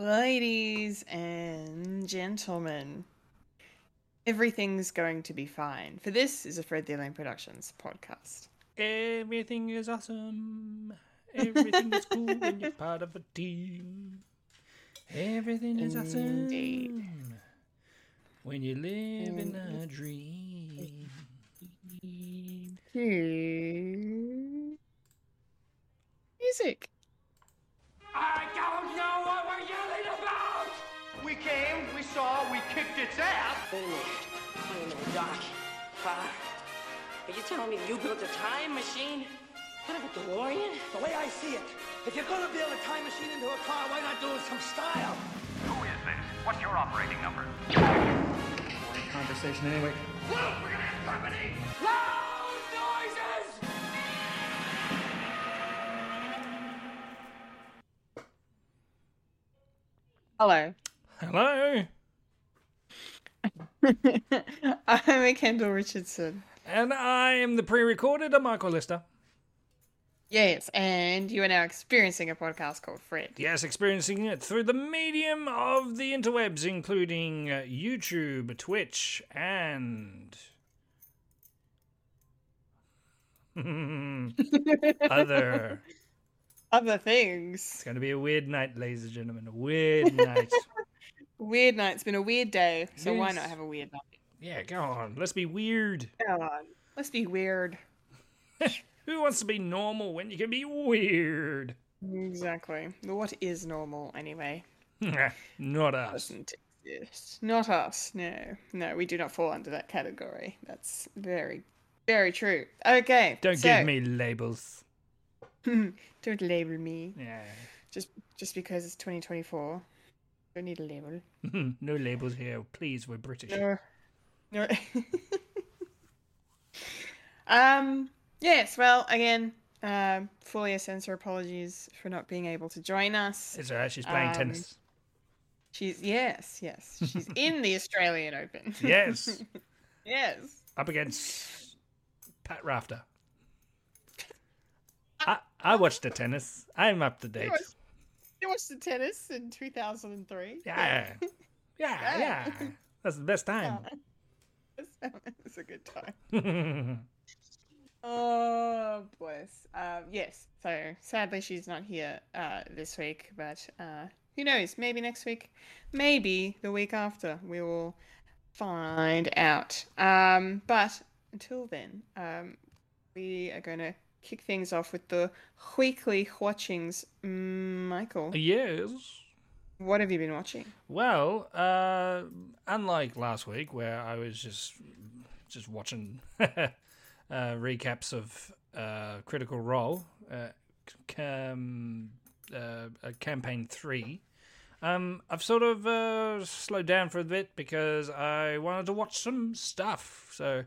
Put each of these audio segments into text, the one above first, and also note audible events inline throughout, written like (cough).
Ladies and gentlemen, everything's going to be fine. For this is a Fred the Alien Productions podcast. Everything is awesome. Everything is cool when you're part of a team. Everything is Indeed. awesome when you live in a dream. Music. I came, we saw, we kicked its ass. Wait a minute. Wait a minute, Doc. Uh, are you telling me you built a time machine out of a DeLorean? The way I see it, if you're gonna build a time machine into a car, why not do it some style? Who is this? What's your operating number? conversation anyway. Look, we're gonna have company! Loud noises! Hello. Hello, (laughs) I'm a Kendall Richardson. and I am the pre-recorded Michael Lister. Yes, and you are now experiencing a podcast called Fred. Yes, experiencing it through the medium of the interwebs, including uh, YouTube, Twitch, and (laughs) other. (laughs) Other things. It's going to be a weird night, ladies and gentlemen. A weird night. Weird night. It's been a weird day, so why not have a weird night? Yeah, go on. Let's be weird. Come on. Let's be weird. (laughs) Who wants to be normal when you can be weird? Exactly. What is normal anyway? Not us. Doesn't exist. Not us. No. No, we do not fall under that category. That's very, very true. Okay. Don't so- give me labels. (laughs) Don't label me. Yeah. Just just because it's 2024. Don't need a label. (laughs) no labels here. Please, we're British. No. No. (laughs) um. Yes. Well, again, um, fully a censor apologies for not being able to join us. It's alright. She's playing Um, tennis. She's yes, yes. She's (laughs) in the Australian Open. Yes. yes. Up against Pat Rafter. I, I watched the tennis. I'm up to date. Watched- You watched the tennis in 2003. Yeah. (laughs) Yeah, yeah. That's the best time. (laughs) it's a good time. (laughs) Oh, bless. Um, yes. So sadly, she's not here uh, this week, but uh, who knows? Maybe next week, maybe the week after, we will find out. Um, but until then, um, we are going to kick things off with the weekly watchings. Michael, Yes. what have you been watching? Well, uh, unlike last week where I was just just watching (laughs) uh, recaps of uh, Critical Role, uh, cam, uh, uh, campaign three, um, I've sort of uh, slowed down for a bit because I wanted to watch some stuff. So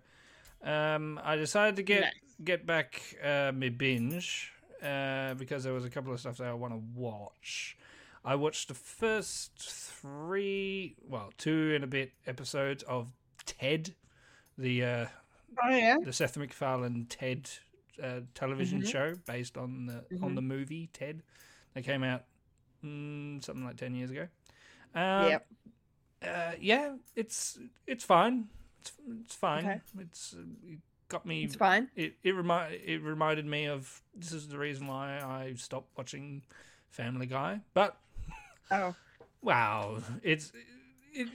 um, I decided to get Nice. Get back uh, my binge uh, because there was a couple of stuff that I want to watch. I watched the first three, well, two and a bit episodes of Ted, the uh, Oh yeah. the Seth MacFarlane Ted uh, television show based on the on the movie Ted. They came out mm, something like ten years ago. Um, Yep. Uh, yeah, it's it's fine. It's, it's fine. Okay. It's uh, got me. It's fine. It it remi- it reminded me of this is the reason why I stopped watching Family Guy. But Oh. wow, it's it,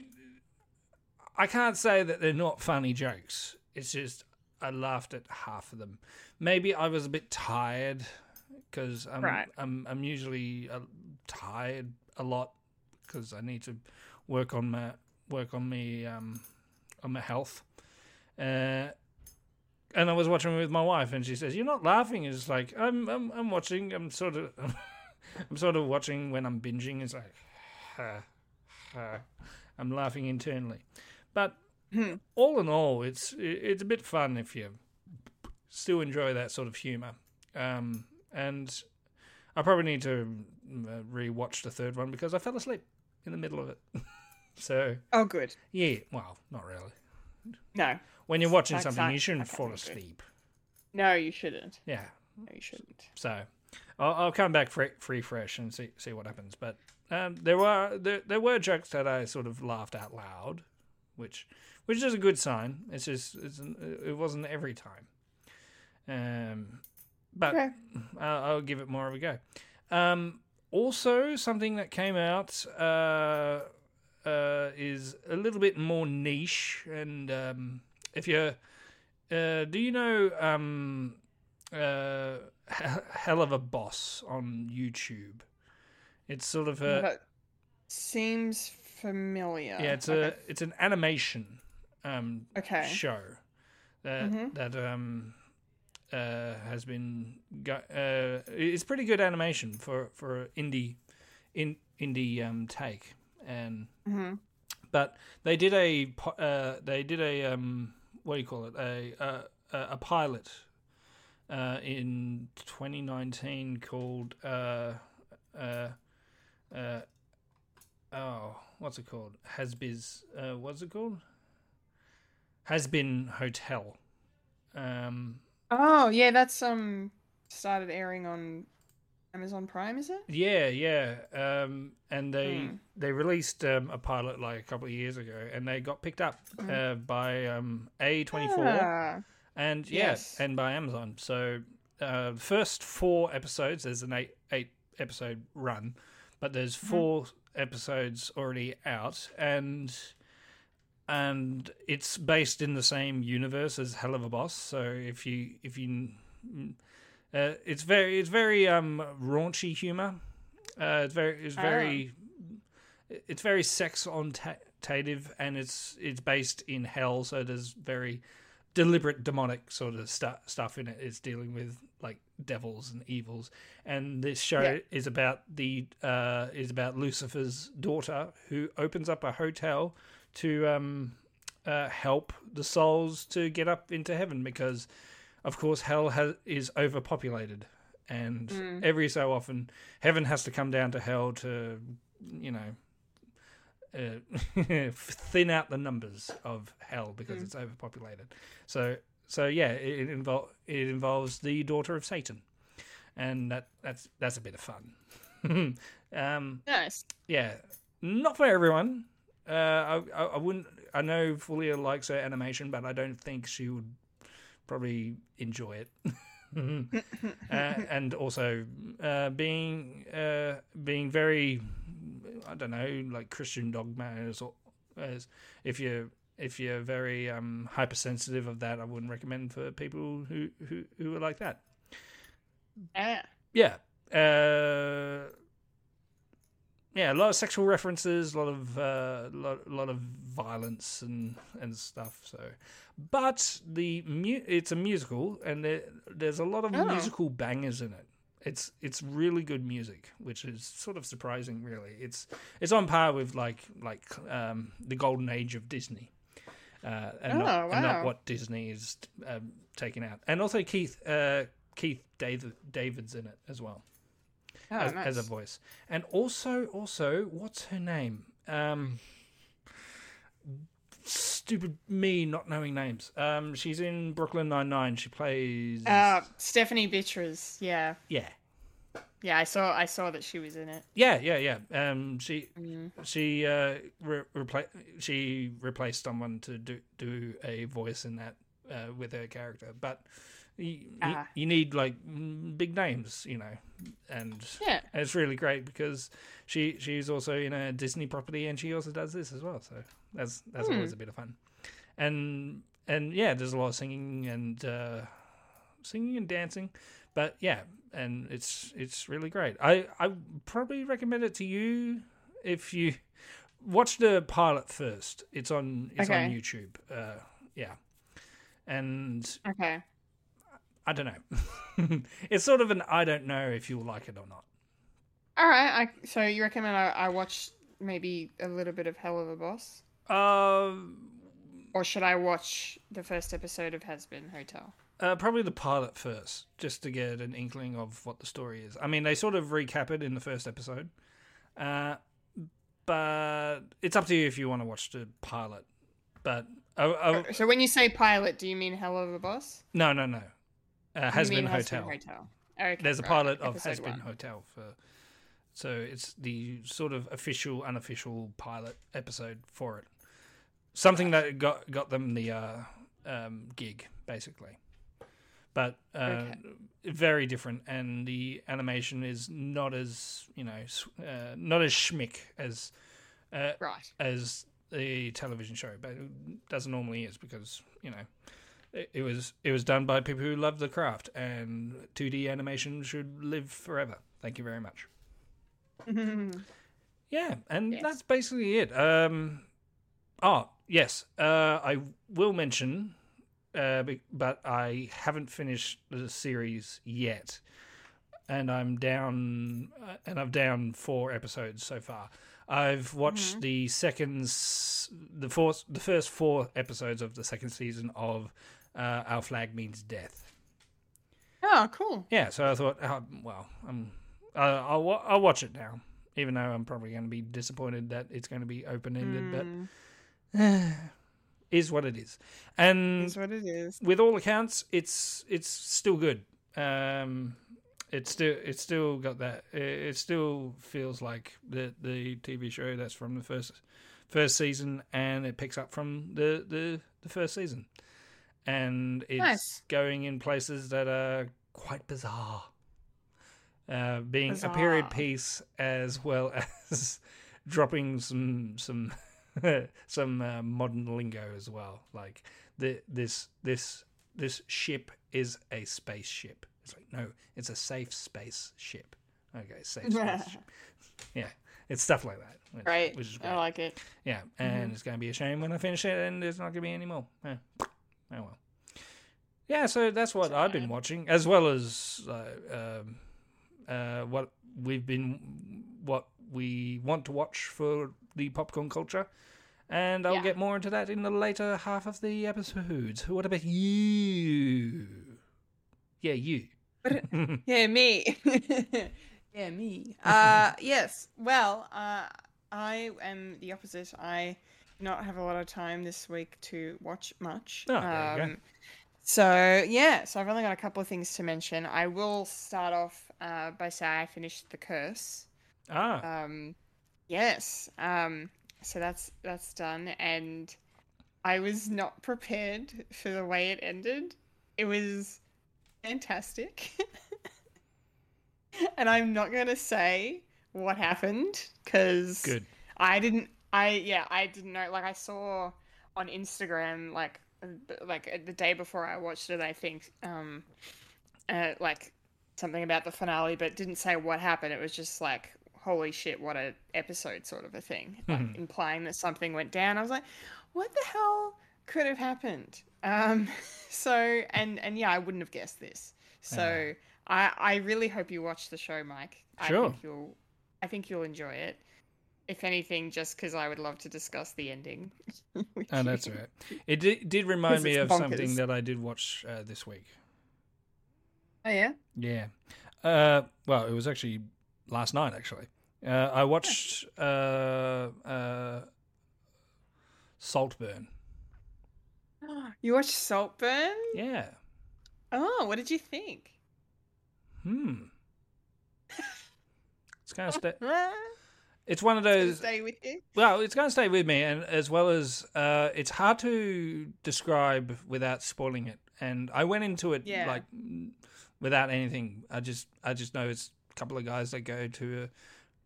I can't say that they're not funny jokes. It's just I laughed at half of them. Maybe I was a bit tired because I'm, Right. I'm I'm usually uh, tired a lot because I need to work on my work on me um on my health. Uh, and I was watching with my wife, and she says, "You're not laughing." It's like I'm I'm I'm watching. I'm sort of (laughs) I'm sort of watching when I'm binging. It's like uh, uh, I'm laughing internally, but all in all, it's it's a bit fun if you still enjoy that sort of humor. Um, and I probably need to uh, re-watch the third one because I fell asleep in the middle of it. (laughs) so Oh, good. yeah, well, not really. No. When you're watching Like something, you shouldn't fall kind of good. asleep. No, you shouldn't. Yeah. No, you shouldn't. So I'll, I'll come back free, free fresh and see see what happens. But um, there were there, there were jokes that I sort of laughed out loud, which which is a good sign. It's just it's, it wasn't every time. Um, but Okay. I'll, I'll give it more of a go. Um, also, something that came out uh, uh, is a little bit more niche, and um, if you're, uh, do you know um, uh, Helluva Boss on YouTube? It's sort of a That seems familiar. yeah, it's Okay. a it's an animation um, Okay. show that Mhm. that um uh has been go- uh it's pretty good animation for for indie in indie um take and Mhm. but they did a uh they did a um what do you call it? A a, a pilot uh in 2019 called uh uh uh oh what's it called? Hasbiz uh what's it called? Hazbin Hotel. Um Oh yeah, that's um started airing on Amazon Prime, is it? Yeah, yeah. Um, and they Hmm. they released um, a pilot like a couple of years ago, and they got picked up uh, by um, A24, Ah, and yeah, Yes. and by Amazon. So uh, first four episodes, there's an eight eight episode run, but there's four episodes already out, and and it's based in the same universe as Helluva Boss. So if you if you uh, it's very it's very um raunchy humor. Uh, it's very it's very it's very sex orientative and it's it's based in hell. So there's very deliberate demonic sort of stu- stuff in it. It's dealing with like devils and evils, and this show Yeah. is about the uh, is about Lucifer's daughter who opens up a hotel to um, uh, help the souls to get up into heaven because, of course, hell has, is overpopulated, and every so often heaven has to come down to hell to, you know. Uh, (laughs) thin out the numbers of hell because it's overpopulated. So, so yeah, it, it, invol- it involves the daughter of Satan, and that that's that's a bit of fun. (laughs) um, nice. yeah, not for everyone. Uh, I, I I wouldn't. I know Fulia likes her animation, but I don't think she would probably enjoy it. (laughs) uh, and also uh, being uh, being very, I don't know, like Christian dogma as if you if you're very um, hypersensitive of that, I wouldn't recommend for people who who who are like that. Ah. Yeah. Yeah, a lot of sexual references, a lot of uh, lot, lot of violence and and stuff. So, but the mu- it's a musical, and there, there's a lot of Oh. musical bangers in it. It's it's really good music, which is sort of surprising. Really, it's it's on par with like like um, the golden age of Disney, uh, and, not, Oh, and not what Disney is um, taking out. And also Keith uh, Keith David David's in it as well Oh, as, nice. as a voice. And also, also, what's her name? Um, stupid me not knowing names. Um, she's in Brooklyn Nine Nine. She plays. Uh, Stephanie Beatriz. Yeah, yeah, yeah. I saw. I saw that she was in it. yeah, yeah, yeah. Um, she Mm. she uh re- repla- she replaced someone to do do a voice in that uh, with her character, but. You, Ah. you need like mm, big names, you know, and Yeah. It's really great because she she's also in a Disney property and she also does this as well. So that's that's Hmm. always a bit of fun. And and yeah, there's a lot of singing and uh, singing and dancing, but yeah, and it's it's really great. I I probably recommend it to you if you (laughs) watch the pilot first. It's on it's on YouTube. Uh, yeah, and Okay. I don't know. (laughs) it's sort of an I don't know if you'll like it or not. All right. I, so you recommend I, I watch maybe a little bit of Helluva Boss, Um, or should I watch the first episode of Hazbin Hotel? uh, probably the pilot first, just to get an inkling of what the story is. I mean, they sort of recap it in the first episode, uh, but it's up to you if you want to watch the pilot. But uh, uh, So when you say pilot, do you mean Helluva Boss? no, no, no. Uh, Hazbin hotel. Hotel. Okay, there's a right, pilot of episode Hazbin one. Hotel for. So it's the sort of official, unofficial pilot episode for it. Something that got got them the uh, um, gig, basically. But uh, Okay. very different, and the animation is not as you know, uh, not as schmick as uh, Right. as the television show, but it doesn't normally is because you know it, it was it was done by people who love the craft, and 2D animation should live forever. Thank you very much. (laughs) Yeah, and Yes. that's basically it. Um, oh yes, uh, I will mention, uh, but I haven't finished the series yet, and I'm down, uh, and I've down four episodes so far. I've watched the second, the fourth, the first four episodes of the second season of uh, Our Flag Means Death. Oh, cool. Yeah, so I thought, oh, well, um, uh, I'll wa- I'll watch it now, even though I'm probably going to be disappointed that it's going to be open ended, but (sighs) is what it is. And That's what it is. with all accounts, it's it's still good. Um, it's still it's still got that. It, it still feels like the the TV show that's from the first first season, and it picks up from the the, the first season, and it's Nice. going in places that are quite bizarre. Uh, being a period piece as well (laughs) as dropping some some (laughs) some uh, modern lingo as well. Like the this this this ship is a spaceship. It's like no, it's a safe space ship. Okay, safe (laughs) spaceship. Yeah, it's stuff like that. which- Great. which is great. I like it. Yeah, and it's going to be a shame when I finish it and there's not going to be any more. Yeah. Oh well. Yeah, so that's what I've been watching, as well as uh, um, uh, what we've been, what we want to watch for the popcorn culture, and I'll Yeah. get more into that in the later half of the episodes. What about you? Yeah, you. (laughs) Yeah, me. (laughs) yeah, me. Uh, yes. Well, uh, I am the opposite. I not have a lot of time this week to watch much. Oh, there you go. Um, So yeah, so I've only got a couple of things to mention. I will start off uh, by saying I finished The Curse. Ah, Um, yes. Um, so that's that's done, and I was not prepared for the way it ended. It was fantastic, (laughs) and I'm not gonna say what happened because good. I didn't. I yeah, I didn't know. Like I saw on Instagram, like like uh, the day before I watched it, I think, um, uh, like something about the finale, but didn't say what happened. It was just like, holy shit, what a episode, sort of a thing, like implying that something went down. I was like, what the hell could have happened? Um, (laughs) so and and yeah, I wouldn't have guessed this. So I I really hope you watch the show, Mike. I Sure. think you'll I think you'll enjoy it. If anything, just because I would love to discuss the ending. with (laughs) Oh, that's you. all right. It did, did remind 'Cause me it's of something that I did watch uh, this week. Oh yeah. Yeah. Uh, well, it was actually last night. Actually, uh, I watched uh, uh, Saltburn. (gasps) You watched Saltburn? Yeah. Oh, what did you think? Hmm. It's kind of (laughs) sta- Huh? It's one of those. stay with you? Well, it's going to stay with me, and as well as uh, it's hard to describe without spoiling it. And I went into it Yeah. like without anything. I just, I just know it's a couple of guys that go to, uh,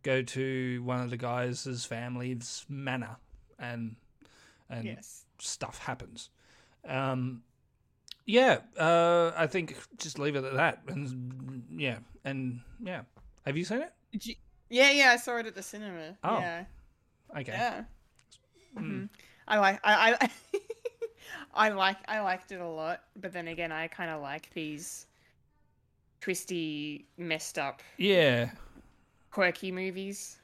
go to one of the guys' family's manor, and and Yes. stuff happens. Um, yeah, uh, I think just leave it at that, and yeah, and yeah. Have you seen it? Yeah, yeah, I saw it at the cinema. Oh. Yeah. Okay. Yeah. Mhm. I like I I, (laughs) I like I liked it a lot, but then again, I kind of like these twisty, messed up, Yeah. quirky movies.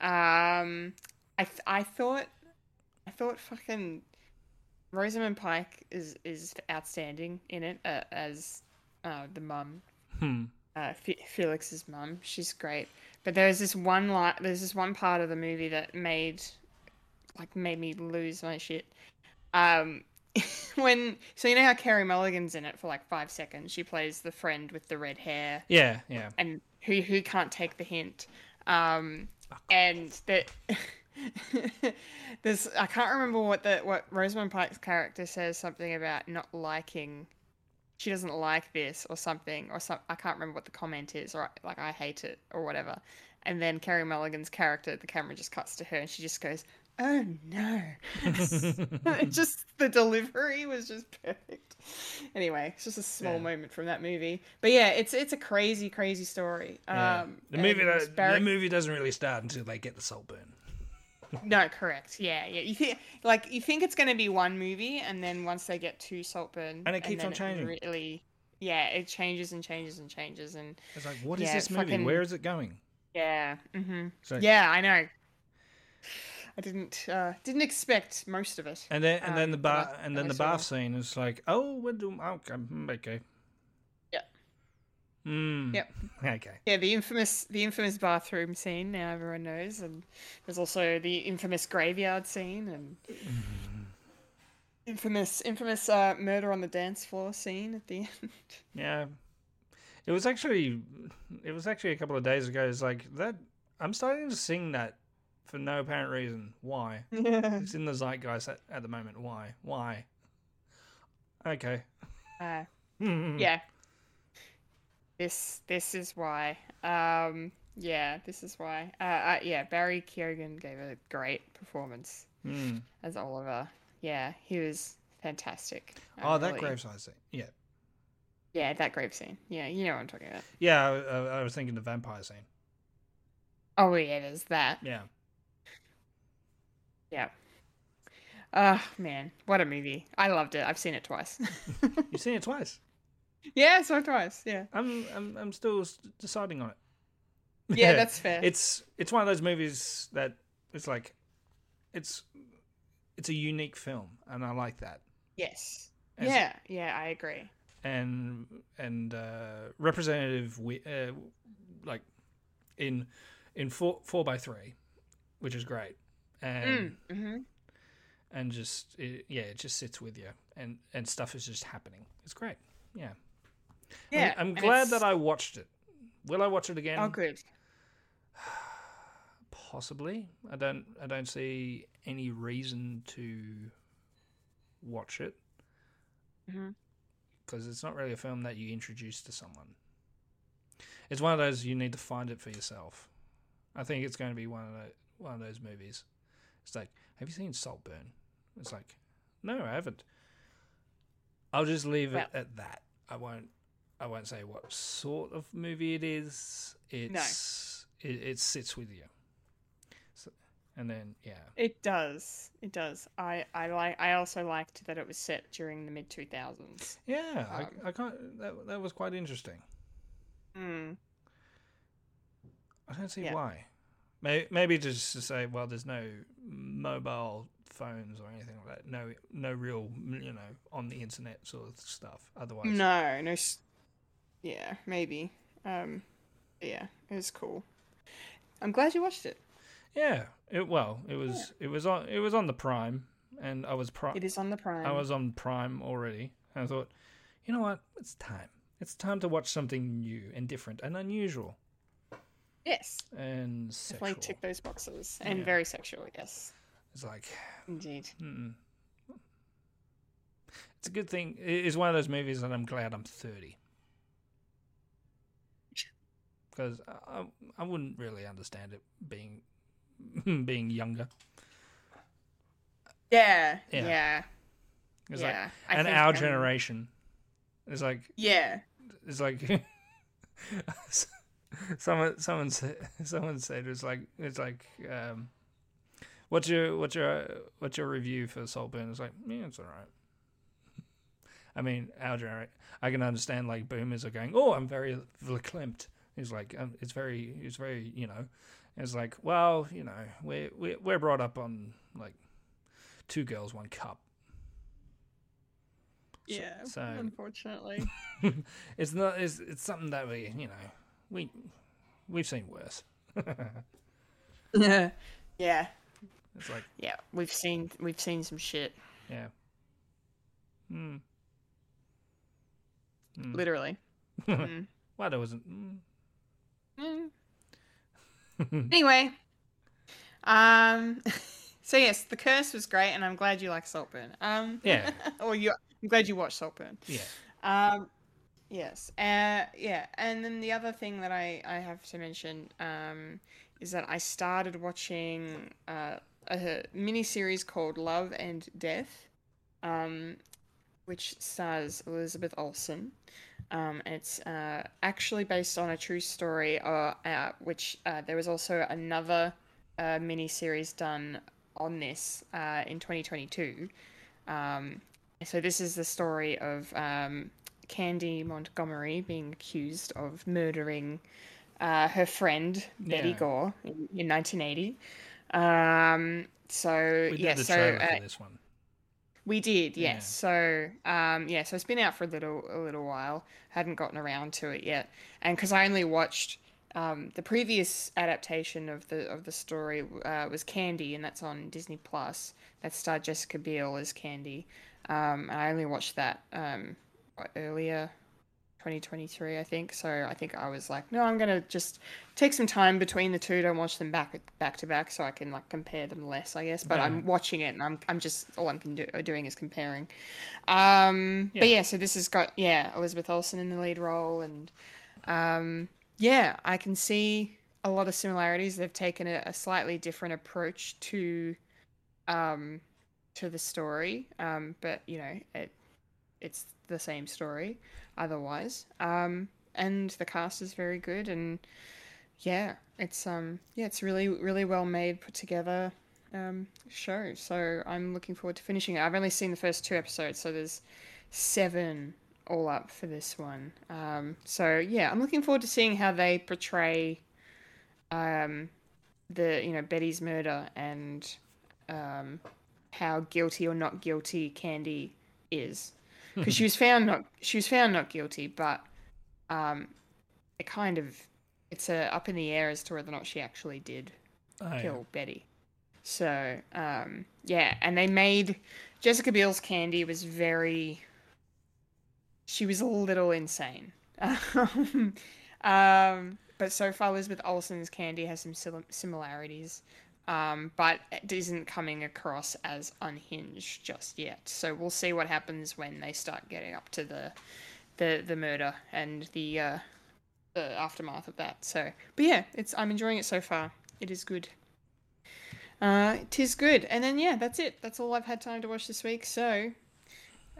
Um, I th- I thought I thought fucking Rosamund Pike is is outstanding in it uh, as uh, the mum Hmm. uh, Fe- Felix's mum. She's great. But there's this one li- there's this one part of the movie that made like made me lose my shit. Um, (laughs) when so you know how Carrie Mulligan's in it for like five seconds. She plays the friend with the red hair Yeah, yeah. and who who can't take the hint. Um, and that (laughs) there's I can't remember what the what Rosamund Pike's character says something about not liking. She doesn't like this or something or some. I can't remember what the comment is or like I hate it or whatever. And then Carrie Mulligan's character, the camera just cuts to her and she just goes, "Oh no!" (laughs) (laughs) just the delivery was just perfect. Anyway, it's just a small Yeah. moment from that movie. But yeah, it's it's a crazy, crazy story. yeah. Um, the movie that, the movie doesn't really start until they get the Saltburn. No, correct. Yeah, yeah. You think like you think it's going to be one movie, and then once they get to Saltburn, And it keeps then on changing. really, yeah, it changes and changes and changes, and It's like, what is Yeah, this movie? fucking- Where is it going? yeah, Mm-hmm. So, yeah. I know. I didn't uh, didn't expect most of it. And then and then Um, the bar and then the bath scene is like, oh, we're doing okay, mm, okay. Yeah. Mm. Yep. Okay. Yeah, the infamous the infamous bathroom scene. Now everyone knows, and there's also the infamous graveyard scene and infamous infamous uh, murder on the dance floor scene at the end. (laughs) Yeah. It was actually it was actually a couple of days ago. It's like that I'm starting to sing that for no apparent reason. Why? yeah. It's in the zeitgeist at, at the moment. Why? Why? Okay. Uh, (laughs) yeah. This this is why. Um yeah, this is why. Uh, uh yeah, Barry Keoghan gave a great performance Hmm. as Oliver. Yeah, he was fantastic. Oh, that really- graveside scene. Yeah. Yeah, that grave scene. Yeah, you know what I'm talking about. Yeah, I, I, I was thinking the vampire scene. Oh yeah, there's that. Yeah. Yeah. Oh man, what a movie! I loved it. I've seen it twice. (laughs) You've seen it twice. Yeah, it twice. Yeah. I'm I'm I'm still deciding on it. (laughs) Yeah, that's fair. It's it's one of those movies that it's like it's it's a unique film and I like that. Yes. As- yeah, yeah, I agree. And and uh representative wi- uh, like in in 4 4 by 3 which is great. And Mm, hmm and just it, yeah, it just sits with you and and stuff is just happening. It's great. Yeah. Yeah, I'm, I'm glad it's- that I watched it. Will I watch it again? Oh, good. (sighs) Possibly. I don't. I don't see any reason to watch it mm-hmm. because it's not really a film that you introduce to someone. It's one of those you need to find it for yourself. I think it's going to be one of the, one of those movies. It's like, have you seen Saltburn? It's like, no, I haven't. I'll just leave it at that. I won't. I won't say what sort of movie it is. It's it, it sits with you. So, and then yeah, It does. It does. I I like. I also liked that it was set during the mid two thousands. yeah. Um, I, I can't. That that was quite interesting. Mm. I don't see Yeah. why. Maybe, maybe just to say, well, there's no mobile phones or anything like that. No, no real, you know, on the internet sort of stuff. Otherwise, No, no. Yeah, maybe. Um, yeah, it was cool. I'm glad you watched it. yeah. It well, it was, it was on, it was on the Prime, and I was prime. It is on the Prime. I was on Prime already, and I thought, you know what? It's time. It's time to watch something new and different and unusual Yes, and definitely sexual. tick those boxes and Yeah. very sexual. Yes, It's like, indeed. mm it's a good thing. It is one of those movies that I'm glad I'm 30. Because I, I, wouldn't really understand it being (laughs) being younger. Yeah, Yeah. yeah, It's yeah. like, I and our um, generation is like Yeah, it's like (laughs) someone someone said someone said it's like it's like um what's your what's your what's your review for Saltburn? It's like yeah, it's all right. (laughs) I mean, our generation, I can understand like boomers are going, oh, I'm very verklempt. He's like, um, it's very, it's very, you know, it's like, well, you know, we're we're we're brought up on like two girls, one cup. yeah. so- unfortunately, (laughs) it's not it's, it's something that we you know we we've seen worse yeah, (laughs) yeah, it's like yeah. We've seen we've seen some shit. yeah Hmm. Literally. (laughs) Mm. Why there wasn't? Mm. Mm. (laughs) anyway, um, (laughs) so yes, the curse was great, and I'm glad you like Saltburn. Um, Yeah. (laughs) or you, I'm glad you watched Saltburn. Yeah. Um, yes. Uh, yeah. And then the other thing that I, I have to mention um, is that I started watching uh, a mini series called Love and Death, um, which stars Elizabeth Olsen. Um, it's uh, actually based on a true story, uh, uh, which uh, there was also another uh, mini series done on this uh, in 2022. Um, so this is the story of um, Candy Montgomery being accused of murdering uh, her friend Betty Yeah. Gore in, in 1980. Um, so We yeah, so this one. We did, Yeah. yes. So, um, yeah, so it's been out for a little, a little while. Hadn't gotten around to it yet, and because I only watched um, the previous adaptation of the of the story uh, was Candy, and that's on Disney Plus. That starred Jessica Biel as Candy. Um, and I only watched that um, earlier, 2023, I think. So I think I was like, no, I'm gonna just take some time between the two. Don't watch them back back to back, so I can like compare them less, I guess. But I'm watching it, and I'm I'm just all I'm can do, doing is comparing. Um, But Yeah. yeah, so this has got yeah Elizabeth Olsen in the lead role, and um, yeah, I can see a lot of similarities. They've taken a, a slightly different approach to um, to the story, um, but you know it it's the same story otherwise. Um, and the cast is very good, and yeah, it's um yeah, it's really really well made, put together um show. So I'm looking forward to finishing it. I've only seen the first two episodes, so there's seven all up for this one. Um, so yeah, I'm looking forward to seeing how they portray um the you know Betty's murder and um how guilty or not guilty Candy is because she was found not she was found not guilty, but um, it kind of it's uh, up in the air as to whether or not she actually did Oh, yeah. kill Betty. So um, yeah, and they made Jessica Biel's Candy was very she was a little insane. (laughs) um, but so far, Elizabeth Olsen's Candy has some similarities, um, but it isn't coming across as unhinged just yet. So we'll see what happens when they start getting up to the the the murder and the uh, the aftermath of that. So, but yeah, it's I'm enjoying it so far. It is good. Uh, tis good. And then yeah, that's it. That's all I've had time to watch this week. So,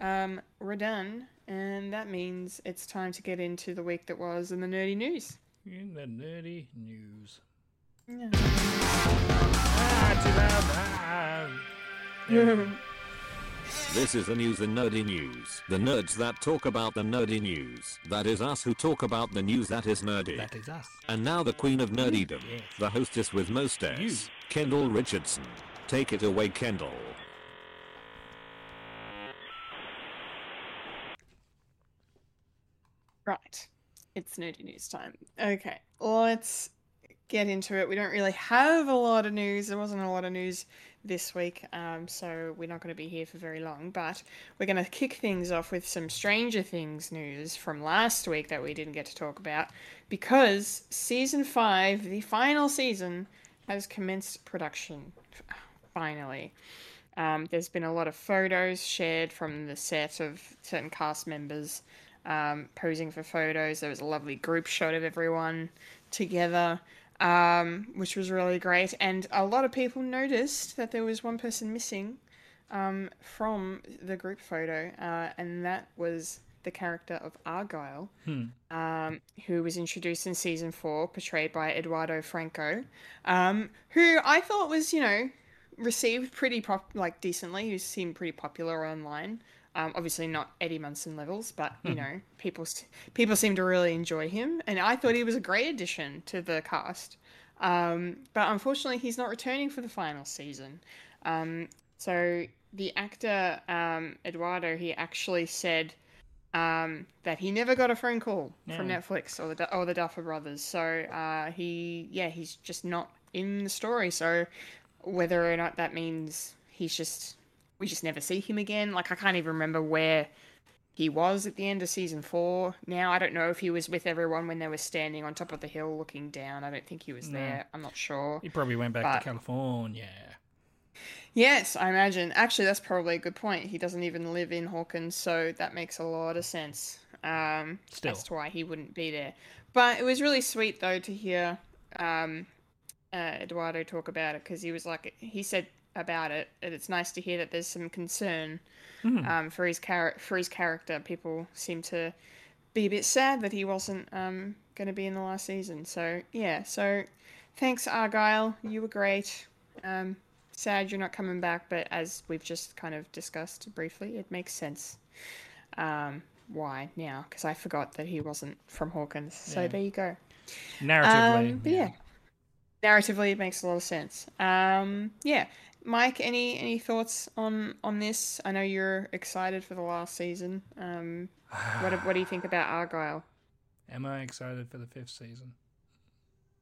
um, we're done, and that means it's time to get into the week that was in the nerdy news. In the nerdy news. Yeah. Too loud. This is the news in nerdy news. The nerds that talk about the nerdy news. That is us who talk about the news that is nerdy. that is us. And now the queen of nerdydom, Yes. the hostess with most S, You. Kendall Richardson. Take it away, Kendall. Right. It's nerdy news time. Okay, let's get into it. We don't really have a lot of news. There wasn't a lot of news this week, um, so we're not going to be here for very long. But we're going to kick things off with some Stranger Things news from last week that we didn't get to talk about because season five, the final season, has commenced production. Finally. Um, there's been a lot of photos shared from the set of certain cast members um, posing for photos. There was a lovely group shot of everyone together, um, which was really great. And a lot of people noticed that there was one person missing um, from the group photo, uh, and that was the character of Argyle, um, who was introduced in season four, portrayed by Eduardo Franco, um, who I thought was, you know, received pretty pop like decently. He seemed pretty popular online. Um, obviously not Eddie Munson levels, but you know, people people seem to really enjoy him, and I thought he was a great addition to the cast. Um, but unfortunately, he's not returning for the final season. Um, so the actor um, Eduardo, he actually said um, that he never got a phone call from Netflix or the or the Duffer Brothers. So uh, he, yeah, he's just not in the story. So whether or not that means he's just we just never see him again. Like I can't even remember where he was at the end of season four. Now I don't know if he was with everyone when they were standing on top of the hill looking down. I don't think he was there. I'm not sure. He probably went back But- to California. Yes, I imagine. Actually, that's probably a good point. He doesn't even live in Hawkins, so that makes a lot of sense. Um, Still. as to why he wouldn't be there. But it was really sweet though to hear um, uh, Eduardo talk about it because he was like he said about it, and it's nice to hear that there's some concern um, for his char- for his character. People seem to be a bit sad that he wasn't um, going to be in the last season. So yeah, so thanks Argyle, you were great. Um, sad you're not coming back, but as we've just kind of discussed briefly, it makes sense. Um, why now? Because I forgot that he wasn't from Hawkins. So Yeah. there you go. Narratively, Um, but yeah. narratively, it makes a lot of sense. Um, yeah, Mike, any any thoughts on on this? I know you're excited for the last season. Um, what what do you think about Argyle? Am I excited for the fifth season?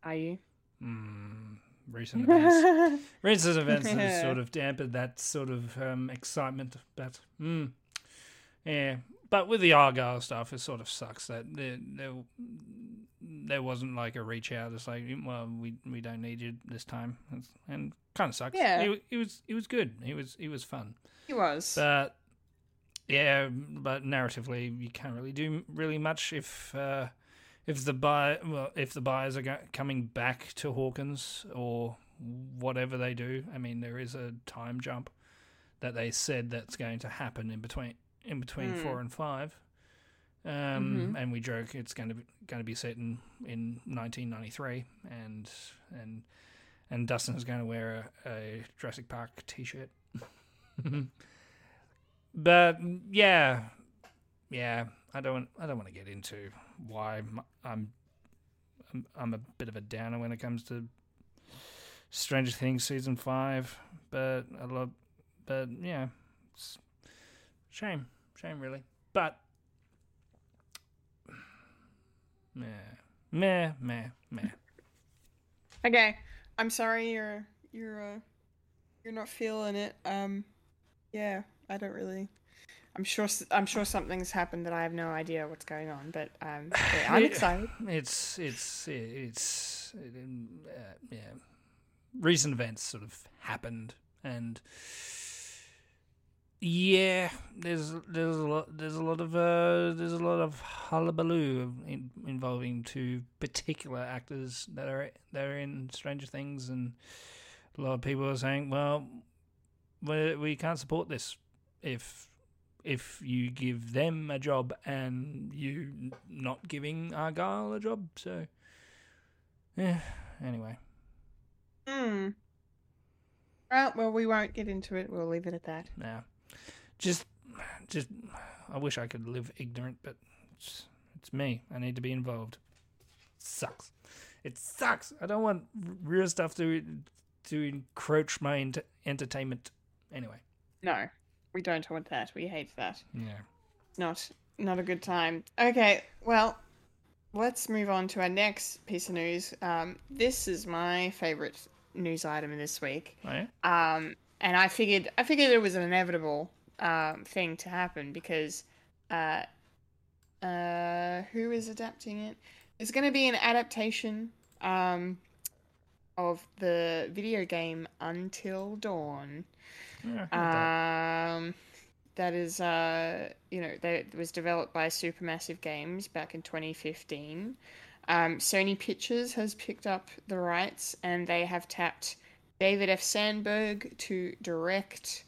Are you? Hmm. Recent events. (laughs) recent events have sort of dampened that sort of um, excitement. But hmm. yeah, but with the Argyle stuff, it sort of sucks that there there, there wasn't like a reach out. It's like, well, we we don't need you this time, It's- and kind of sucks. Yeah. it, it was it was good. It was it was fun. He was. But yeah, but narratively, you can't really do really much if uh, if the buy well if the buyers are go- coming back to Hawkins or whatever they do. I mean, there is a time jump that they said that's going to happen in between in between Hmm. four and five. Um, Mm-hmm. and we joke it's going to be going to be set in in 1993, and and and Dustin is going to wear a, a Jurassic Park T-shirt. (laughs) but yeah, yeah, I don't I don't want to get into why I'm I'm, I'm a bit of a downer when it comes to Stranger Things season five, but I love, but yeah, it's shame, shame really, but (sighs) meh, meh, meh, meh. Okay, I'm sorry you're you're uh, you're not feeling it. Um, yeah, I don't really. I'm sure I'm sure something's happened that I have no idea what's going on, but um, (laughs) yeah, I'm excited. It's it's it's uh, yeah. Recent events sort of happened, and yeah, there's there's a lot there's a lot of uh, there's a lot of hullabaloo in, involving two particular actors that are that are in Stranger Things, and a lot of people are saying, well, we we can't support this if if you give them a job and you not giving Argyle a job. So, yeah. Anyway, Hmm. Right, well, we won't get into it. We'll leave it at that. now, just, just, I wish I could live ignorant, but it's, it's me. I need to be involved. Sucks. It sucks. I don't want real stuff to to encroach my ent- entertainment. Anyway, No, we don't want that. We hate that. yeah. Not not a good time. Okay, well, let's move on to our next piece of news. Um, this is my favorite news item this week. Oh, yeah? Um, and I figured I figured it was an inevitable um, thing to happen because uh, uh, who is adapting it? There's going to be an adaptation um, of the video game Until Dawn. Yeah, that. Um, that is, uh, you know, that was developed by Supermassive Games back in 2015. Um, Sony Pictures has picked up the rights, and they have tapped David F. Sandberg to direct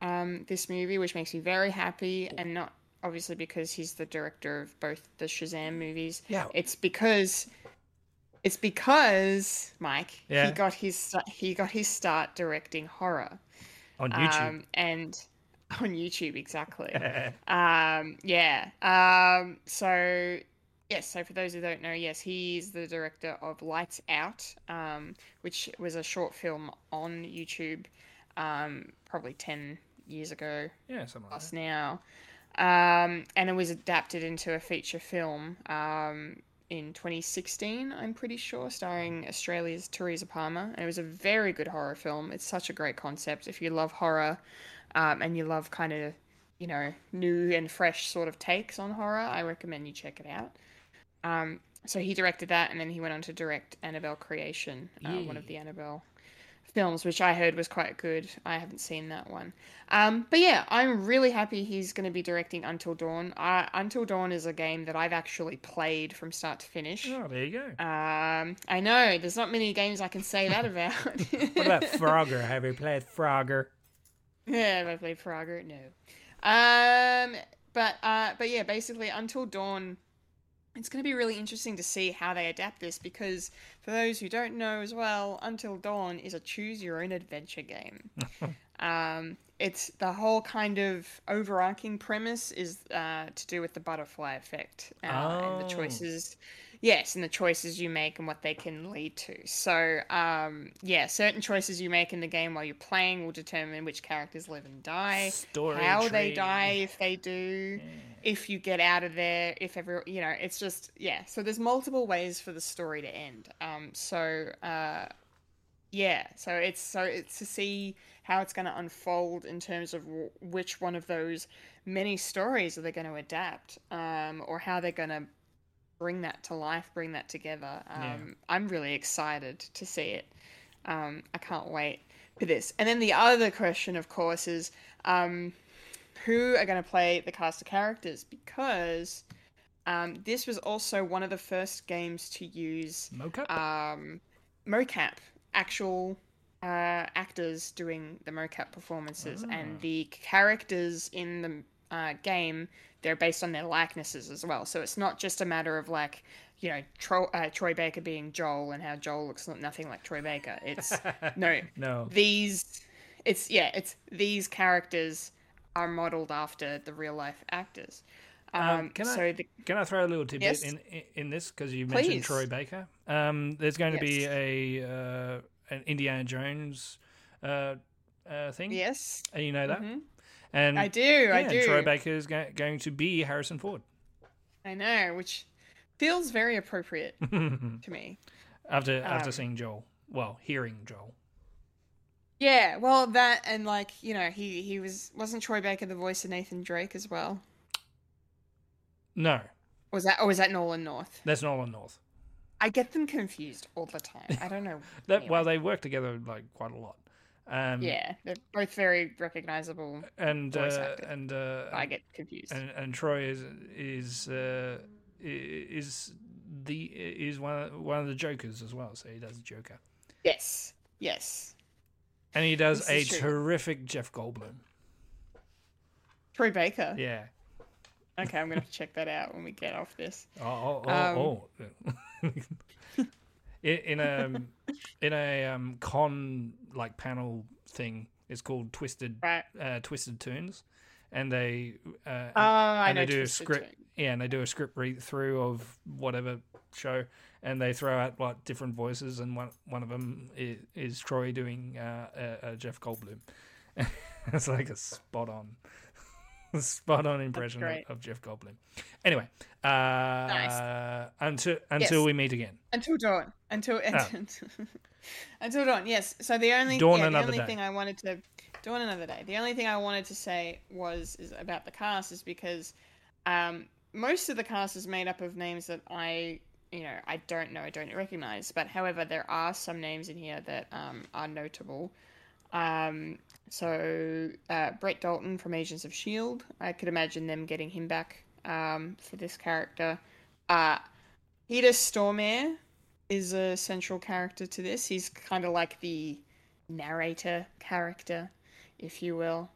um, this movie, which makes me very happy, and not obviously because he's the director of both the Shazam movies. Yeah. it's because it's because Mike Yeah. he got his he got his start directing horror on YouTube. um, and (laughs) on YouTube exactly. (laughs) um, yeah. Um, so yes. So for those who don't know, yes, he's the director of Lights Out, um, which was a short film on YouTube, um, probably ten years ago yeah, something like plus that. now. Um, and it was adapted into a feature film. Um, in 2016, I'm pretty sure, starring Australia's Teresa Palmer. And it was a very good horror film. It's such a great concept. If you love horror um, and you love kind of, you know, new and fresh sort of takes on horror, I recommend you check it out. Um, so he directed that, and then he went on to direct Annabelle Creation, uh, one of the Annabelle films, which I heard was quite good. I haven't seen that one. Um, but yeah, I'm really happy he's going to be directing Until Dawn. Uh, Until Dawn is a game that I've actually played from start to finish. Oh, there you go. Um, I know there's not many games I can say that (laughs) about. what about Frogger? Have you played Frogger? Yeah, have I played Frogger? No. Um, but uh, but yeah, basically Until Dawn. It's going to be really interesting to see how they adapt this because, for those who don't know as well, Until Dawn is a choose your own adventure game. (laughs) um, it's the whole kind of overarching premise is uh, to do with the butterfly effect uh, and the Oh. choices. Yes, and the choices you make and what they can lead to. So, um, yeah, certain choices you make in the game while you're playing will determine which characters live and die, Story how they die if they do, if you get out of there, if every, you know, it's just yeah. So there's multiple ways for the story to end. Um, so uh, yeah, so it's so it's to see how it's going to unfold in terms of w- which one of those many stories are they going to adapt, um, or how they're going to bring that to life, bring that together. Um, Yeah. I'm really excited to see it. Um, I can't wait for this. And then the other question, of course, is um, who are going to play the cast of characters because um, this was also one of the first games to use Mocap? um, mocap, actual uh, actors doing the mocap performances, and the characters in the uh, game they're based on their likenesses as well. So it's not just a matter of like you know Tro- uh, Troy Baker being Joel and how Joel looks nothing like Troy Baker. It's (laughs) no, No. these it's yeah it's these characters are modeled after the real life actors. Um, Um, can I- the, Can I throw a little tidbit Yes. in, in this because you mentioned Please. Troy Baker? Um, there's going to be a uh, an Indiana Jones uh, uh, thing. yes, and you know that. Mhm. And I do, yeah, I and do. Troy Baker is go- going to be Harrison Ford I know, which feels very appropriate (laughs) to me. after after Um, seeing Joel. Well, hearing Joel. Yeah, well, that and like you know, he he was wasn't Troy Baker the voice of Nathan Drake as well? No, Was that or was that Nolan North? that's Nolan North. I get them confused all the time. I don't know. (laughs) That Anyway. well, they work together like quite a lot. Um, yeah, they're both very recognizable. and uh, and uh, I get confused. and and Troy is is uh, is the is one of, one of the Jokers as well. So he does Joker, yes, yes. and he does This a terrific Jeff Goldblum. Troy Baker. Yeah. Okay, I'm gonna have to check that out when we get off this. Oh, oh, Um, oh. oh. (laughs) in, in a (laughs) in a um, con like panel thing, it's called Twisted Right. uh, Twisted Tunes, and they uh, Oh, I and know they do a script. Tunes. Yeah, and they do a script read through of whatever show, and they throw out like different voices, and one one of them is, is Troy doing uh, Jeff Goldblum. (laughs) it's like a spot on, (laughs) spot on impression of, Jeff Goldblum. Anyway, uh, until until Yes. we meet again. Until dawn. Until (laughs) until dawn. Yes. So the only. Dawn yeah, the only day. thing I wanted to dawn another day. The only thing I wanted to say was is about the cast is because um, most of the cast is made up of names that I you know I don't know I don't recognize. But however, there are some names in here that um, are notable. Um, so uh, Brett Dalton from Agents of Shield. I could imagine them getting him back um, for this character. Uh, Peter Stormare is a central character to this. He's kind of like the narrator character, if you will.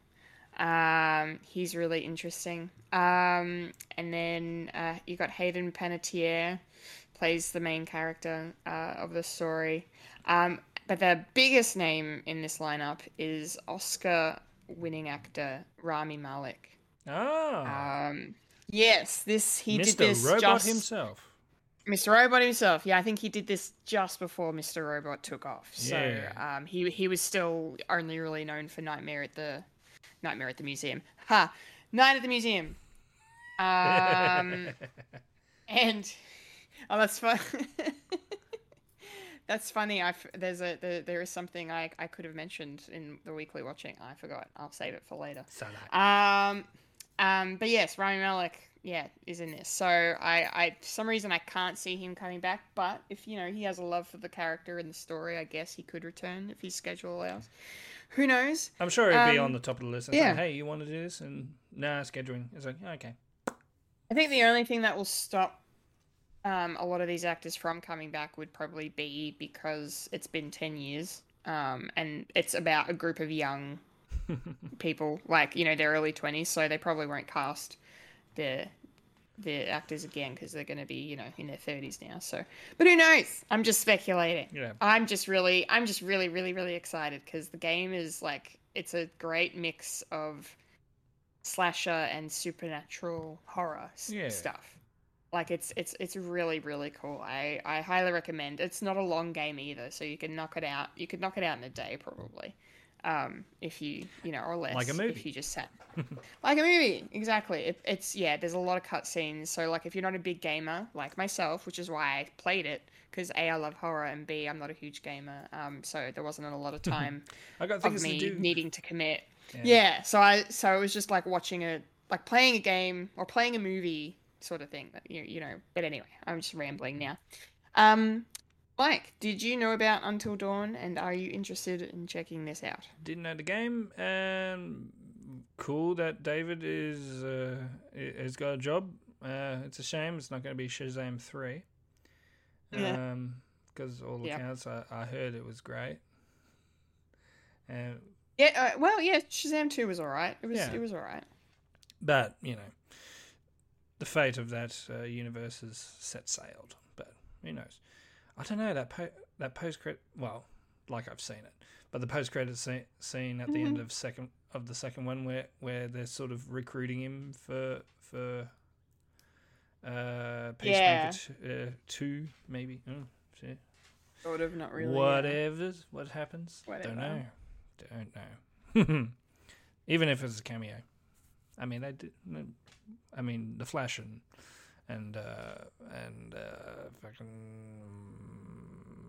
Um, he's really interesting. Um, and then uh, you got Hayden Panettiere, plays the main character uh, of the story. Um, but the biggest name in this lineup is Oscar-winning actor Rami Malek. Oh, Um, yes, this he Mr. did this Robot just himself. Mr. Robot himself. Yeah, I think he did this just before Mr. Robot took off. So Yeah. um, he he was still only really known for Nightmare at the Nightmare at the Museum. Ha! Night at the Museum. (laughs) Um, and oh, that's fun. (laughs) that's funny. I there's a there, there is something I I could have mentioned in the weekly watching. I forgot. I'll save it for later. So that. Um, um, but yes, Rami Malek, yeah, is in this. So I, I, for some reason, I can't see him coming back. But if you know he has a love for the character and the story, I guess he could return if his schedule allows. Who knows? I'm sure it'd be Um, on the top of the list. It's yeah. like, hey, you want to do this? And nah, scheduling. It's like, okay. I think the only thing that will stop um, a lot of these actors from coming back would probably be because it's been 10 years um, and it's about a group of young (laughs) people, like, you know, their early 20s, so they probably won't cast the the actors again because they're going to be, you know, in their 30s now. So, but who knows? I'm just speculating. Yeah. I'm just really, I'm just really, really, really excited because the game is like, it's a great mix of slasher and supernatural horror Yeah. stuff. Like it's it's it's really really cool. I I highly recommend. It's not a long game either, so you can knock it out. You could knock it out in a day probably, um, if you you know or less. Like a If movie. you just sat (laughs) like a movie, exactly. It, it's yeah. There's a lot of cutscenes. So like if you're not a big gamer like myself, which is why I played it, because a I love horror and b I'm not a huge gamer. Um, so there wasn't a lot of (laughs) time I got of things to me do. needing to commit. Yeah. Yeah. so I so it was just like watching a like playing a game or playing a movie sort of thing. That you you know. But anyway, I'm just rambling now. Um, Mike, did you know about Until Dawn, and are you interested in checking this out? Didn't know the game. And cool that David is uh, has got a job. Uh, it's a shame it's not going to be Shazam three. Yeah. Um, because all Yeah. accounts I, I heard it was great. And Yeah. Uh, well, yeah. Shazam Two was all right. It was Yeah. it was all right. but you know, the fate of that uh, universe is set sailed. But who knows? I don't know that po- that post credit. Well, like I've seen it, but the post credit scene, scene at the end of second of the second one, where where they're sort of recruiting him for for uh, Yeah. T- uh, two, maybe. Oh, shit. Sort of, not really. Whatever. What happens? Don't know. Don't know. (laughs) Even if it's a cameo. I mean, they did. I mean, the Flash and and uh, and uh, fucking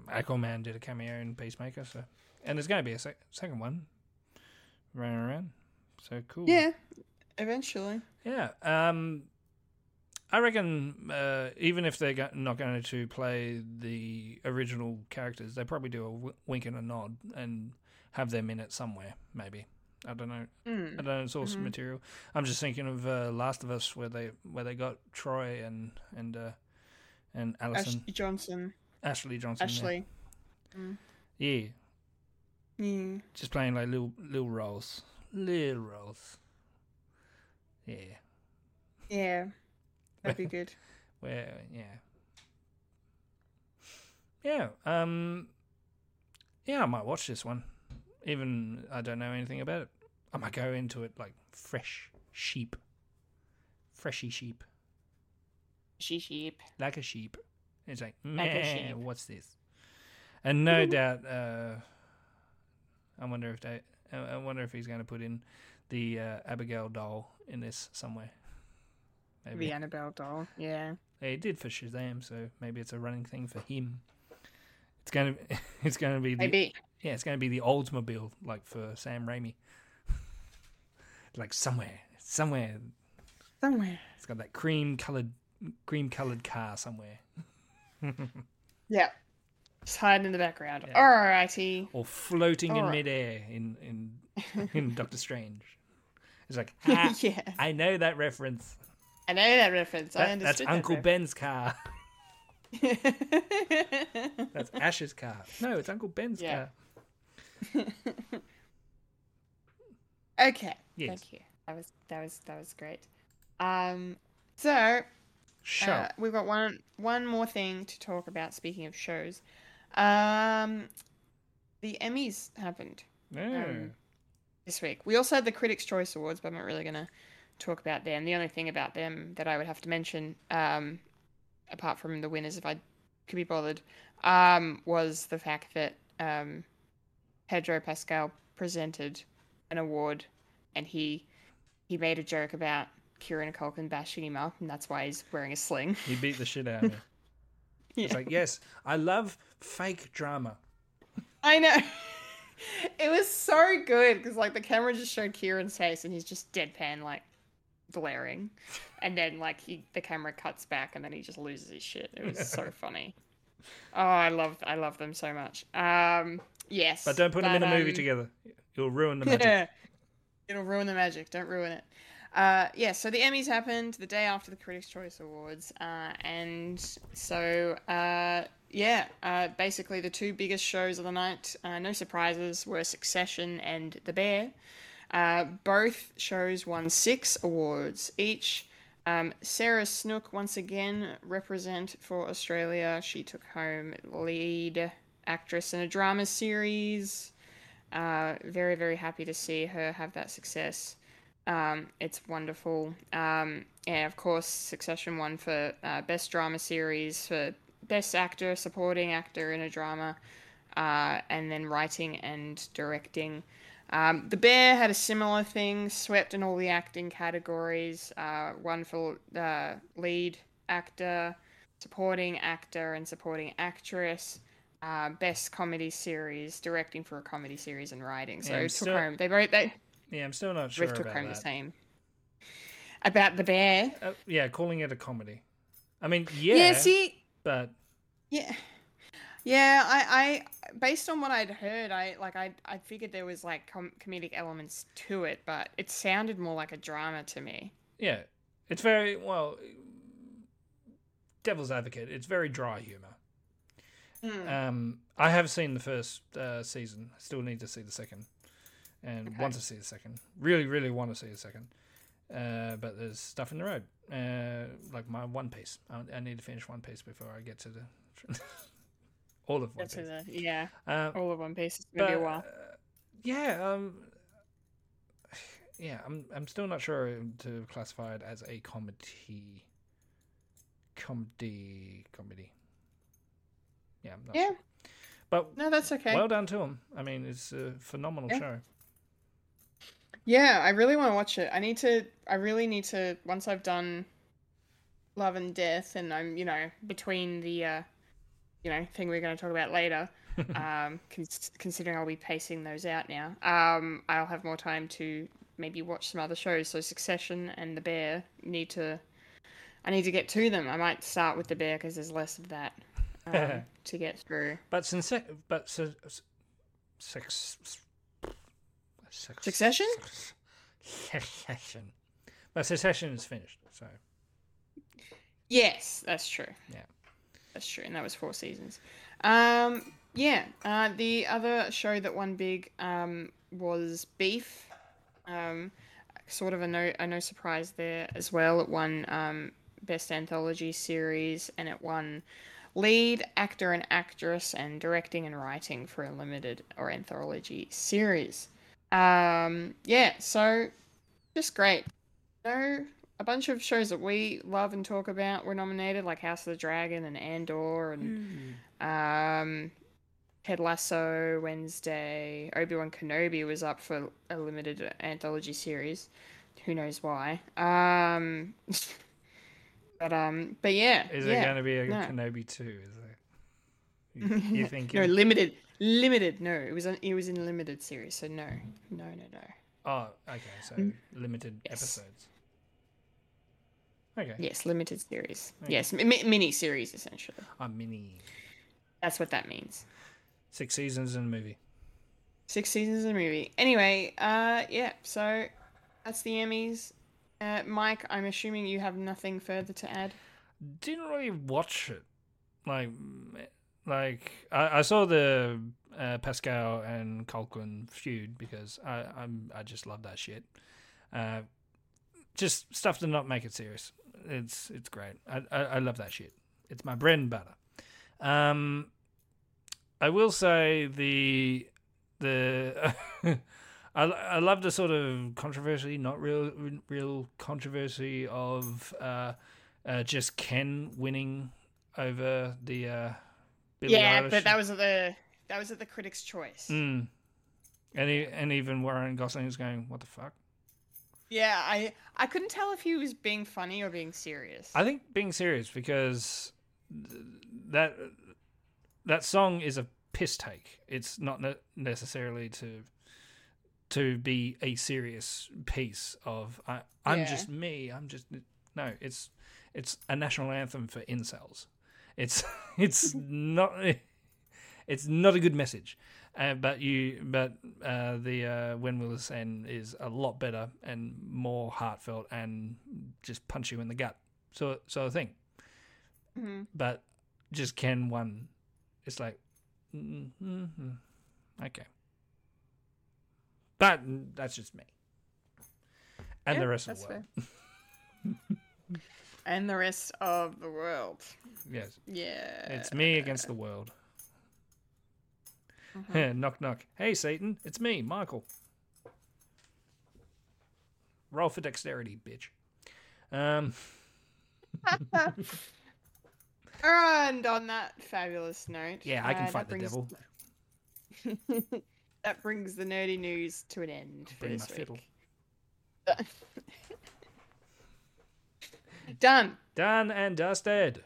Aquaman did a cameo in Peacemaker. So, and there's going to be a sec- second one running around. So cool. Yeah. Eventually. Yeah. Um, I reckon uh, even if they're not going to play the original characters, they probably do a w- wink and a nod and have them in it somewhere. Maybe I don't know. Mm. I don't know source material. I'm just thinking of uh, Last of Us, where they where they got Troy and and uh, and Allison Johnson. Ashley Johnson. yeah. Ashley. Yeah. Yeah. just playing like little little roles, little roles. Yeah. Yeah. That'd be good. where yeah yeah um yeah i might watch this one even i don't know anything about it i might go into it like fresh sheep freshy sheep She sheep. like a sheep it's like, Like a "Meh, sheep." what's this and no (laughs) doubt uh i wonder if they i I wonder if he's going to put in the uh, abigail doll in this somewhere maybe The Annabelle doll. Yeah. He did for Shazam, so maybe it's a running thing for him. It's gonna, (laughs) it's gonna be the Maybe. Yeah, it's gonna be the Oldsmobile like for Sam Raimi. (laughs) like somewhere, somewhere, Somewhere. it's got that cream colored, cream colored car somewhere, (laughs) Yeah. Just hiding in the background. Yeah. Alrighty. or floating in Alright. midair in in (laughs) in Doctor Strange. It's like ah, yeah. I know that reference. I know that reference. I That- that's understood that Uncle reference. Ben's car. That's Ash's car. No, it's Uncle Ben's Yeah. car. (laughs) okay. Yes. Thank you. That was that was that was great. Um so Shut Uh, we've got one one more thing to talk about. Speaking of shows, um, the Emmys happened No. um, this week. We also had the Critics' Choice Awards, but I'm not really going to talk about them. The only thing about them that I would have to mention, um, apart from the winners, if I could be bothered, um, was the fact that um, Pedro Pascal presented an award, and he he made a joke about Kieran Culkin bashing him up, and that's why he's wearing a sling. (laughs) He beat the shit out of me. It's (laughs) like, yes, I love fake drama. I know. (laughs) it was so good because like the camera just showed Kieran's face and he's just deadpan, like glaring, and then like he the camera cuts back and then he just loses his shit. It was so funny. Oh, I love I love them so much. Um, yes, But don't put them in a movie um, together. You'll ruin the (laughs) magic. It'll ruin the magic. Don't ruin it. Uh, yeah, so the Emmys happened the day after the Critics' Choice Awards. Uh, and so, uh, yeah, uh, basically the two biggest shows of the night, uh, no surprises, were Succession and The Bear. Uh, both shows won six awards each. Um, Sarah Snook, once again, represent for Australia. She took home lead actress in a drama series. Uh, very, very happy to see her have that success. Um, it's wonderful. Um, and of course, Succession won for uh, Best Drama Series, for Best Actor, Supporting Actor in a Drama, uh, and then Writing and Directing. Um, the Bear had a similar thing, swept in all the acting categories, uh, won for uh, Lead Actor, Supporting Actor, and Supporting Actress. Uh, best comedy series, directing for a comedy series, and writing. So Yeah, took still- home. They both they Yeah, I'm still not sure both took home the same. About the bear. Uh, yeah, calling it a comedy. I mean, yeah, Yeah, see, but yeah, yeah. I, I, based on what I'd heard, I like, I, I figured there was like com- comedic elements to it, but it sounded more like a drama to me. yeah, it's very well. Devil's advocate. It's very dry humor. Hmm. Um, I have seen the first uh, season. I still need to see the second, and want to see the second. Really, really want to see the second. Uh, but there's stuff in the road, uh, like my One Piece. I, I need to finish One Piece before I get to the (laughs) all of One Piece. a, yeah, Um, all of One Piece is gonna be a while. uh, yeah, um, yeah, I'm I'm still not sure to classify it as a comedy, comedy, comedy. Yeah, Yeah, sure. but no, that's okay. well done to him. I mean, it's a phenomenal Yeah. show. Yeah, I really want to watch it. I need to. I really need to. Once I've done Love and Death, and I'm, you know, between the, uh, you know, thing we're going to talk about later. (laughs) um, cons- considering I'll be pacing those out now, um, I'll have more time to maybe watch some other shows. So Succession and The Bear need to. I need to get to them. I might start with The Bear because there's less of that um, (laughs) to get through. But since but su- su- sex, sex, Succession? Succession. But Succession is finished, so Yes, that's true. yeah. That's true, and that was four seasons. Um, yeah. Uh, the other show that won big um, was Beef. Um, sort of a no a no surprise there as well. It won um, best anthology series, and it won lead actor and actress and directing and writing for a limited or anthology series. Um, yeah, so just great. No, a bunch of shows that we love and talk about were nominated, like House of the Dragon and Andor and um, Ted Lasso, Wednesday, Obi Wan Kenobi was up for a limited anthology series. Who knows why? Um, (laughs) but um, but yeah, Is yeah, it going to be a no. Kenobi two? Is it? You, (laughs) you think? No, limited, limited. No, it was an, it was in limited series, so no, no, no, no. Oh, okay. So limited Yes. episodes. Okay. Yes, limited series. Yes, mi- mi- mini series essentially. A mini. That's what that means. Six seasons in a movie. Six seasons in a movie. Anyway, uh, yeah. So that's the Emmys. Uh, Mike, I'm assuming you have nothing further to add. Didn't really watch it. Like, like I, I saw the uh, Pascal and Culkin feud because I I'm I just love that shit. Uh, just stuff to not make it serious. It's it's great. I, I I love that shit. It's my bread and butter. Um, I will say the the (laughs) I I love the sort of controversy, not real real controversy of uh, uh just Ken winning over the uh yeah, Eilish. but that was at the that was at the Critics' Choice. Mm. And he, and even Ryan Gosling is going, what the fuck? Yeah, I I couldn't tell if he was being funny or being serious. I think being serious because that that song is a piss take. It's not ne- necessarily to to be a serious piece of I, I'm Yeah. just me. I'm just no. It's it's a national anthem for incels. It's (laughs) it's (laughs) not it's not a good message. Uh, but you but uh, the uh, when will this end is a lot better and more heartfelt and just punch you in the gut. So so thing. Mhm. But just can one? It's like mm, mm, mm, okay. But that's just me. And Yeah, the rest of the world. and the rest of the world. Yes. Yeah. It's me against the world. Mm-hmm. (laughs) knock knock. Hey Satan, it's me, Michael. Roll for dexterity, bitch. Um (laughs) And on that fabulous note, yeah, I can uh, fight the brings- devil. (laughs) that brings the nerdy news to an end for Bring this my fiddle. week. (laughs) Done. Done and dusted.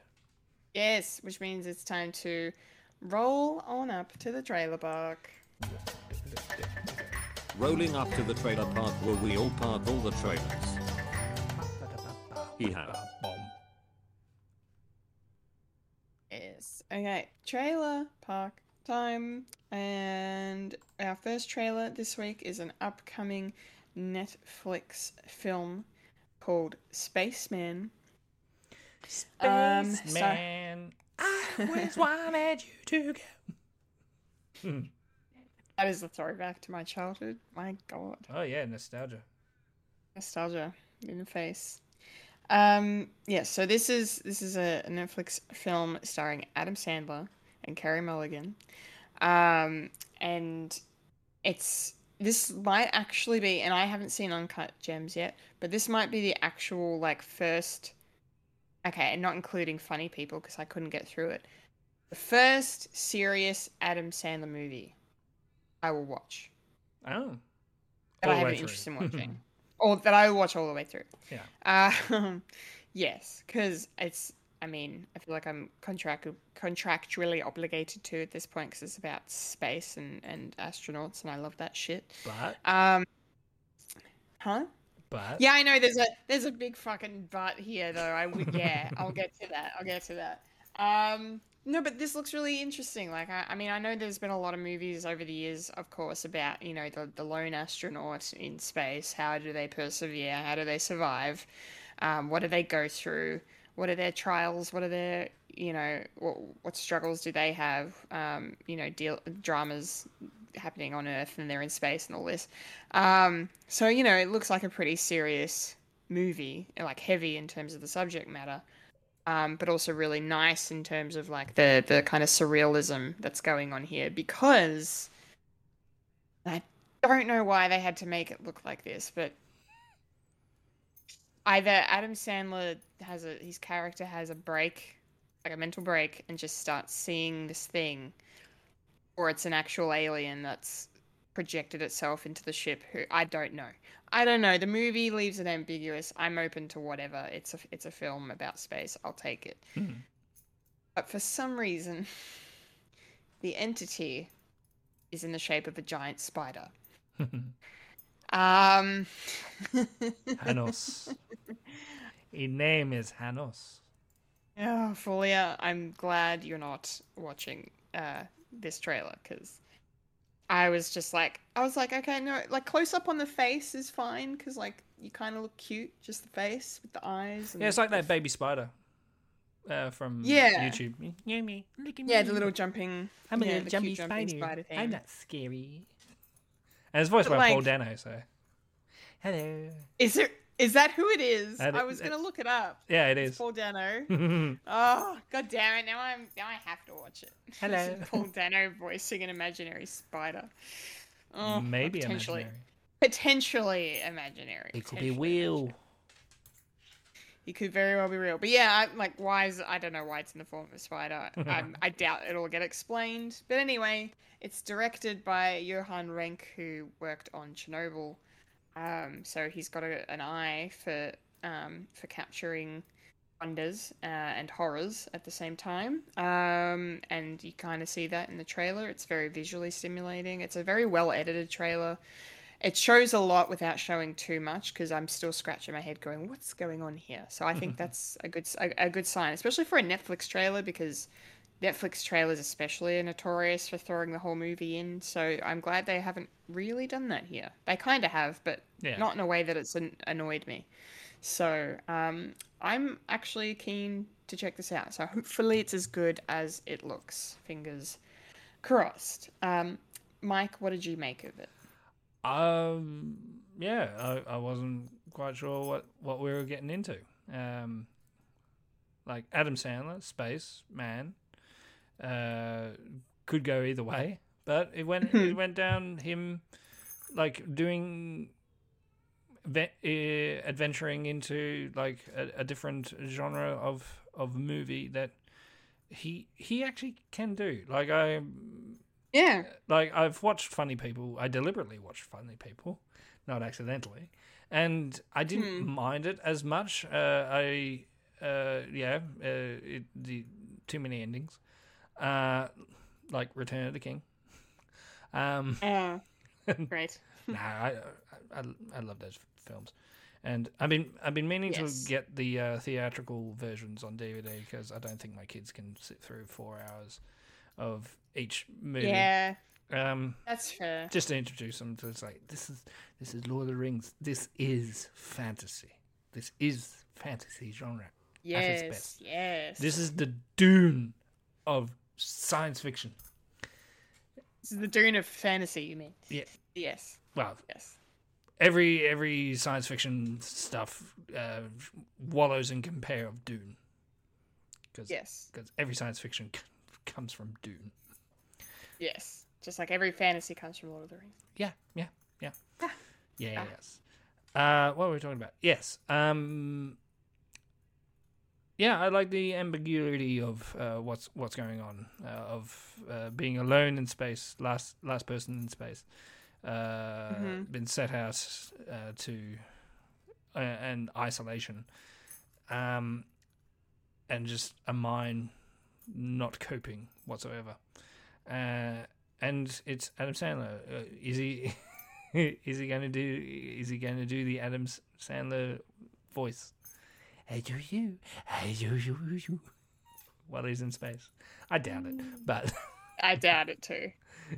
Yes, which means it's time to roll on up to the trailer park. Rolling up to the trailer park where we all park all the trailers. Yeah. Bomb. Yes. Okay, trailer park time. And our first trailer this week is an upcoming Netflix film called Spaceman. Um, so- Man, I always (laughs) wanted you to go. That is a throwback to my childhood. My god. Oh yeah, nostalgia. Nostalgia in the face. Um, yeah, so this is this is a Netflix film starring Adam Sandler and Carey Mulligan. Um, and it's this might actually be and I haven't seen Uncut Gems yet, but this might be the actual like first okay, and not including funny people because I couldn't get through it. The first serious Adam Sandler movie I will watch. Oh. That All I have an through. interest in watching. (laughs) or that I will watch all the way through. Yeah. Um, (laughs) yes, because it's. I mean, I feel like I'm contract contractually obligated to at this point because it's about space and and astronauts, and I love that shit. But Um, huh? but Yeah, I know. There's a there's a big fucking butt here, though. I would. Yeah, (laughs) I'll get to that. I'll get to that. Um, no, but this looks really interesting. Like, I, I mean, I know there's been a lot of movies over the years, of course, about you know the the lone astronaut in space. How do they persevere? How do they survive? Um, what do they go through? What are their trials? What are their you know what what struggles do they have? Um, you know, deal dramas happening on Earth and they're in space and all this. Um, so you know, it looks like a pretty serious movie, like heavy in terms of the subject matter, um, but also really nice in terms of like the the kind of surrealism that's going on here. Because I don't know why they had to make it look like this, but either Adam Sandler has a his character has a break, like a mental break, and just starts seeing this thing, or it's an actual alien that's projected itself into the ship. Who I don't know. I don't know. The movie leaves it ambiguous. I'm open to whatever. It's a it's a film about space. I'll take it. Hmm. But for some reason, the entity is in the shape of a giant spider. (laughs) um. (laughs) Hanos. His name is Hanos. Oh, Folia, I'm glad you're not watching uh, this trailer because I was just like, I was like, okay, no, like close up on the face is fine because like you kind of look cute, just the face with the eyes. And Yeah, it's like that baby spider uh, from Yeah. YouTube. Yeah, me. Look at Yeah, the little jumping. I'm a yeah, little jumpy jumping spider. spider. I'm not scary. And it's voiced But, by Paul Dano, so. Hello. Is it? Is that who it is? That I i- was that- gonna look it up. Yeah, it It's is. Paul Dano. (laughs) oh, god damn it! Now I'm now I have to watch it. (laughs) Hello. Paul Dano voicing an imaginary spider. Oh, Maybe potentially, imaginary. potentially imaginary. It could be potentially Will. imaginary. It could very well be real. But yeah, I, like why is I don't know why it's in the form of a spider. (laughs) um, I doubt it'll get explained. But anyway, it's directed by Johan Renck, who worked on Chernobyl. Um, so he's got a, an eye for um, for capturing wonders uh, and horrors at the same time. Um, and you kind of see that in the trailer. It's very visually stimulating. It's a very well edited trailer. It shows a lot without showing too much because I'm still scratching my head, going, "What's going on here?" So I think that's a good a, a good sign, especially for a Netflix trailer because Netflix trailers especially are notorious for throwing the whole movie in. So I'm glad they haven't really done that here. They kind of have, but Yeah. not in a way that it's an- annoyed me. So um, I'm actually keen to check this out. So hopefully it's as good as it looks. Fingers crossed. Um, Mike, what did you make of it? Um, yeah, I, I wasn't quite sure what, what we were getting into. Um, like Adam Sandler, Space Man, uh, could go either way, but it went it went down him like doing uh, adventuring into like a, a different genre of of movie that he he actually can do. Like I Yeah. like I've watched Funny People. I deliberately watched Funny People, not accidentally, and I didn't mind it as much. Uh, I uh, yeah, uh, it, the too many endings, uh, like Return of the King. Um, Uh, (laughs) great. nah, I, I I love those films, and I've been I've been meaning Yes. to get the uh, theatrical versions on DVD because I don't think my kids can sit through four hours of each movie. Yeah, Um, that's fair. just to introduce them to it's like this is this is Lord of the Rings. This is fantasy. This is fantasy genre. at its Yes, best. yes. This is the Dune of science fiction. This is the Dune of fantasy, you mean? Yeah. Yes, Well, yes. every every science fiction stuff uh, wallows in compare of Dune. Because Yes, Because every science fiction c- comes from Dune. Yes. Just like every fantasy comes from Lord of the Rings. Yeah, yeah, yeah. Yeah, yeah yes. Uh, what were we talking about? Yes. Um, yeah, I like the ambiguity of uh, what's what's going on, uh, of uh, being alone in space, last last person in space, uh, been set out uh, to uh, and isolation, um, and just a mind not coping whatsoever. Uh, and it's Adam Sandler. Uh, is he (laughs) is he going to do is he going to do the Adam Sandler voice? Hey, do you? Hey, you? you? While he's in space, I doubt it, but (laughs) I doubt it too.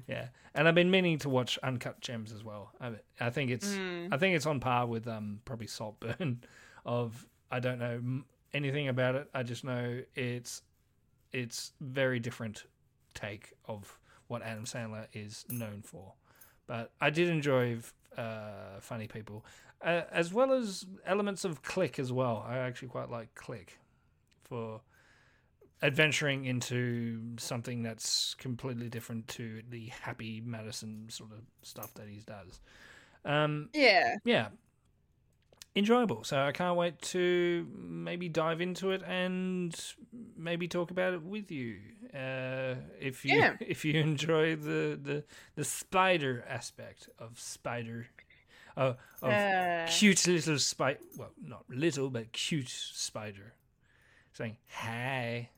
yeah. And I've been meaning to watch Uncut Gems as well. I, I think it's Mm. I think it's on par with um probably Saltburn. (laughs) Of I don't know anything about it. I just know it's it's very different take of what Adam Sandler is known for. But I did enjoy uh, Funny People, uh, as well as elements of Click as well. I actually quite like Click for adventuring into something that's completely different to the happy Madison sort of stuff that he does. Um, Yeah. yeah, enjoyable. So I can't wait to maybe dive into it and maybe talk about it with you. Uh, if you Yeah. (laughs) if you enjoy the the the spider aspect of spider. Uh, of Uh. cute little spider, well, not little, but cute spider, saying, "Hey,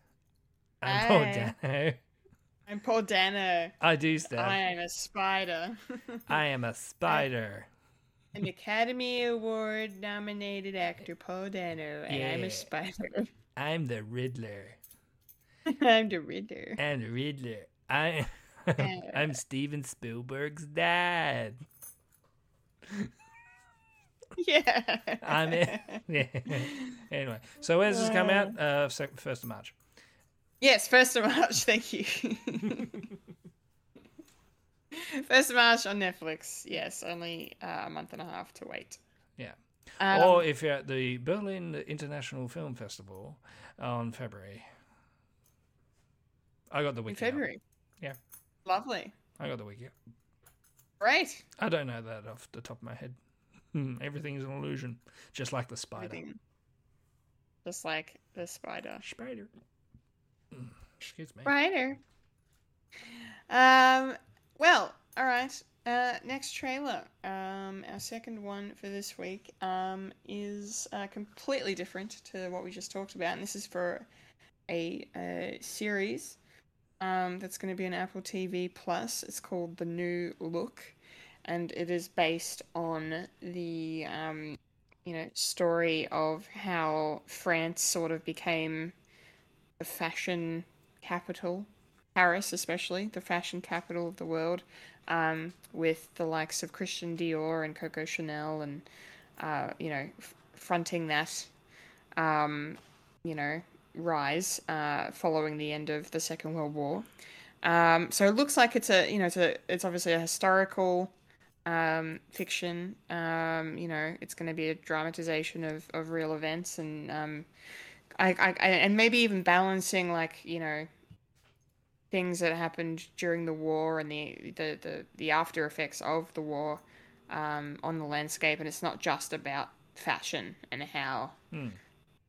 I'm Paul Dano. (laughs) I'm Paul Dano. I do stuff. I am a spider. (laughs) I am a spider." An Academy Award nominated (laughs) actor, Paul Dano, and I'm a spider. I'm the Riddler. (laughs) I'm the Riddler. and the Riddler. I (laughs) I'm Steven Spielberg's dad. Yeah. I'm. Yeah. anyway, so where's this come out? Uh, first of March. Yes, first of March. Thank you. (laughs) first of March on Netflix. Yes, only uh, a month and a half to wait. Yeah. Um, or if you're at the Berlin International Film Festival on February. I got the up. February. Yeah. Lovely. I got the up. Great. I don't know that off the top of my head. (laughs) Hmm, Everything is an illusion, just like the spider. Everything. Just like the spider. Spider. Mm, Excuse me. Spider. Um. Well, all right. Uh, next trailer, um, our second one for this week, um, is uh, completely different to what we just talked about, and this is for a, uh series um, that's going to be on Apple TV Plus. It's called The New Look, and it is based on the um, you know story of how France sort of became the fashion capital, Paris especially, the fashion capital of the world, um, with the likes of Christian Dior and Coco Chanel, and uh, you know, f- fronting that, um, you know, rise uh, following the end of the Second World War. Um, so it looks like it's a, you know, it's a, it's obviously a historical um, fiction. Um, you know, it's going to be a dramatization of, of real events, and um, I, I, I, and maybe even balancing like you know things that happened during the war and the the the, the after effects of the war um, on the landscape, and it's not just about fashion and how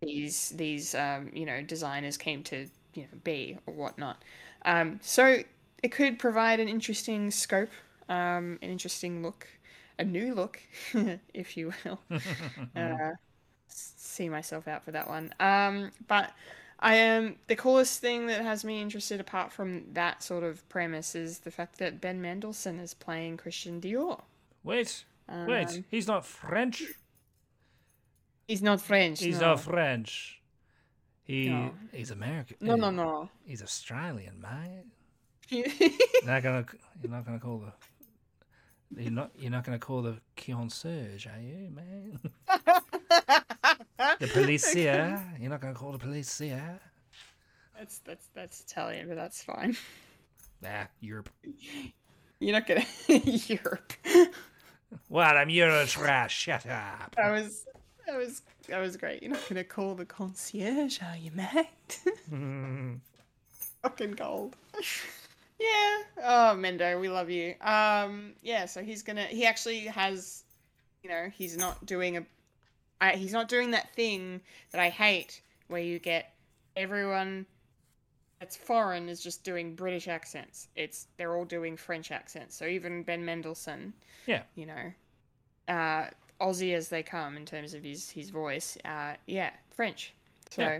these these um, you know designers came to you know be or whatnot. Um, so it could provide an interesting scope, um, an interesting look, a new look, (laughs) if you will. (laughs) uh, see myself out for that one. Um, but I am the coolest thing that has me interested, apart from that sort of premise, is the fact that Ben Mendelsohn is playing Christian Dior. Wait, wait. Um, He's not French. He's not French. He's no. not French. He No. he's American. No, no, no. He's Australian, mate. (laughs) You're not gonna you're not gonna call the you're not you're not gonna call the concierge, are you, man? (laughs) the police (laughs) here. You're not gonna call the police here. that's that's that's Italian, but that's fine. Ah, Europe. You're not gonna (laughs) Europe. What? I'm Euro trash. Shut up. That was that was that was great. You're not gonna call the concierge, are you, mate? Fucking gold. (laughs) yeah. Oh, Mendo, we love you. Um, yeah. So he's gonna. He actually has. You know, he's not doing a. I, he's not doing that thing that I hate, where you get everyone that's foreign is just doing British accents. It's they're all doing French accents. So even Ben Mendelsohn, Yeah. you know, uh, Aussie as they come in terms of his his voice. Uh, yeah, French. So Yeah.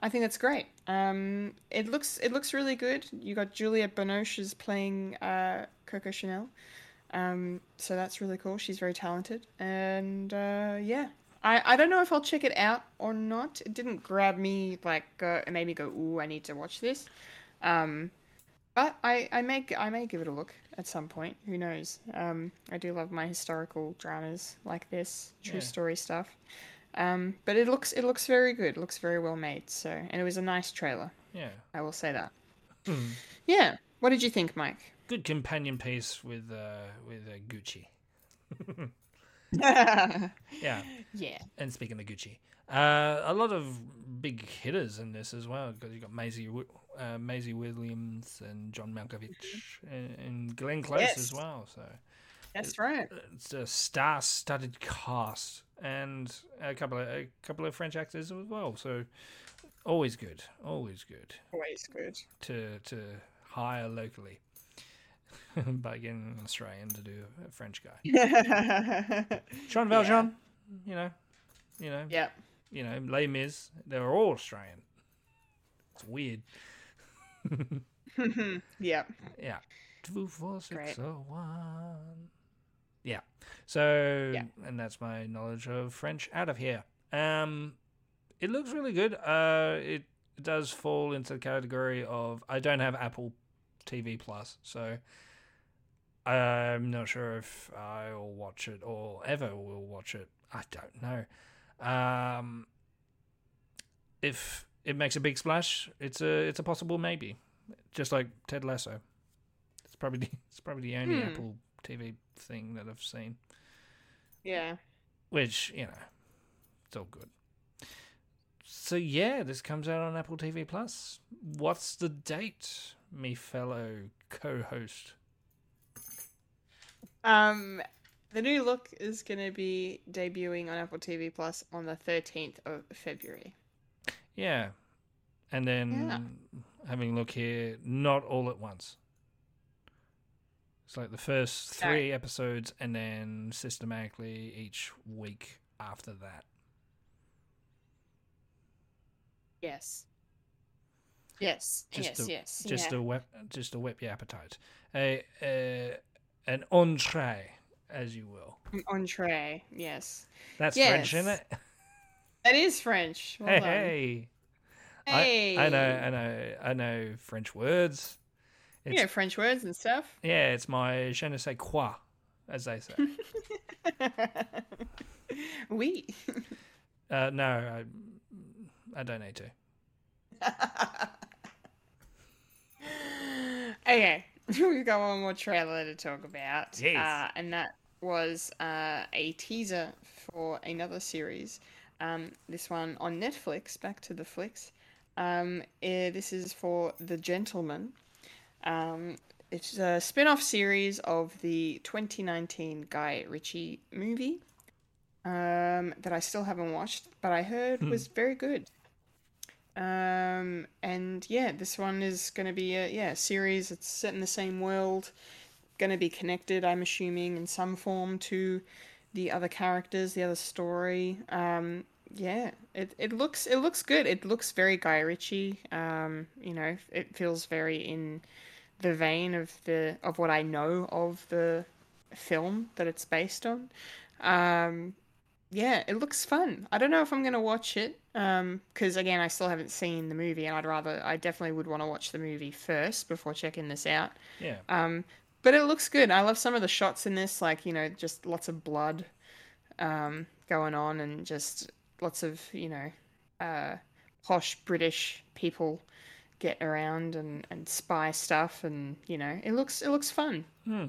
I think that's great. Um, it looks it looks really good. You got Juliette Binoche is playing uh, Coco Chanel. Um, so that's really cool. She's very talented, and uh, yeah, I, I don't know if I'll check it out or not. It didn't grab me like uh, it made me go, ooh, I need to watch this. Um, but I, I may I may give it a look at some point. Who knows? Um, I do love my historical dramas like this, true Yeah. story stuff. Um, but it looks it looks very good. It looks very well made. So and it was a nice trailer. Yeah. I will say that. Yeah. What did you think, Mike? Good companion piece with uh with uh, Gucci. (laughs) (laughs) yeah. Yeah. And speaking of Gucci, uh, a lot of big hitters in this as well because you've got Maisie, uh, Maisie Williams and John Malkovich and, and Glenn Close Yes. as well. So That's right. it's a star-studded cast and a couple of a couple of French actors as well. So always good, always good Always good. to to hire locally. (laughs) by getting an Australian to do a French guy, (laughs) Jean Valjean, you know, you know, yeah. you know, Les Mis, they were all Australian. It's weird. (laughs) Yeah. Yeah. Two, four, six, Great. oh, one. Yeah. So, Yeah. and that's my knowledge of French out of here. Um, it looks really good. Uh, it does fall into the category of I don't have Apple TV Plus, so I'm not sure if I'll watch it or ever will watch it. I don't know. Um, if it makes a big splash, it's a it's a possible maybe. Just like Ted Lasso. It's probably (laughs) the, it's probably the only Hmm. Apple TV thing that I've seen. Yeah. Which, you know, it's all good. So yeah, this comes out on Apple TV Plus. What's the date, me fellow co-host? Um, the new look is going to be debuting on Apple TV Plus on the 13th of February. Yeah. And then having a look here, not all at once. It's like the first three episodes, and then systematically each week after that. Yes. Yes. Just yes. to, yes. Just yeah. to whet, just to whet your appetite. A, a an entree, as you will. An entree. Yes. That's French, isn't it? That is French. Well hey, hey. Hey. I, I know, I know, I know French words. You know French words and stuff. yeah, it's my je ne sais quoi, as they say. (laughs) oui. (laughs) uh, no, I, I don't need to. (laughs) okay, (laughs) we've got one more trailer to talk about. Yes. Uh, and that was uh, a teaser for another series. Um, this one on Netflix, back to the flicks. Um, eh, this is for The Gentlemen. Um, it's a spin off series of the 2019 Guy Ritchie movie um, that I still haven't watched, but I heard was very good. Um, and yeah, this one is going to be a yeah series. It's set in the same world, going to be connected. I'm assuming in some form to the other characters, the other story. Um, yeah, it, it looks it looks good. It looks very Guy Ritchie. Um, you know, it feels very in the vein of the of what I know of the film that it's based on. Um, yeah, it looks fun. I don't know if I'm gonna watch it, um, because again, I still haven't seen the movie, and I'd rather, I definitely would want to watch the movie first before checking this out. Yeah. Um, but it looks good. I love some of the shots in this, like you know, just lots of blood, um, going on, and just lots of you know, uh, posh British people get around and and spy stuff, and you know, it looks it looks fun. Hmm.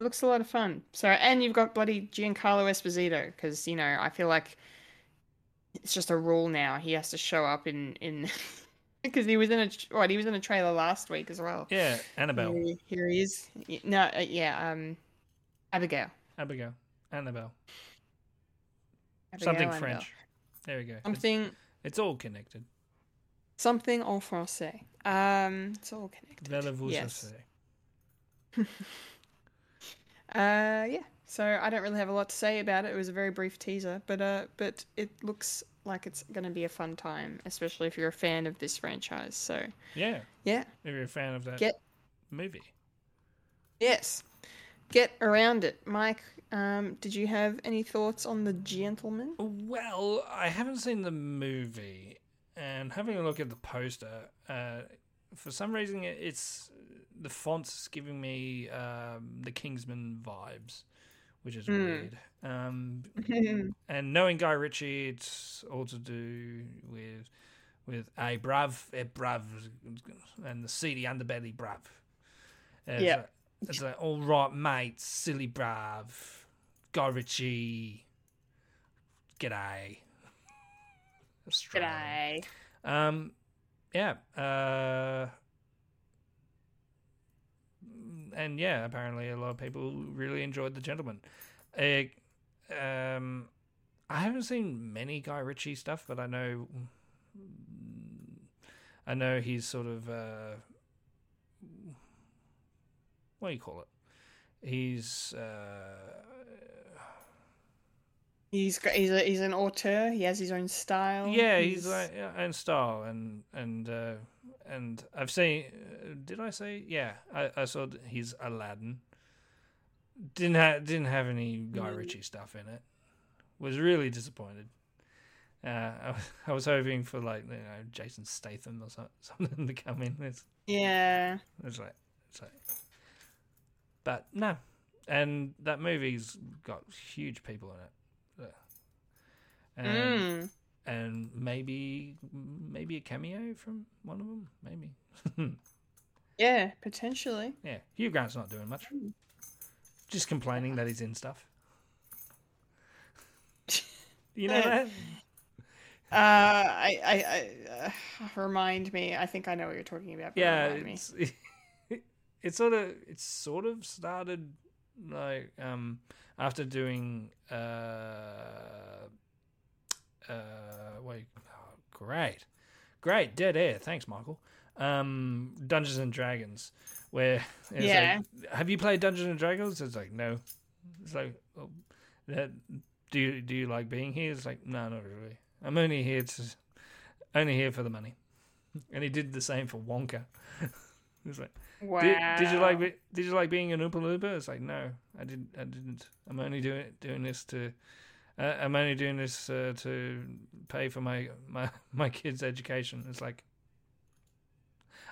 Looks a lot of fun. So, and you've got bloody Giancarlo Esposito because you know I feel like it's just a rule now. He has to show up in in (laughs) because he was in a what he was in a trailer last week as well. Yeah, Annabelle, Here, here he is. No, uh, yeah, um, Abigail. Abigail, Annabelle, Abigail something Annabelle. French. There we go. Something it's all connected. something en français. Um, it's all connected. Yes. yes. (laughs) Uh, yeah. So I don't really have a lot to say about it. It was a very brief teaser, but uh, but it looks like it's gonna be a fun time, especially if you're a fan of this franchise. So Yeah, yeah, if you're a fan of that Get- movie. yes, get around it, Mike. Um, did you have any thoughts on the Gentlemen? Well, I haven't seen the movie, and having a look at the poster, uh, for some reason it's the font's giving me um, the Kingsman vibes, which is weird. Um, (laughs) and knowing Guy Ritchie, it's all to do with with a brav, a brav, and the seedy underbelly brav. It's Yeah. like- it's like all right, mate, silly brav, Guy Ritchie, g'day. Australian. G'day. Um, yeah. Uh, and yeah, apparently a lot of people really enjoyed The Gentlemen. Uh, um, I haven't seen many Guy Ritchie stuff, but I know, I know he's sort of, uh, what do you call it? He's, uh, He's got he's a, he's an auteur. He has his own style. Yeah, he's like yeah, and style and and uh, and I've seen. Did I say yeah? I, I saw his Aladdin. Didn't have didn't have any Guy Ritchie stuff in it. Was really disappointed. Uh, I, (laughs) I was hoping for like you know Jason Statham or so, (laughs) something to come in. It's yeah. it's like it's like, but no, and that movie's got huge people in it. Mm. and maybe maybe a cameo from one of them. Maybe. (laughs) Yeah, potentially. yeah, Hugh Grant's not doing much. Just complaining that he's in stuff. (laughs) You know that? Uh, I, I, I uh, remind me. I think I know what you're talking about. but Yeah, remind me. it's, (laughs) it sort of it's sort of started like um after doing uh uh wait oh, great great dead air thanks Michael um Dungeons and Dragons where (laughs) it's Yeah. like, have you played Dungeons and Dragons? It's like no. It's like, well, that, do you do you like being here? It's like no, not really. I'm only here to only here for the money. And he did the same for Wonka. (laughs) It's like, Wow. did, did you like did you like being an Oompa Loompa? It's like no, I didn't. I didn't. I'm only doing doing this to. Uh, I'm only doing this uh, to pay for my, my (laughs) my kids' education. It's like.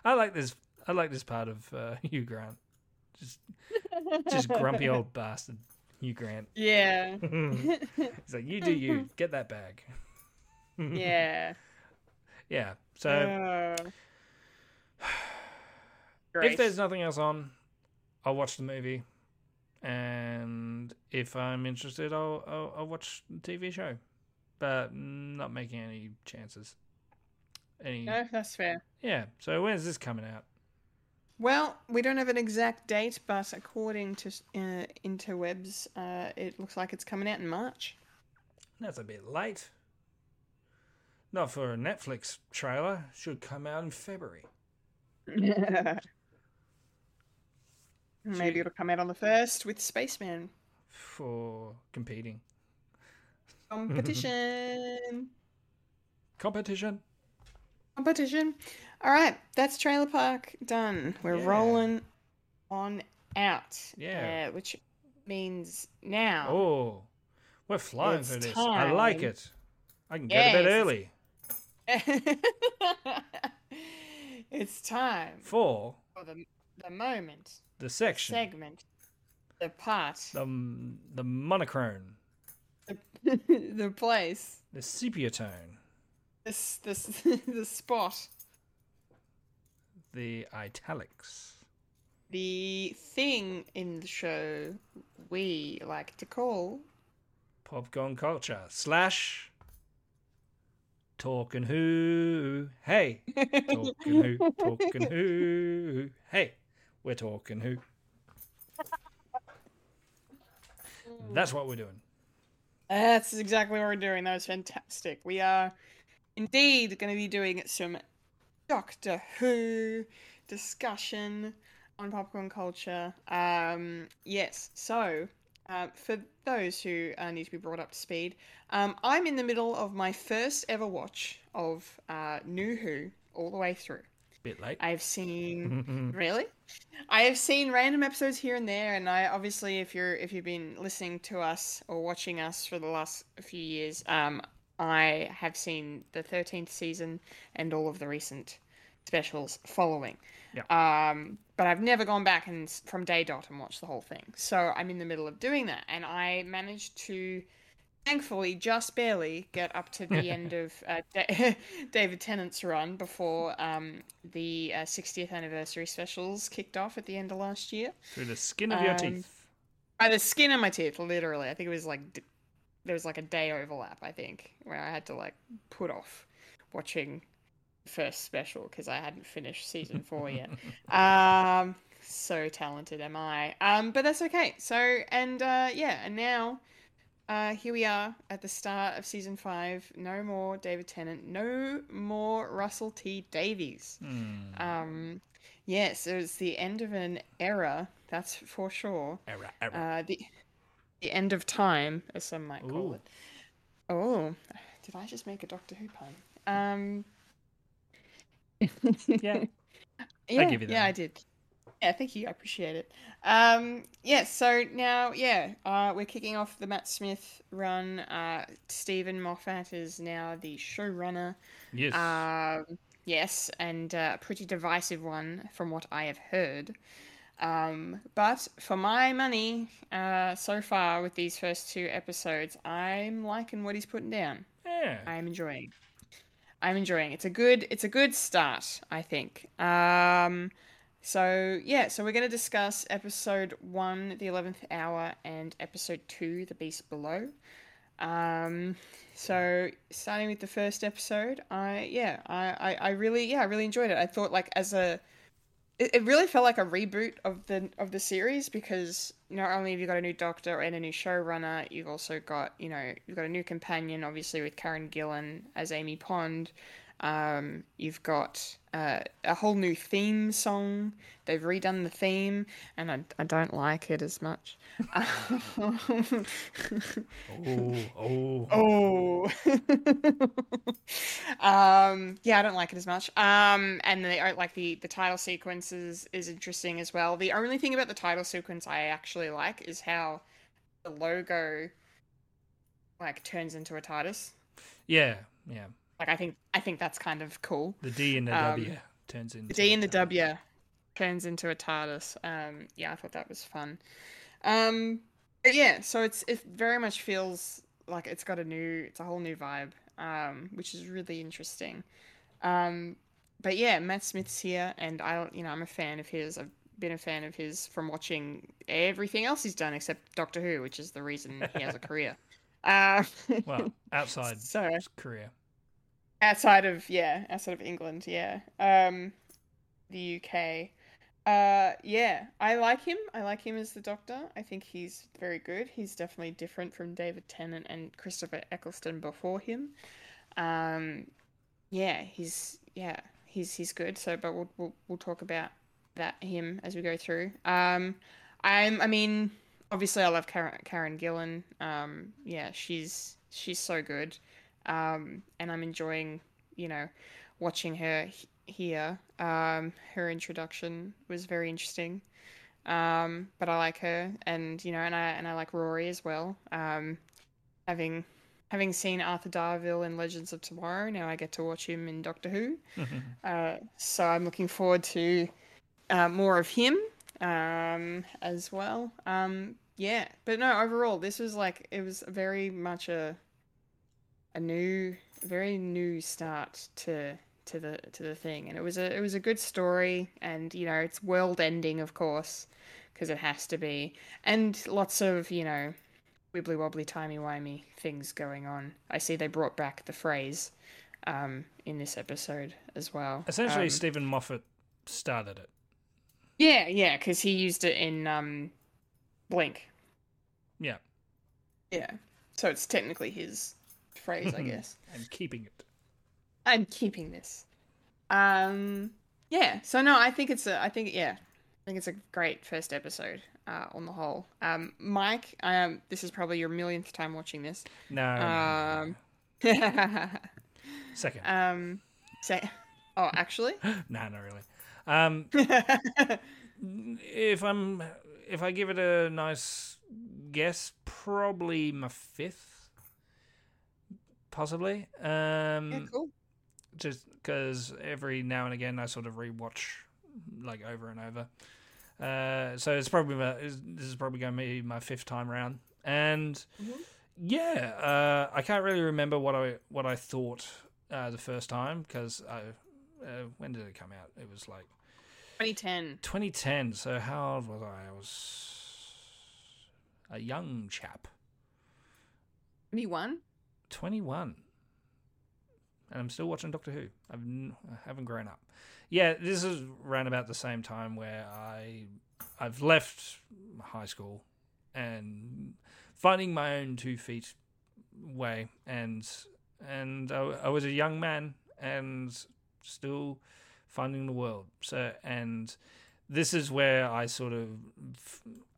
I like this. I like this part of uh, (laughs) Hugh Grant. Just just grumpy old (laughs) bastard Hugh Grant. Yeah. He's like, you do you. Get that bag. yeah. Yeah. So Uh, (sighs) if there's nothing else on, I'll watch the movie, and if I'm interested, I'll I'll, I'll watch the TV show, but not making any chances. Any no, that's fair. yeah. So when's this coming out? Well, we don't have an exact date, but according to uh, interwebs, uh, it looks like it's coming out in March. That's a bit late. Not for a Netflix trailer. Should come out in February. (laughs) Maybe it'll come out on the first with Spaceman For competing competition. (laughs) competition. competition. All right, that's Trailer Park done. We're Yeah. rolling on out. Yeah. uh, which means now. Oh, we're flying It's through this. I like it. I can get to bed Yes. early. (laughs) it's time For for the the moment, the section, segment, the part, the the monochrome, the, (laughs) the place, the sepia tone, this this (laughs) the spot, the italics. the thing in the show we like to call popcorn culture slash talking who. Hey. (laughs) Talking who talking who. Hey we're talking who that's what we're doing That's exactly what we're doing. That was fantastic. We are indeed going to be doing some Doctor Who discussion on popcorn culture. Um, yes, so uh, for those who uh, need to be brought up to speed, um, I'm in the middle of my first ever watch of uh, New Who all the way through. Bit late I've seen (laughs) really. I have seen random episodes here and there, and I obviously, if you're if you've been listening to us or watching us for the last few years, um, I have seen the thirteenth season and all of the recent specials following. Yeah. Um, but I've never gone back and from day dot and watched the whole thing. So I'm in the middle of doing that, and I managed to thankfully just barely get up to the (laughs) end of uh, Da- (laughs) David Tennant's run before um, the uh, 60th anniversary specials kicked off at the end of last year. through the skin of your Um, teeth By the skin of my teeth, literally. I think it was like d- there was like a day overlap. I think where I had to like put off watching the first special because I hadn't finished season four yet. (laughs) um, so talented am I. Um, but that's okay. So and uh, yeah, and now uh, here we are at the start of season five. No more David Tennant. No more Russell T Davies. Um, yes, it was the end of an era. That's for sure. error error Uh, the the end of time, as some might call Ooh. it. Oh, did I just make a Doctor Who pun? Um, (laughs) yeah (laughs) yeah, give you that yeah. I did. Yeah, thank you. I appreciate it. Um, yeah, so now, yeah, uh, we're kicking off the Matt Smith run. Uh, Steven Moffat is now the showrunner. yes Um, yes, and uh, a pretty divisive one from what I have heard. Um, but for my money, uh, so far with these first two episodes, I'm liking what he's putting down. yeah I'm enjoying. I'm enjoying. It's a good. It's a good start, I think. Um, so yeah, so we're going to discuss episode one, the eleventh hour, and episode two, the beast below. Um, so starting with the first episode, I yeah, I, I, I really yeah, I really enjoyed it. I thought like as a it, it really felt like a reboot of the of the series because not only have you got a new doctor and a new showrunner, you've also got you know you've got a new companion, obviously with Karen Gillan as Amy Pond, Um, you've got uh, a whole new theme song. They've redone the theme, and I, I don't like it as much. Oh, oh, (laughs) Oh. (laughs) um, yeah, I don't like it as much. Um, and the uh, like the the title sequence is is interesting as well. The only thing about the title sequence I actually like is how the logo like turns into a TARDIS. yeah, yeah. Like I think I think that's kind of cool. The D and the Um, W turns into The D and the a- W turns into a TARDIS. Um, yeah, I thought that was fun. Um, but yeah, so it's it very much feels like it's got a new, it's a whole new vibe, um, which is really interesting. Um, but yeah, Matt Smith's here, and I, you know, I'm a fan of his. I've been a fan of his from watching everything else he's done except Doctor Who, which is the reason he has a (laughs) career. Uh, Well, outside (laughs) so his career. Outside of yeah outside of england yeah. Um the uk uh yeah i like him. I like him as the doctor. I think he's very good. He's definitely different from david tennant and christopher eccleston before him. Um yeah he's yeah he's he's good. So but we'll we'll, we'll talk about that him as we go through. Um i'm i mean obviously i love karen, karen gillan. Um yeah she's she's so good um, and I'm enjoying, you know, watching her h- here. Um, her introduction was very interesting, um, but I like her, and you know, and I and I like Rory as well. Um, having having seen Arthur Darvill in Legends of Tomorrow, now I get to watch him in Doctor Who. Uh, so I'm looking forward to uh, more of him um, as well. Um, yeah, but no, overall, this was like it was very much a a new, very new start to to the to the thing, and it was a it was a good story, and you know it's world ending, of course, because it has to be, and lots of you know wibbly wobbly timey wimey things going on. I see they brought back the phrase um, in this episode as well. Essentially, Um, Steven Moffat started it. yeah, yeah, because he used it in um, Blink. Yeah, Yeah, so it's technically his phrase, I (laughs) guess. I'm keeping it. I'm keeping this. Um, yeah. So no, I think it's a. I think yeah, I think it's a great first episode uh, on the whole. Um, Mike, um, this is probably your millionth time watching this. No, Um, (laughs) second. um, say, oh, actually, (laughs) no, not really. Um, if I'm, if I give it a nice guess, probably my fifth, possibly. Um, yeah, cool. just because every now and again I sort of rewatch like over and over. Uh, so it's probably my, this is probably going to be my fifth time round, and yeah, uh, I can't really remember what I what I thought uh, the first time because I uh, when did it come out? It was like 2010. 2010. So how old was I? I was a young chap, 21. 21. And I'm still watching Doctor Who. I've n- I haven't grown up. Yeah, this is around about the same time where I I've left high school and finding my own two feet way and and I, I was a young man and still finding the world. So and this is where I sort of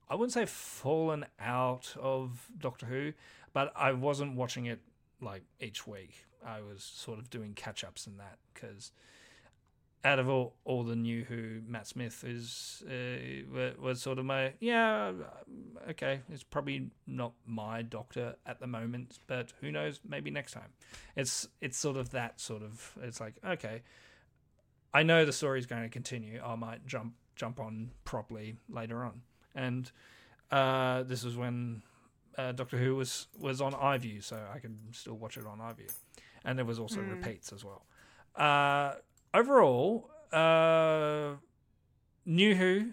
I wouldn't say fallen out of Doctor Who, but I wasn't watching it like each week. I was sort of doing catch ups and that because out of all, all the new Who, Matt Smith is uh, was sort of my yeah okay. It's probably not my Doctor at the moment, but who knows? Maybe next time. It's it's sort of that sort of. It's like okay, I know the story's going to continue. I might jump jump on properly later on, and uh, this was when uh, Doctor Who was was on iView, so I could still watch it on iView, and there was also repeats as well. Uh, overall, uh, new Who,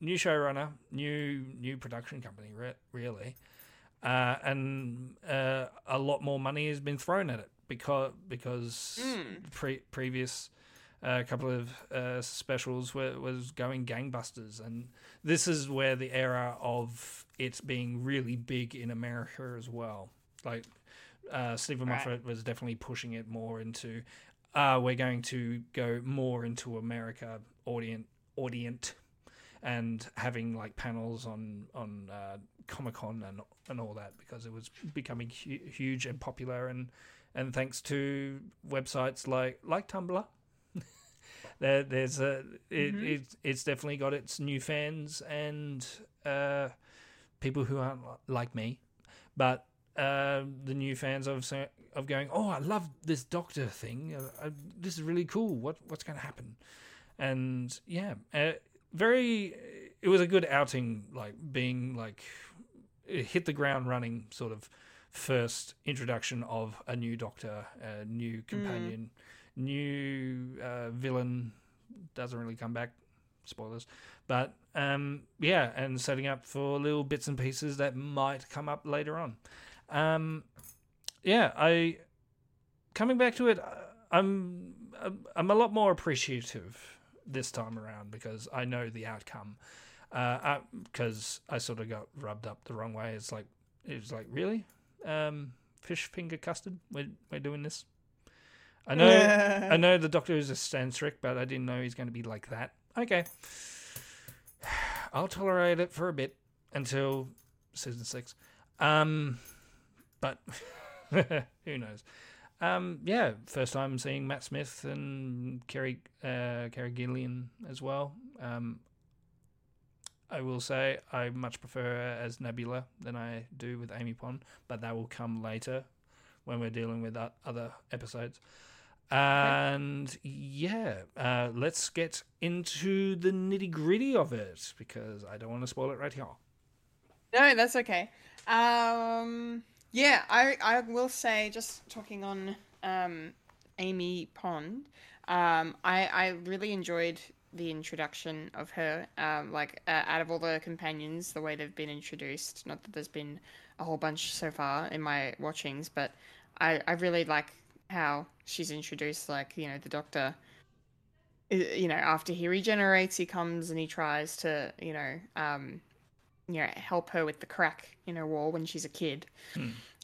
new showrunner, new new production company, re- really, uh, and uh, a lot more money has been thrown at it because because pre- previous a couple of uh, specials were, was going gangbusters, and this is where the era of it being really big in America as well. Like uh, Steven Right. Moffat was definitely pushing it more into uh, we're going to go more into America audience audience and having like panels on on uh, Comic Con and and all that because it was becoming hu- huge and popular and and thanks to websites like like Tumblr. There, there's a it, Mhm. it, it's definitely got its new fans and uh, people who aren't like me, but uh, the new fans of of going, oh, I love this Doctor thing. Uh, I, this is really cool. What what's going to happen? And yeah, uh, very. It was a good outing, like being like hit the ground running, sort of first introduction of a new Doctor, a new companion, new uh, villain. Doesn't really come back. Spoilers, but um, yeah, and setting up for little bits and pieces that might come up later on. Um, yeah, I coming back to it, uh, I'm I'm- a lot more appreciative this time around because I know the outcome. Because I sort of got rubbed up the wrong way. It's like it was like really, um, fish finger custard. We're we're doing this. I know I know the Doctor is a stanstric, but I didn't know he's going to be like that. Okay, (sighs) I'll tolerate it for a bit until season six. Um, but (laughs) who knows? Um, yeah, first time seeing Matt Smith and Kerry uh, Kerry Gillian as well. Um, I will say I much prefer her as Nebula than I do with Amy Pond, but that will come later when we're dealing with other episodes. And yeah, uh, let's get into the nitty gritty of it because I don't want to spoil it right here. No, that's okay. Um, yeah, I I will say just talking on um, Amy Pond. Um, I I really enjoyed the introduction of her. Um, like uh, out of all the companions, the way they've been introduced. Not that there's been a whole bunch so far in my watchings, but I I really like how she's introduced. Like you know the Doctor. You know, after he regenerates, he comes and he tries to, you know, um, you know help her with the crack in her wall when she's a kid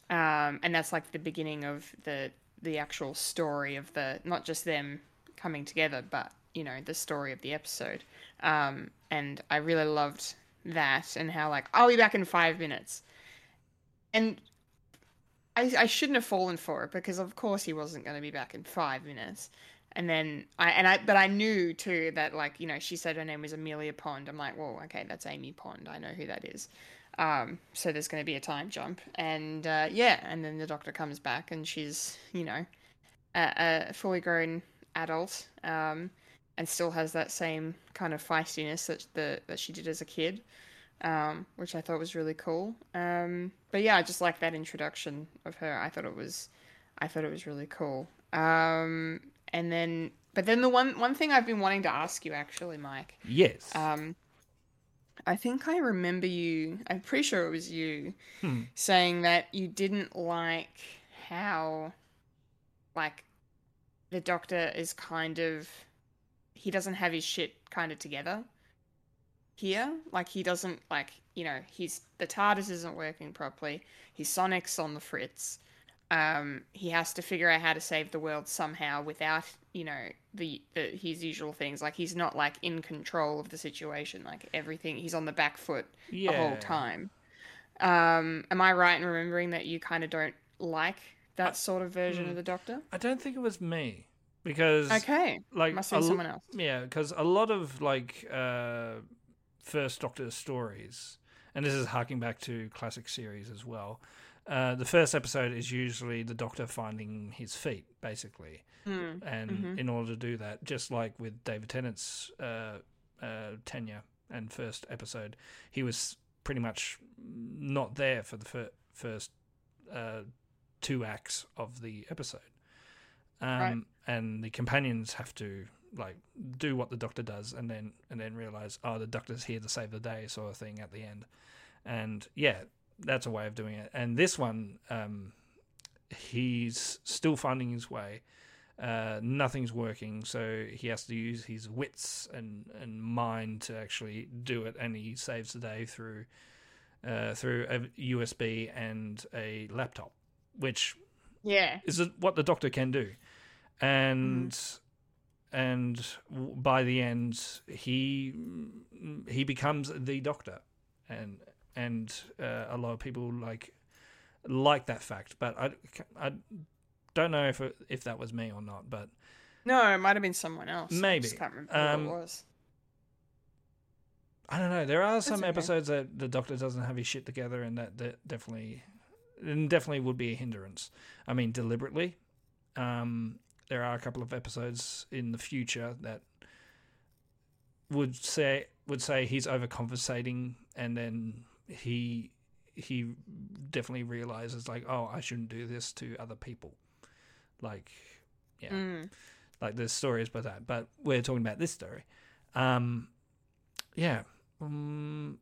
um, and that's like the beginning of the the actual story of the not just them coming together but you know the story of the episode um, and i really loved that and how like i'll be back in five minutes and I, I shouldn't have fallen for it because of course he wasn't going to be back in five minutes and then I and I but I knew too that like you know she said her name was Amelia Pond. I'm like, well, okay, that's Amy Pond. I know who that is. Um, so there's going to be a time jump, and uh, yeah, and then the doctor comes back, and she's you know a, a fully grown adult, um, and still has that same kind of feistiness that the that she did as a kid, um, which I thought was really cool. Um, but yeah, I just like that introduction of her. I thought it was, I thought it was really cool. Um, and then, but then the one one thing I've been wanting to ask you actually, Mike. Yes. Um, I think I remember you. I'm pretty sure it was you Hmm. saying that you didn't like how, like, the Doctor is kind of he doesn't have his shit kind of together here. Like he doesn't like you know he's the TARDIS isn't working properly. His Sonic's on the fritz. Um, he has to figure out how to save the world somehow without you know the, the his usual things. Like he's not like in control of the situation. Like everything, he's on the back foot the whole time. Um, am I right in remembering that you kind of don't like that sort of version of the Doctor? I don't think it was me because Okay, like must a be someone else. Yeah, because a lot of like uh, first Doctor stories, and this is harking back to classic series as well. Uh, the first episode is usually the Doctor finding his feet, basically, Mm. and Mhm. in order to do that, just like with David Tennant's uh, uh, tenure and first episode, he was pretty much not there for the fir- first uh, two acts of the episode. Um, Right. And the companions have to like do what the Doctor does, and then and then realize, oh, the Doctor's here to save the day, sort of thing at the end. And yeah, that's a way of doing it. And this one, um, he's still finding his way. Uh, nothing's working, so he has to use his wits and, and mind to actually do it, and he saves the day through uh, through a USB and a laptop, which Yeah, is what the Doctor can do. and and by the end he he becomes the doctor and and uh, a lot of people like like that fact but i i don't know if it, if that was me or not but No, it might have been someone else. I Maybe. just can't remember Um, who it was. I don't know. There are some okay. episodes that the Doctor doesn't have his shit together, and that, that definitely, and definitely would be a hindrance. I mean, deliberately. Um, there are a couple of episodes in the future that would say would say he's overcompensating, and then he he definitely realizes like, oh, I shouldn't do this to other people. Like, yeah Mm. like there's stories about that, but we're talking about this story. Um, yeah. Um,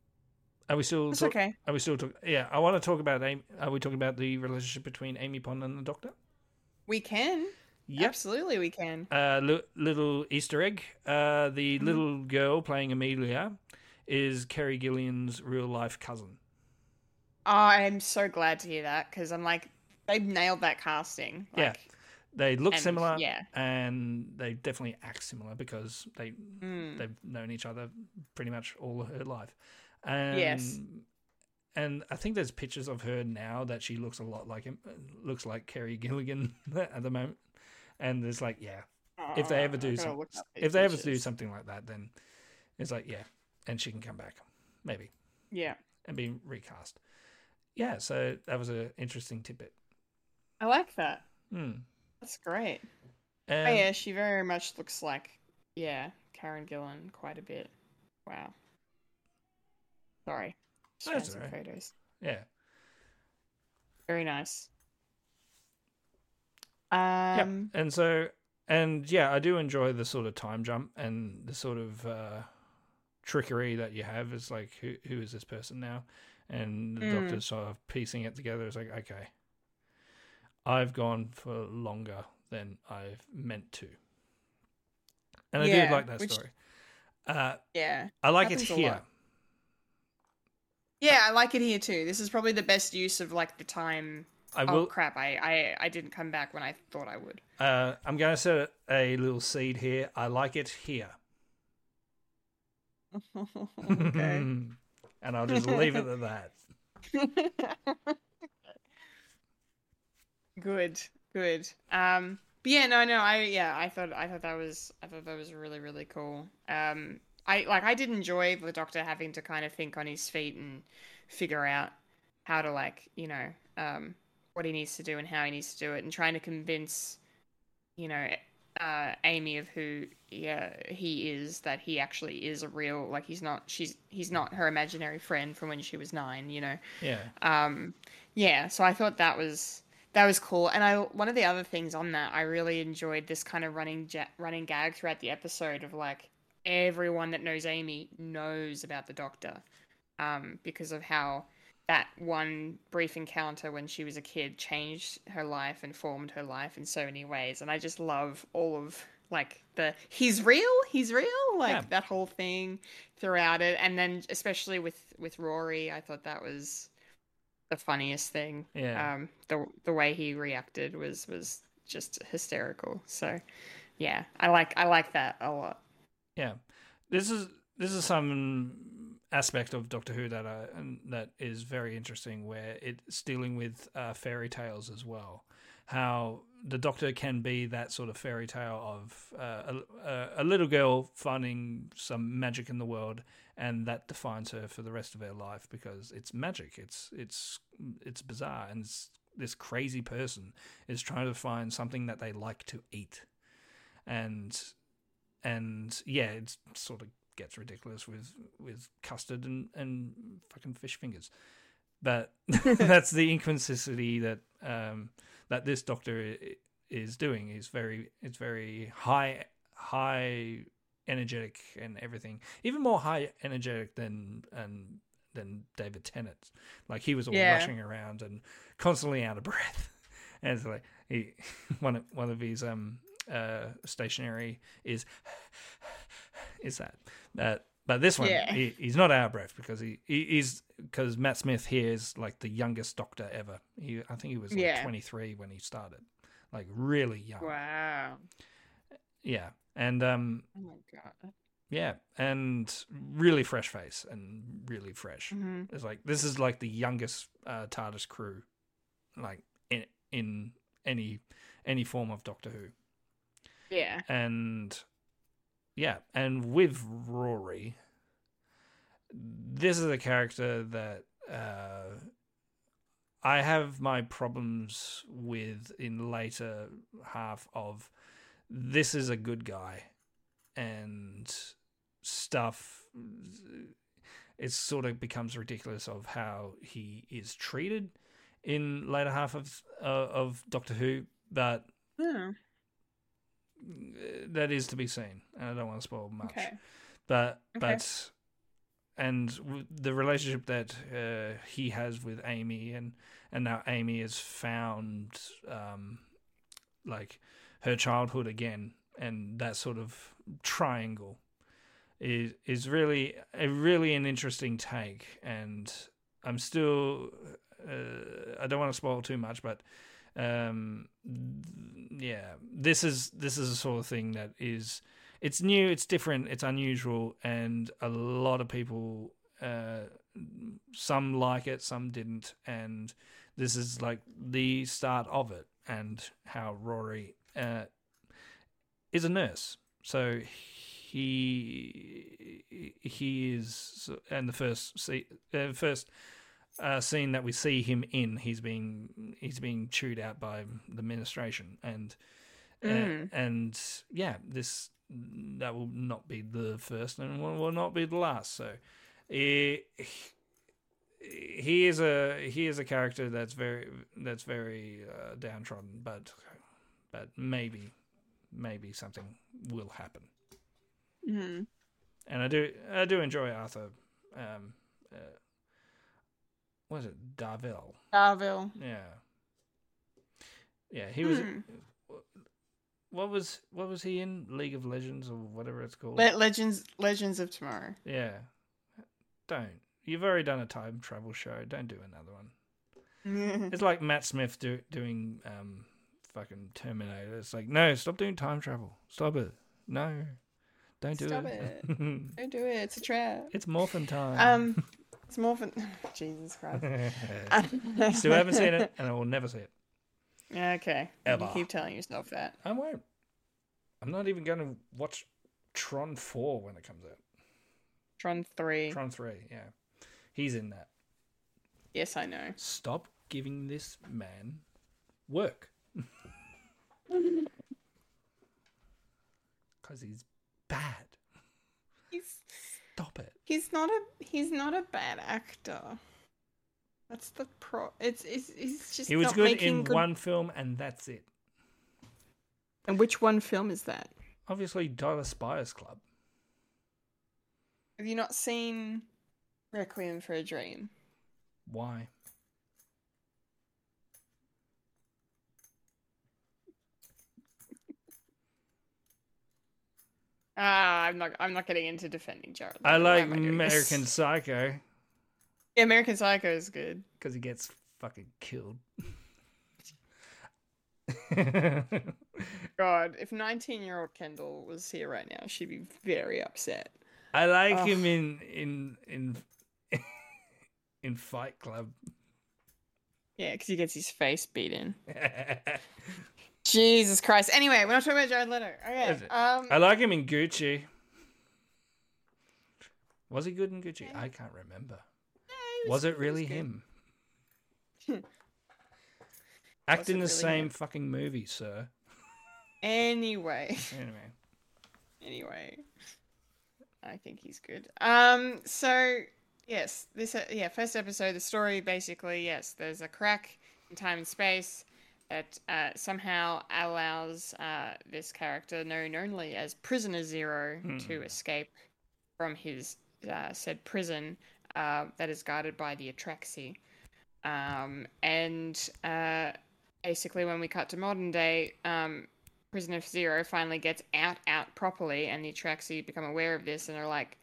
are we still? It's talk- okay. Are we still talking? Yeah, I want to talk about. Amy, are we talking about the relationship between Amy Pond and the Doctor? We can. Yep. Absolutely, we can. Uh, li- little Easter egg. Uh, the Mm-hmm. little girl playing Amelia is Kerry Gillian's real life cousin. Oh, I'm so glad to hear that because I'm like, they've nailed that casting. Yeah. They look And, similar, yeah. and they definitely act similar because they mm, they've known each other pretty much all her life. And, Yes. And I think there's pictures of her now that she looks a lot like him, looks like Kerry Gilligan (laughs) at the moment. And there's like, yeah, if they ever uh, do I some, look up these if they ever do something like that, then it's like, yeah, and she can come back, maybe, Yeah, and be recast. Yeah, so that was an interesting tidbit. I like that. Hmm. That's great. Um, oh yeah, she very much looks like yeah Karen Gillan quite a bit. Wow. Sorry. Just That's alright. photos. yeah. Very nice. Yeah, Um. and so and yeah, I do enjoy the sort of time jump and the sort of uh, trickery that you have. Is like who who is this person now, and the Mm. doctor's sort of piecing it together. It's like okay, I've gone for longer than I've meant to, and I Yeah, do like that which- story. Uh, Yeah. I like it here. Yeah, I like it here too. This is probably the best use of like the time. I oh will. crap! I, I I didn't come back when I thought I would. Uh, I'm going to set a little seed here. I like it here. okay. (laughs) and I'll just leave it at that. (laughs) good, good. Um, but yeah, no, no, I yeah, I thought I thought that was I thought that was really really cool. Um, I like I did enjoy the Doctor having to kind of think on his feet and figure out how to like you know um what he needs to do and how he needs to do it and trying to convince you know uh Amy of who yeah he is that he actually is a real like he's not she's he's not her imaginary friend from when she was nine you know Yeah. um yeah so i thought that was that was cool and i one of the other things on that i really enjoyed this kind of running ja- running gag throughout the episode of like everyone that knows amy knows about the doctor um because of how that one brief encounter when she was a kid changed her life and formed her life in so many ways. And i just love all of like the he's real he's real like Yeah. that whole thing throughout it. And then especially with with rory i thought that was the funniest thing. Yeah. um the the way he reacted was was just hysterical. So yeah i like i like that a lot. Yeah, this is this is some aspect of Doctor Who that I, that is very interesting, where it's dealing with uh, fairy tales as well. How the Doctor can be that sort of fairy tale of uh, a, a, a little girl finding some magic in the world, and that defines her for the rest of her life because it's magic. It's it's it's bizarre, and it's, this crazy person is trying to find something that they like to eat, and and yeah, it's sort of gets ridiculous with with custard and and fucking fish fingers. But (laughs) that's the inconsistency that um, that this doctor is doing. Is very it's very high high energetic and everything. Even more high energetic than and than David Tennant. Like he was all Yeah. rushing around and constantly out of breath. (laughs) And it's like he (laughs) one of one of his um uh stationary is is that that but this one Yeah. he, he's not out of breath because he, he he's because Matt Smith here is like the youngest doctor ever. He I think he was like Yeah. 23 when he started. like really young. Wow. Yeah, and um, Oh my god. yeah, and really fresh face and really fresh. hmm It's like this is like the youngest uh, TARDIS crew, like in in any any form of Doctor Who, Yeah. and yeah, and with Rory, this is a character that uh, I have my problems with in later half of. This is a good guy, and stuff. It sort of becomes ridiculous of how he is treated in later half of uh, of Doctor Who, but Hmm. That is to be seen, and I don't want to spoil much. Okay. But Okay. but and w- the relationship that uh, he has with Amy, and and now Amy has found um, like her childhood again, and that sort of triangle is is really a really an interesting take, and I'm still uh, I don't want to spoil too much, but um yeah this is this is a sort of thing that is it's new it's different it's unusual and a lot of people uh some like it some didn't and this is like the start of it and how rory uh is a nurse. So he he is and the first see uh, first uh, scene that we see him in, he's being he's being chewed out by the administration, and uh, Mm. and yeah, this that will not be the first and will, will not be the last. So he, he is a he is a character that's very that's very uh, downtrodden, but but maybe maybe something will happen. hmm And I do I do enjoy Arthur. Um, uh, what is it Darvill? Darvill. Yeah. Yeah, he was. Hmm. What was what was he in League of Legends or whatever it's called? Le- Legends Legends of Tomorrow. yeah. Don't. You've already done a time travel show. Don't do another one. (laughs) It's like Matt Smith do, doing um fucking Terminator. It's like no, stop doing time travel. Stop it. No, don't do Stop it. (laughs) Don't do it. It's a trap. it's morphin time. Um, (laughs) it's more for (laughs) Jesus Christ. (laughs) Still haven't seen it, and I will never see it. Okay. Ever. You keep telling yourself that. I won't. I'm not even going to watch Tron 4 when it comes out. Tron three. Tron 3, yeah. He's in that. Yes, I know. Stop giving this man work. (laughs) Because he's bad. He's Stop it. he's not a he's not a bad actor. That's the pro. It's it's, it's just He was not good in good- one film, and that's it. And which one film is that? Obviously, Dallas Buyers Club. Have you not seen Requiem for a Dream? Why? Ah, I'm not. I'm not getting into defending Jared. I Leto. Why like am doing this? American (laughs) Psycho Yeah, American Psycho is good. because he gets fucking killed. God, if 19 year old Kendall was here right now, she'd be very upset. I like Ugh. him in in in (laughs) in Fight Club. Yeah, because he gets his face beat in. (laughs) Jesus Christ. Anyway, we're not talking about Jared Leto. Okay. Um, I like him in Gucci. Was he good in Gucci? I can't remember. he Was it he really good. him? (laughs) Act in the really same him? fucking movie, sir. Anyway. (laughs) Anyway, anyway i think he's good um so yes this uh, yeah first episode the story basically yes there's a crack in time and space that uh, somehow allows uh, this character known only as prisoner zero to escape from his uh, said prison uh, that is guarded by the atraxi um, and uh, basically when we cut to modern day um, Prisoner Zero finally gets out out properly, and the Atraxi become aware of this and are like,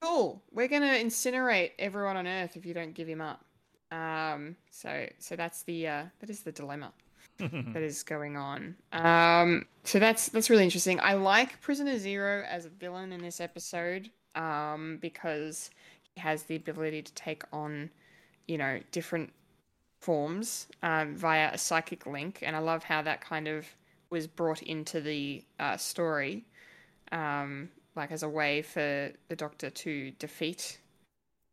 "Cool, we're gonna incinerate everyone on Earth if you don't give him up." Um, so so that's the uh, that is the dilemma. That is going on. Um, so that's that's really interesting. I like Prisoner Zero as a villain in this episode um, because he has the ability to take on, you know, different forms um, via a psychic link, and I love how that kind of was brought into the uh, story, um, like as a way for the Doctor to defeat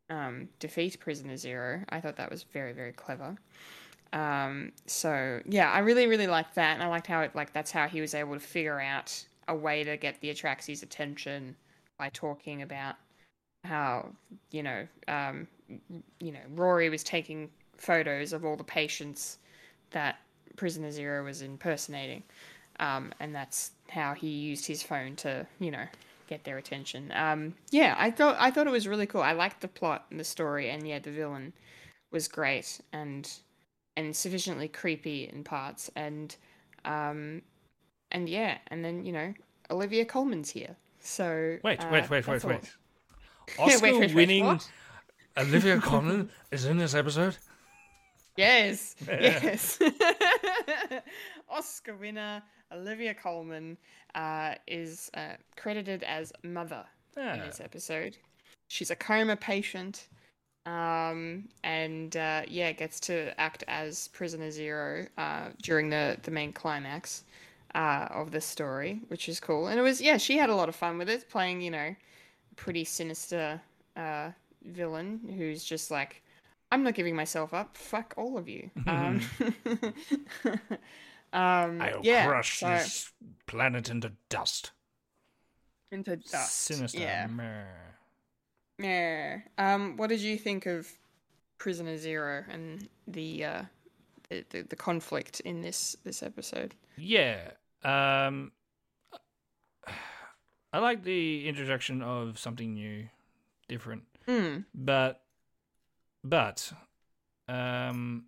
um, defeat Prisoner Zero. I thought that was very very clever. Um, so yeah, I really really liked that, and I liked how it like that's how he was able to figure out a way to get the Atraxis' attention by talking about how you know um, you know Rory was taking photos of all the patients that Prisoner Zero was impersonating, um, and that's how he used his phone to you know get their attention. Um, yeah, I thought I thought it was really cool. I liked the plot and the story, and yeah, the villain was great and and sufficiently creepy in parts, and um, and yeah, and then you know Olivia Colman's here. So Wait, uh, wait, wait, wait, all. wait. Yeah, (laughs) Oscar wait, wait, winning? Olivia (laughs) Colman is in this episode. Yes, yes. (laughs) Oscar winner Olivia Colman uh, is uh, credited as mother in Ah. this episode. She's a coma patient, um, and uh, yeah, gets to act as prisoner zero uh, during the the main climax uh, of the story, which is cool. And it was yeah, she had a lot of fun with it, playing you know, pretty sinister uh, villain who's just like. I'm not giving myself up. Fuck all of you. Um, (laughs) um, I'll yeah, crush so- this planet into dust. into dust. Sinister. Yeah. Meh. Yeah. Um, what did you think of Prisoner Zero and the uh, the, the, the conflict in this this episode? Yeah. Um I like the introduction of something new, different. Mm. But but um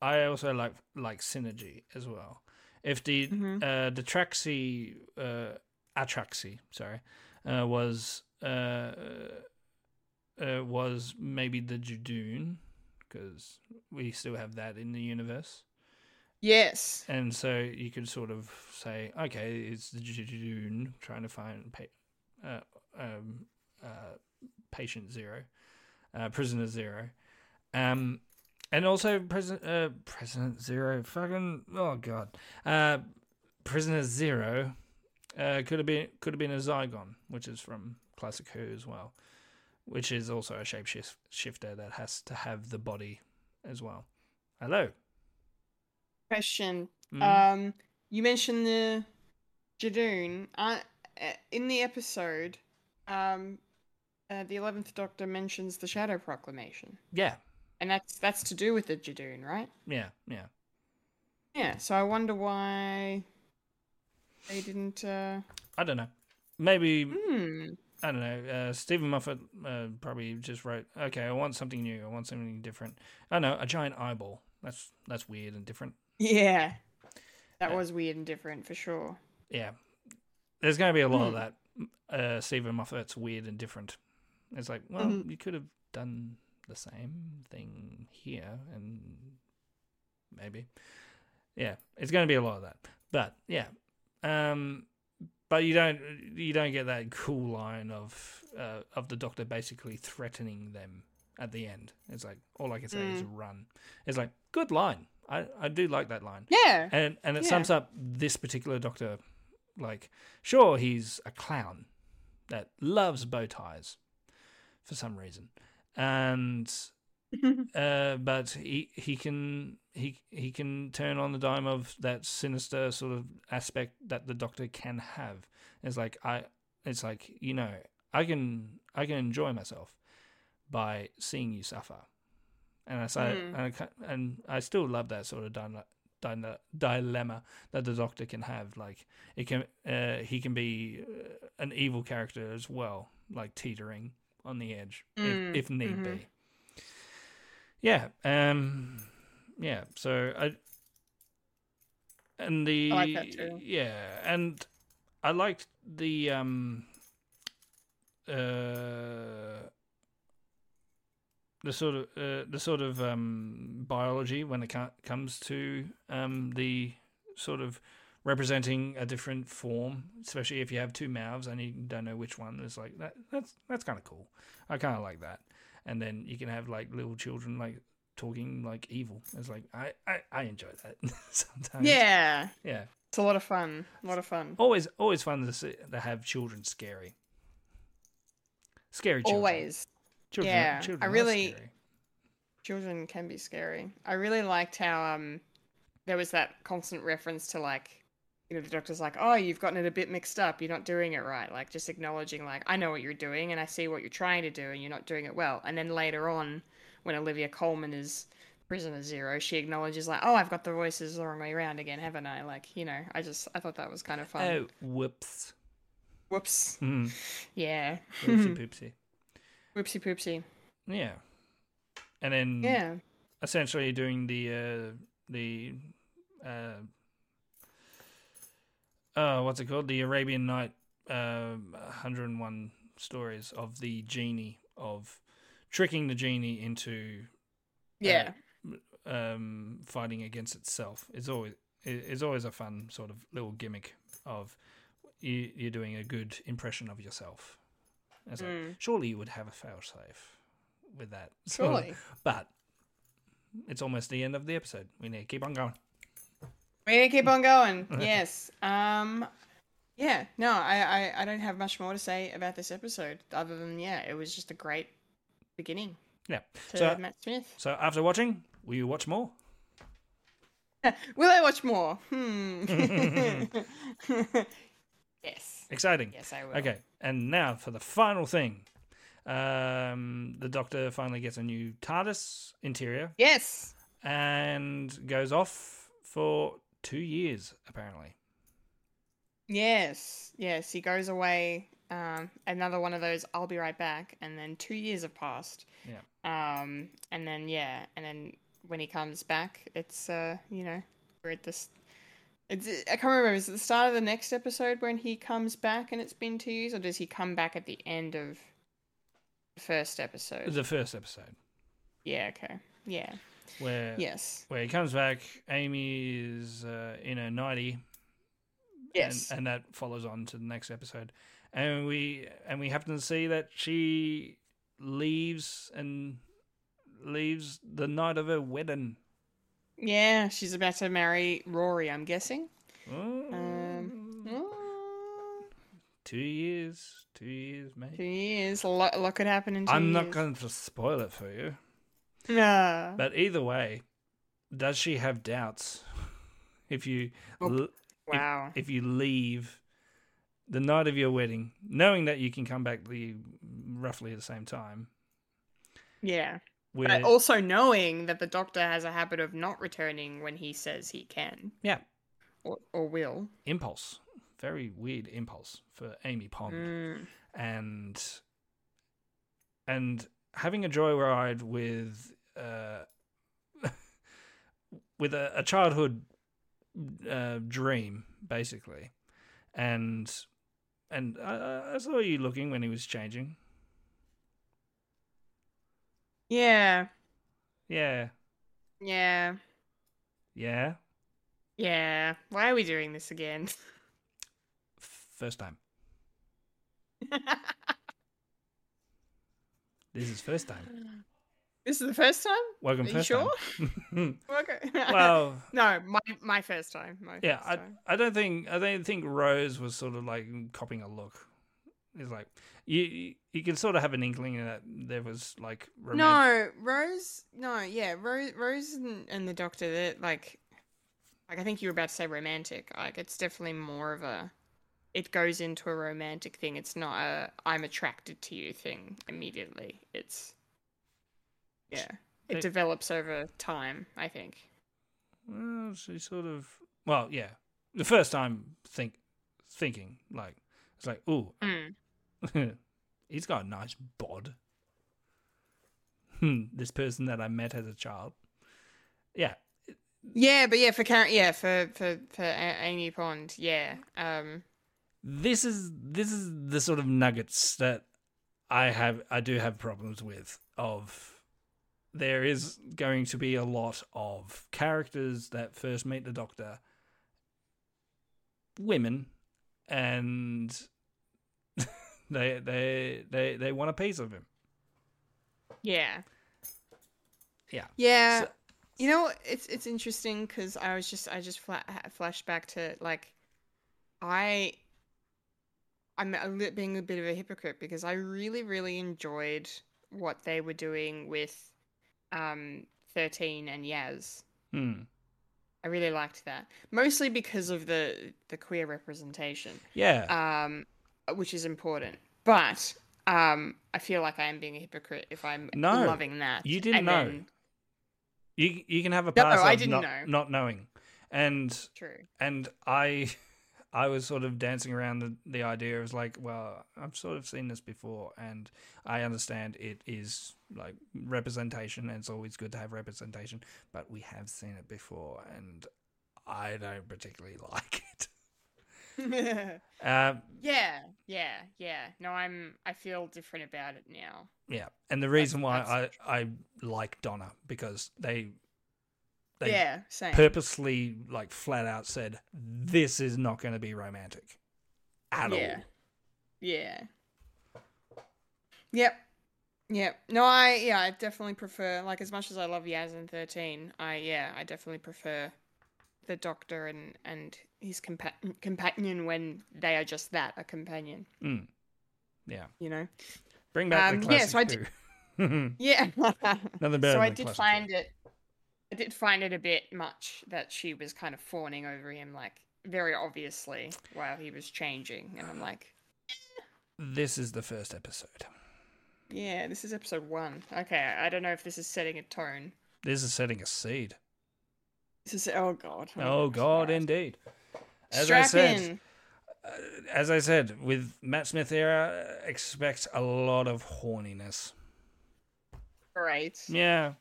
I also like like synergy as well. If the Mhm. uh the Traxi uh Atraxi, sorry, uh was uh uh was maybe the Judoon because we still have that in the universe. Yes. And so you could sort of say, okay, it's the Judoon trying to find pa- uh, um, uh, patient zero, uh, prisoner zero, um, and also president uh, president zero. Fucking oh god, uh, prisoner zero uh, could have been could have been a Zygon, which is from Classic Who as well, which is also a shapeshift shifter that has to have the body as well. Hello. Question. Mhm. Um, you mentioned the Judoon. Uh, in the episode, um, uh, the Eleventh Doctor mentions the Shadow Proclamation, yeah, and that's that's to do with the Judoon, right? yeah, yeah. Yeah. So I wonder why they didn't. Uh... I don't know. Maybe Hmm. I don't know. Uh, Steven Moffat uh, probably just wrote, "Okay, I want something new. I want something different." I know a giant eyeball. That's that's weird and different. Yeah. That Yeah. was weird and different for sure. Yeah, there's going to be a lot of Hmm. that. Uh, Steven Moffat's weird and different. It's like, well, Mhm. you could have done the same thing here, and maybe, yeah, it's going to be a lot of that. But yeah, um, but you don't you don't get that cool line of uh, of the Doctor basically threatening them at the end. It's like all I can say is run. It's like good line. I I do like that line Yeah. and and it Yeah. sums up this particular doctor like sure he's a clown that loves bow ties for some reason and (laughs) uh, but he he can he he can turn on the dime of that sinister sort of aspect that the doctor can have it's like i it's like you know i can i can enjoy myself by seeing you suffer and I say, Mm. and, I, and I still love that sort of dyna- dyna- dilemma that the Doctor can have. Like it can, uh, he can be uh, an evil character as well, like teetering on the edge Mm, if, if need mhm. be. Yeah, um, yeah. So I, and the I like yeah, and I liked the um, uh the sort of uh, the sort of um, biology when it comes to um, the sort of representing a different form, especially if you have two mouths and you don't know which one. It's like that. That's that's kind of cool. I kind of like that. And then you can have like little children like talking like evil. It's like I I, I enjoy that (laughs) sometimes. Yeah, yeah. it's a lot of fun. A lot of fun. Always always fun to see, to have children scary. Scary children. Always. Children, Yeah, I children are really- scary. children can be scary. I really liked how um there was that constant reference to like you know the doctor's like, "Oh, you've gotten it a bit mixed up. You're not doing it right." Like just acknowledging like, "I know what you're doing and I see what you're trying to do and you're not doing it well." And then later on when Olivia Colman is prisoner zero, she acknowledges like, "Oh, I've got the voices the wrong way around again, haven't I?" Like, you know, I just I thought that was kind of fun. Oh, whoops. Whoops. Mm. Yeah. whoopsie (laughs) poopsie. Whoopsie poopsie. Yeah. And then Yeah. essentially doing the uh the uh uh what's it called? The Arabian Night uh 101 stories of the genie of tricking the genie into Yeah. um fighting against itself. It's always it's always a fun sort of little gimmick of you you're doing a good impression of yourself. It's like, Mm. surely you would have a failsafe with that. (laughs) Surely. but it's almost the end of the episode. We need to keep on going. We're gonna keep on going. (laughs) yes. Um. Yeah. No, I, I I don't have much more to say about this episode other than yeah, it was just a great beginning Yeah. So Matt Smith. so after watching, will you watch more? (laughs) Will I watch more? Hmm. (laughs) yes. Exciting. Yes, I will. Okay, and now for the final thing. Um, the Doctor finally gets a new TARDIS interior Yes. and goes off for two years, apparently. Yes. Yes. He goes away. Um. Another one of those. I'll be right back. And then two years have passed. Yeah. Um. And then yeah. And then when he comes back, it's uh. You know, we're at this. It's, I can't remember. Is it the start of the next episode when he comes back and it's been two years, or does he come back at the end of the first episode? The first episode, Yeah. Okay. Yeah. where Yes. where he comes back, Amy is uh, in her ninety, Yes. and, and that follows on to the next episode, and we and we happen to see that she leaves and leaves the night of her wedding. yeah. She's about to marry Rory. I'm guessing. Oh, Um. oh, two years, two years, mate. Two years. A lot, a lot could happen in 2 I'm years. not going to spoil it for you, Nah. but either way, does she have doubts (laughs) if you l- if- Wow. if, you leave the night of your wedding, knowing that you can come back the roughly at the same time? Yeah. With, But also knowing that the doctor has a habit of not returning when he says he can yeah, or, or will. impulse, very weird impulse for Amy Pond, Mm. and and having a joyride with uh, (laughs) with a, a childhood uh, dream, basically, and and uh, I, I saw you looking when he was changing. Yeah. Yeah, Yeah. yeah. Yeah. Why are we doing this again? First time. (laughs) This is first time. (laughs) this is the first time? Welcome Are you sure? time. (laughs) Okay. (laughs) well, no, my my first time. My yeah, first I time. I don't think I don't think Rose was sort of like copying a look. It's like you you- can sort of have an inkling that there was like roman- No, Rose. No, yeah, Rose. Rose and, and the Doctor. They're like, like I think you were about to say romantic. Like it's definitely more of a. It goes into a romantic thing. It's not a I'm attracted to you thing immediately. It's. Yeah, it develops over time. I think. Well, she sort of well, yeah. The first time think thinking like it's like ooh, Mm. (laughs) he's got a nice bod. Hmm, this person that I met as a child. Yeah, Yeah, but yeah, for Karen, yeah, for for for A- Amy Pond, yeah. Um, this is this is the sort of nuggets that I have I do have problems with of there is going to be a lot of characters that first meet the Doctor, women, and (laughs) they they they they want a piece of him. Yeah. Yeah. Yeah. So- you know, it's it's interesting because I was just I just fla- flashed back to like, I. I'm a li- being a bit of a hypocrite because I really really enjoyed what they were doing with, um, thirteen and Yaz. Hmm. I really liked that mostly because of the the queer representation. Yeah. um, which is important. But um, I feel like I am being a hypocrite if I'm No, loving that. you didn't and know. then- you you can have a No, pass I didn't not, know. not knowing, and True. and I I was sort of dancing around the, the idea. It was like, well, I've sort of seen this before, and I understand it is like representation, and it's always good to have representation. But we have seen it before, and I don't particularly (laughs) like it. Uh, (laughs) yeah, yeah, yeah. No, I'm. I feel different about it now. yeah, and the reason why I I like Donna because they they yeah, same. purposely like flat out said this is not going to be romantic at yeah, all. yeah. Yep. Yep. No, I yeah, I definitely prefer like as much as I love Yaz and Thirteen. I yeah, I definitely prefer the Doctor and and his compa- companion when they are just that a companion. Mm. Yeah. You know. Bring back Um, the yeah, classic so I did- (laughs) Yeah. (laughs) Nothing better so I did find it. I did find it a bit much that she was kind of fawning over him, like very obviously, while he was changing, and I'm like, This is the first episode. yeah, this is episode one. Okay, I don't know if this is setting a tone. This is setting a seed. This is oh god. Oh, oh God, Christ. indeed. As Strap I said, in. Uh, as I said, with Matt Smith era, uh, expect a lot of horniness. Great. Yeah.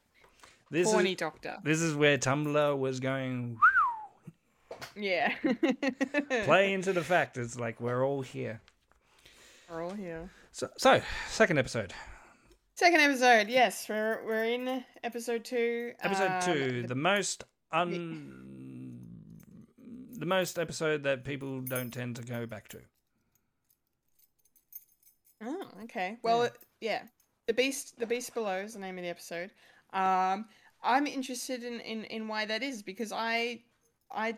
This Horny is doctor. this is where Tumblr was going. Yeah. (laughs) Play into the fact it's like we're all here. We're all here. So, so second episode. Second episode. Yes, we're we're in episode two. Episode Um, two, the- the most un, the most episode that people don't tend to go back to. Oh, okay. Well, Yeah. yeah. The Beast the Beast Below is the name of the episode. Um I'm interested in, in, in why that is because I I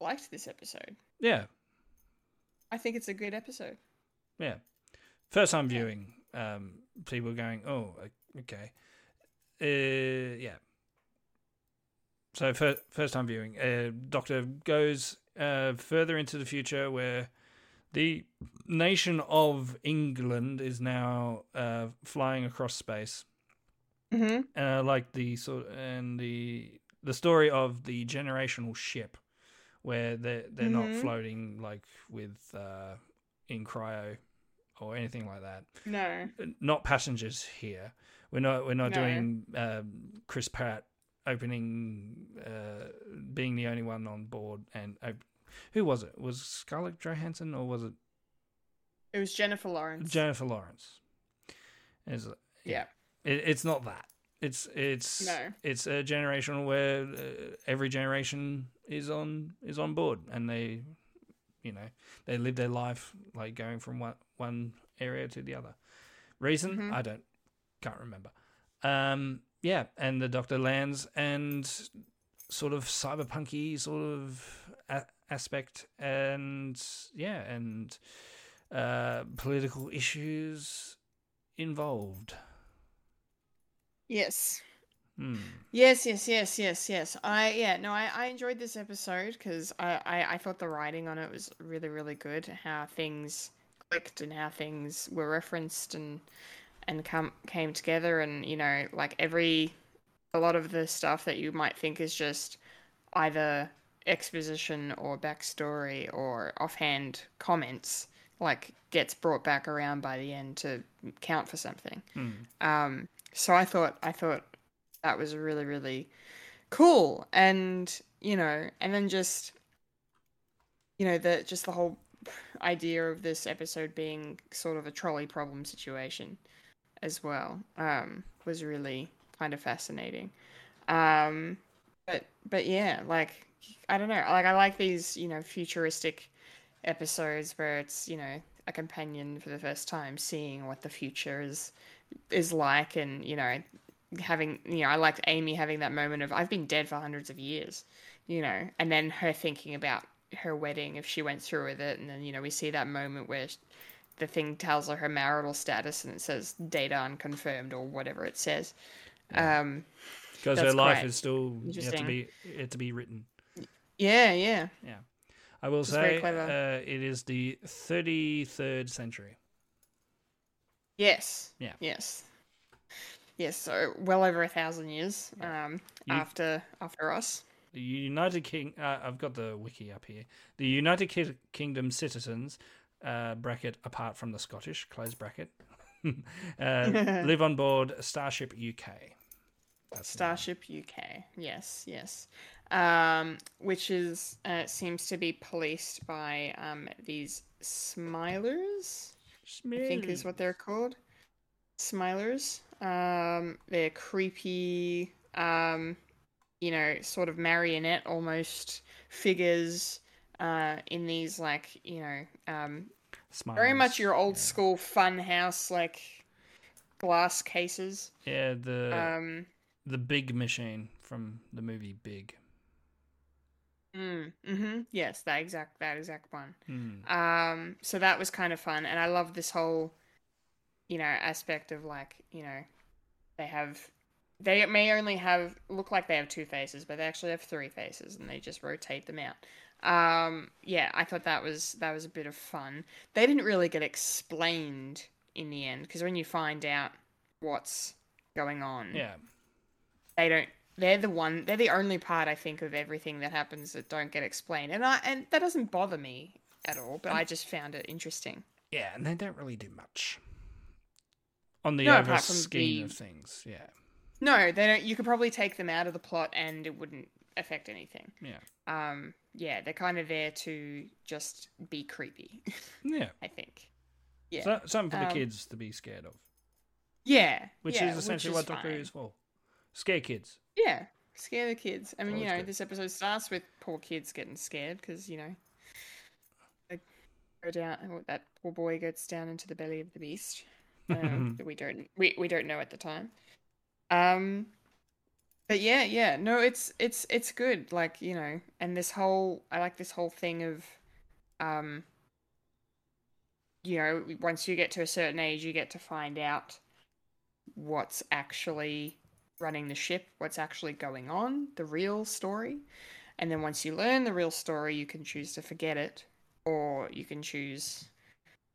liked this episode. Yeah, I think it's a good episode. yeah. First time viewing, um, people going, "Oh, okay." Uh, yeah. So fir- first time viewing, uh, Doctor goes uh, further into the future where the nation of England is now uh, flying across space. Mm-hmm. I like the sort and the the story of the generational ship, where they're they're not Mhm. floating like with uh, in cryo or anything like that. No. Not passengers here. We're not we're not No. doing um, Chris Pratt opening, uh, being the only one on board, and op- who was it? Was Scarlett Johansson or was it It was Jennifer Lawrence. Jennifer Lawrence? Is yeah. It, it's not that. It's it's No. it's a generation where uh, every generation is on is on board, and they, you know, they live their life like going from one one area to the other. Reason Mhm. I don't can't remember. Um, yeah, and the Doctor lands and sort of cyberpunky sort of a- aspect, and yeah, and uh, political issues involved. Yes. Hmm. Yes, yes, yes, yes, yes. I yeah, no, I, I enjoyed this episode because I, I I thought the writing on it was really really good. How things clicked and how things were referenced and and come came together and you know like every a lot of the stuff that you might think is just either exposition or backstory or offhand comments like gets brought back around by the end to count for something. Hmm. Um, so I thought I thought that was really really cool, and you know, and then just you know the just the whole idea of this episode being sort of a trolley problem situation as well um, was really kind of fascinating. Um, but but yeah, like I don't know, like I like these you know futuristic episodes where it's you know a companion for the first time seeing what the future is is like, and you know having you know I liked Amy having that moment of I've been dead for hundreds of years, you know, and then her thinking about her wedding if she went through with it, and then you know we see that moment where the thing tells her her marital status and it says data unconfirmed or whatever it says. Um, Because her life is still yet to be yet to be written. yeah, yeah, Yeah. I will very say uh, it is the 33rd century. Yes, Yeah. yes, yes. So well over a thousand years um, You- after after us. The United King. Uh, I've got the wiki up here. The United Ki- Kingdom citizens, uh, bracket apart from the Scottish, close bracket, (laughs) uh, (laughs) live on board Starship UK. That's. Starship UK. Yes, yes. Um, which is uh, seems to be policed by um, these smilers. I think is what they're called. Smilers. Um, they're creepy, um, you know, sort of marionette almost figures uh, in these like you know um, very much your old school fun house like glass cases. Yeah, the Um, the big machine from the movie Big. Mm, hmm Yes, that exact that exact one. Hmm. Um, so that was kind of fun, and I love this whole, you know, aspect of like, you know, they have, they may only have look like they have two faces, but they actually have three faces, and they just rotate them out. Um, yeah, I thought that was that was a bit of fun. They didn't really get explained in the end because when you find out what's going on, Yeah, they don't they're the one they're the only part i think of everything that happens that don't get explained. And i and that doesn't bother me at all but i just found it interesting. Yeah, and they don't really do much on the No, overall scheme the- of things. Yeah, no they don't you could probably take them out of the plot and it wouldn't affect anything. Yeah, um yeah they're kind of there to just be creepy (laughs) yeah. i think. Yeah. So, something for the Um, kids to be scared of, yeah which yeah, is essentially what Doctor Who is for. Scare kids. yeah scare the kids i mean you know good. this episode starts with poor kids getting scared because you know they go down that poor boy gets down into the belly of the beast (laughs) um, that we don't we, we don't know at the time um but yeah yeah no it's it's it's good like you know and this whole i like this whole thing of um you know once you get to a certain age you get to find out what's actually running the ship what's actually going on the real story. And then once you learn the real story you can choose to forget it or you can choose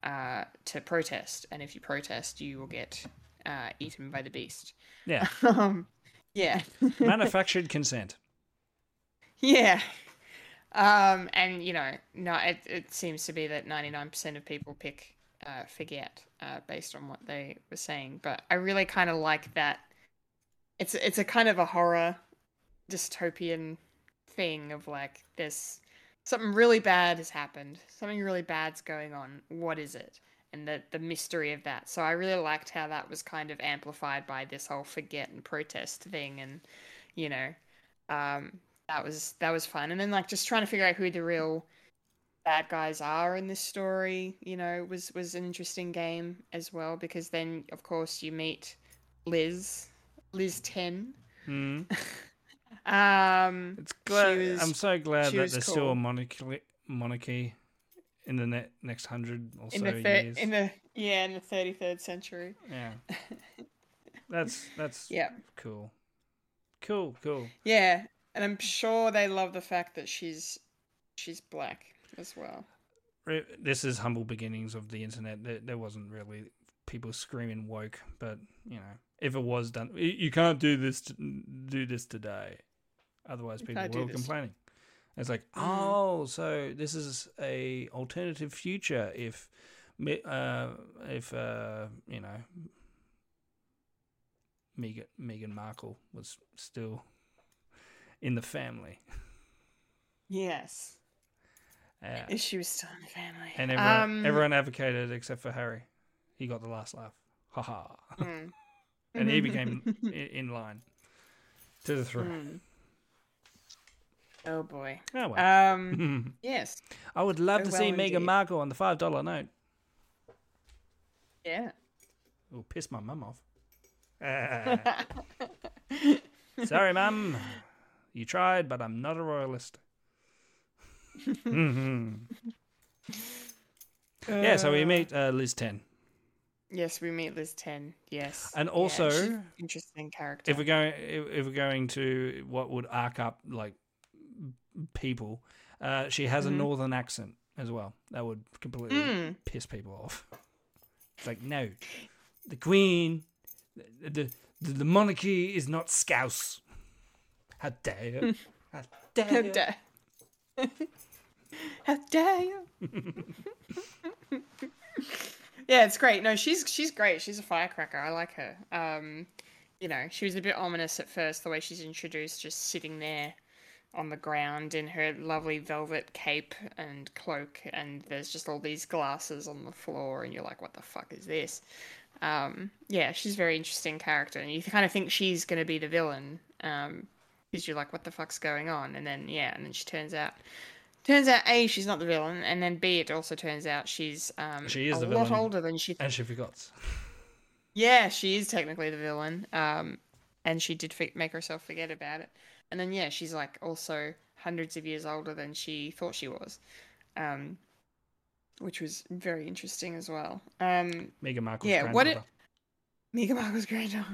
uh, to protest. And if you protest you will get uh, eaten by the beast. Yeah, (laughs) um, yeah. (laughs) Manufactured consent. yeah. Um, and you know no it, it seems to be that 99% of people pick uh, forget uh, based on what they were saying. But i really kind of like that it's it's a kind of a horror dystopian thing of like this something really bad has happened something really bad's going on what is it? And the the mystery of that. So i really liked how that was kind of amplified by this whole forget and protest thing and you know um that was that was fun. And then like just trying to figure out who the real bad guys are in this story you know was was an interesting game as well because then of course you meet liz liz 10 Hmm. (laughs) um It's glad. was- I'm so glad that there's still a monarchy, monarchy in the ne- next hundred or in so the thir- years. in the yeah in the 33rd century Yeah, (laughs) that's that's yeah cool, cool, cool. yeah and i'm sure they love the fact that she's she's black as well This is humble beginnings of the internet. There, there wasn't really people screaming woke, but you know, if it was done, you, can't do this. Do this today, otherwise people will complaining. It's like, Mhm. oh, so this is a alternative future if, uh, if uh, you know, Megan Meghan Markle was still in the family. yes Uh, if she was still in the family and everyone, um, everyone advocated except for Harry. He got the last laugh. Ha ha. mm. (laughs) and he became (laughs) in line to the throne. Oh boy. Oh well. Um. (laughs) yes. I would love oh, to well, see Meghan indeed. Markle on the five dollar note. Yeah. It'll piss my mum off. Sorry, mum. You tried, but I'm not a royalist. Mhm. yeah, so we meet uh, Liz Ten. Yes, we meet Liz Ten. Yes. And Yeah, also, an interesting character. If we're going, if, we're going to what would arc up like people, uh, she has a northern accent as well. That would completely Mm. piss people off. It's like no, the Queen, the the, the monarchy is not Scouse. How dare you? How dare How you? dare (laughs) How dare you? (laughs) yeah, it's great. No, she's she's great. She's a firecracker. I like her. Um, you know, she was a bit ominous at first, the way she's introduced, just sitting there on the ground in her lovely velvet cape and cloak, and there's just all these glasses on the floor, and you're like, what the fuck is this? Um, yeah, she's a very interesting character, and you kind of think she's going to be the villain, um, because you're like, what the fuck's going on? And then yeah, and then she turns out, turns out a she's not the villain, and then b it also turns out she's um She is a lot villain. older than she. Thought. And she forgot. yeah, she is technically the villain, um, and she did fi- make herself forget about it. And then yeah, she's like also hundreds of years older than she thought she was, um, which was very interesting as well. Um, Meghan Markle's Yeah, what it-. Meghan Markle's granddaughter.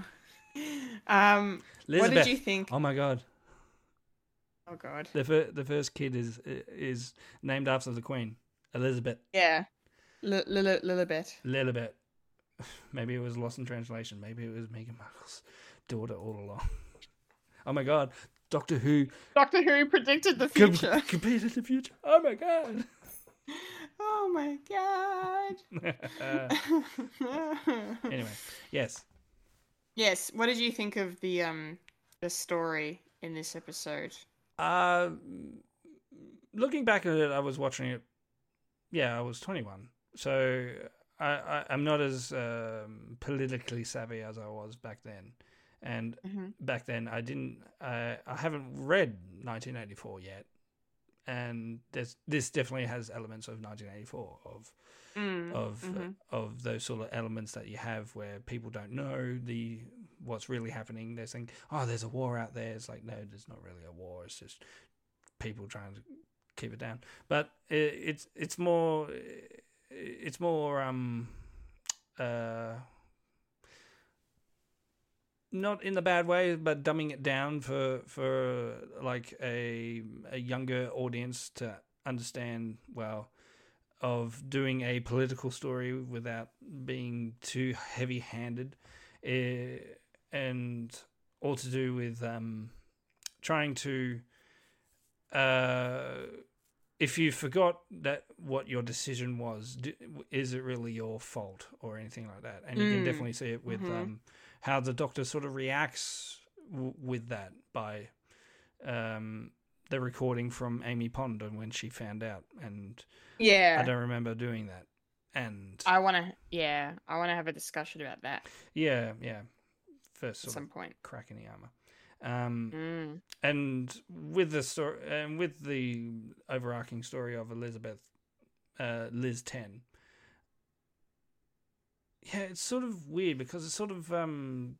(laughs) um, what did you think? Oh my god, Oh god. the fir- the first kid is is named after the Queen, Elizabeth. Yeah. Lilibet. Lilibet. (sighs) Maybe it was lost in translation. Maybe it was Meghan Markle's daughter all along. Oh my god, Doctor Who Doctor Who predicted the com- future. (laughs) competed the future. Oh my god. oh my god. (laughs) anyway, yes. yes. What did you think of the um the story in this episode? Uh, looking back at it, I was watching it. Yeah, I was 21, so I, I I'm not as um, politically savvy as I was back then. And Mhm. back then, I didn't. I I haven't read 1984 yet, and this this definitely has elements of 1984 of Mm, of mhm. of those sort of elements that you have where people don't know the what's really happening. They're saying, "Oh, there's a war out there." It's like, no, there's not really a war. It's just people trying to keep it down. But it, it's it's more it's more um uh not in the bad way, but dumbing it down for for like a a younger audience to understand. Well, of doing a political story without being too heavy-handed, eh, and all to do with um, trying to. Uh, if you forgot that what your decision was, d is it really your fault or anything like that? And you can Mm. definitely see it with Mhm. um, how the doctor sort of reacts w- with that by um, the recording from Amy Pond and when she found out, and Yeah. I don't remember doing that. And I want to. Yeah, I want to have a discussion about that yeah, yeah, first at some of point. crack in the armor. Um, Mm. and with the story and with the overarching story of Elizabeth, uh, Liz Ten. Yeah, it's sort of weird because it sort of um,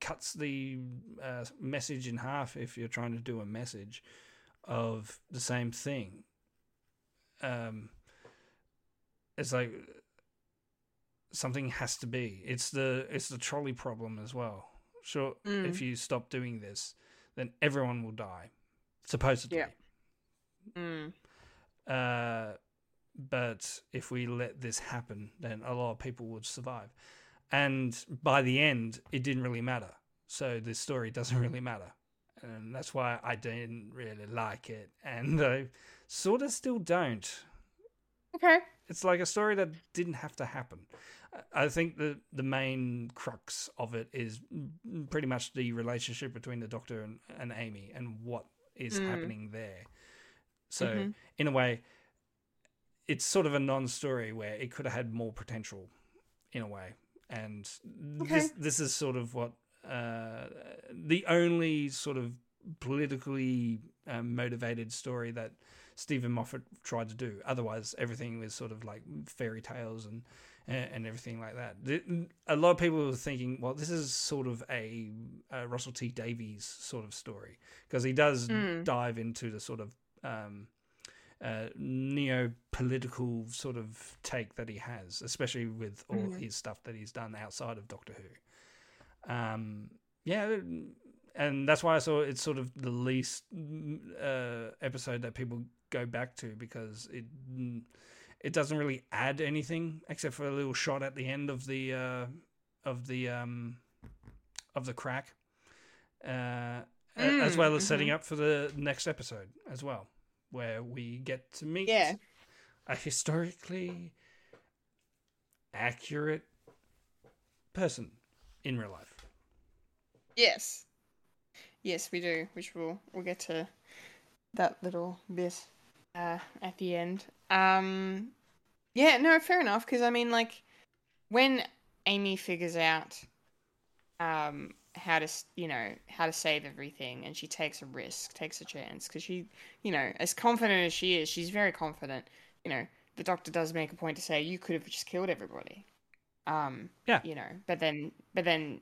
cuts the uh, message in half if you're trying to do a message of the same thing. Um, it's like something has to be. It's the it's the trolley problem as well. Sure, if Mm. you stop doing this, then everyone will die, supposedly. Yeah. Mm. Uh, but if we let this happen, then a lot of people would survive. And by the end, it didn't really matter. So this story doesn't (laughs) really matter. And that's why I didn't really like it. And I sort of still don't. Okay. It's like a story that didn't have to happen. I- think the the main crux of it is pretty much the relationship between the Doctor and, and Amy and what is Mm. happening there. So Mhm. in a way, it's sort of a non-story where it could have had more potential, in a way. and Okay. this this is sort of what uh, the only sort of politically um, motivated story that Steven Moffat tried to do. Otherwise, everything was sort of like fairy tales and and and everything like that. The- A lot of people were thinking, well, this is sort of a, a Russell T Davies sort of story because he does dive into the sort of um, uh, neo-political sort of take that he has, especially with all his stuff that he's done outside of Doctor Who. Um, yeah, and that's why I saw it's sort of the least mm, uh, episode that people go back to because it mm, it doesn't really add anything except for a little shot at the end of the uh, of the um, of the crack, uh, a- as well as setting up for the next episode as well, where we get to meet Yeah. a historically accurate person in real life. Yes. Yes, we do, which we'll we'll get to that little bit uh, at the end. Um, yeah, no, fair enough. Because I mean, like, when Amy figures out um, how to, you know, how to save everything, and she takes a risk, takes a chance, because she, you know, as confident as she is, she's very confident. You know, the doctor does make a point to say you could have just killed everybody. Um, Yeah. You know, but then, but then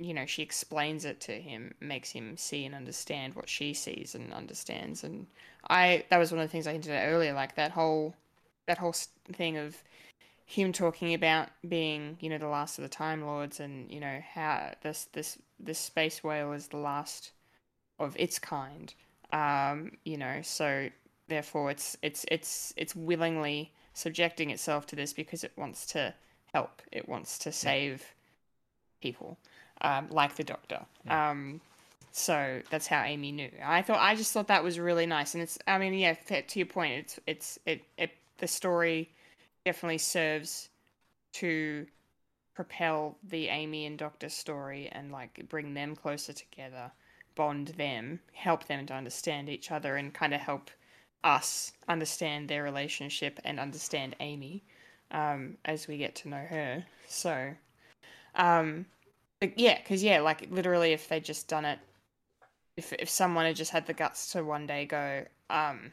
you know, she explains it to him, makes him see and understand what she sees and understands. And I, that was one of the things I hinted at earlier, like that whole, that whole thing of him talking about being, you know, the last of the Time Lords, and you know how this this this space whale is the last of its kind. Um, you know, so therefore it's it's it's it's willingly subjecting itself to this because it wants to help. It wants to save people, um, like the Doctor. Um, so that's how Amy knew. I thought I just thought that was really nice, and it's. I mean, yeah, to to your point, it's it's it it the story definitely serves to propel the Amy and Doctor story and like bring them closer together, bond them, help them to understand each other, and kind of help us understand their relationship and understand Amy um, as we get to know her. So, um, but yeah, because yeah, like literally, if they just done it, if if someone had just had the guts to one day go, um,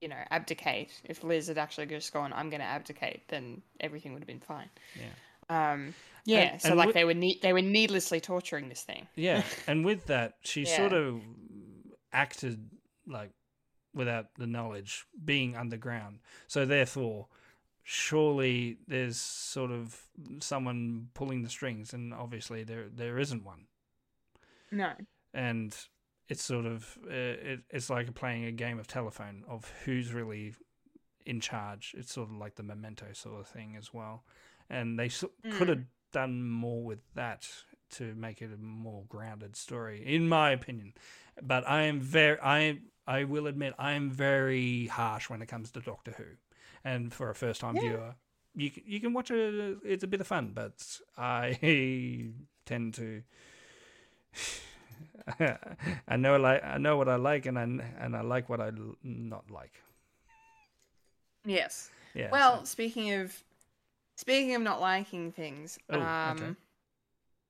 you know, abdicate. If Liz had actually just gone, I'm going to abdicate, then everything would have been fine. Yeah. Um, yeah. And- so and like with- they were ne- they were needlessly torturing this thing. (laughs) Yeah, and with that, she Yeah. sort of acted like without the knowledge, being underground. So therefore, surely there's sort of someone pulling the strings, and obviously there there isn't one. No. And it's sort of uh, it, it's like playing a game of telephone of who's really in charge. It's sort of like the memento sort of thing as well. And they so- could have done more with that to make it a more grounded story, in my opinion. But I am very, I I will admit, I am very harsh when it comes to Doctor Who, and for a first time viewer, you can, you can watch it. It's a bit of fun, but I (laughs) tend to. (laughs) I know like I know what I like, and I and I like what I l- not like. Yes. Yeah. Well, so- speaking of speaking of not liking things, Oh, um, okay.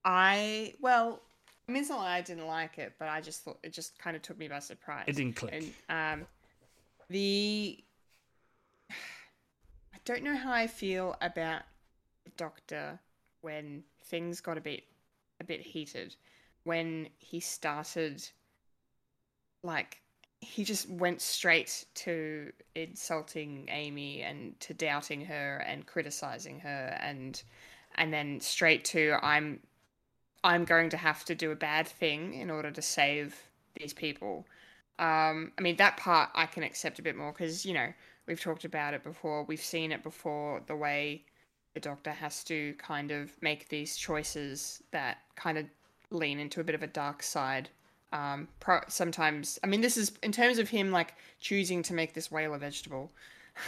I well, I mean, it's not like I didn't like it, but I just thought it just kind of took me by surprise. It didn't click. And um, the don't know how I feel about the Doctor when things got a bit a bit heated when he started like he just went straight to insulting Amy and to doubting her and criticizing her and and then straight to I'm I'm going to have to do a bad thing in order to save these people. Um, I mean that part I can accept a bit more because you know we've talked about it before. We've seen it before. The way the Doctor has to kind of make these choices that kind of lean into a bit of a dark side. Um, pro- sometimes, I mean, this is in terms of him like choosing to make this whale a vegetable. (laughs)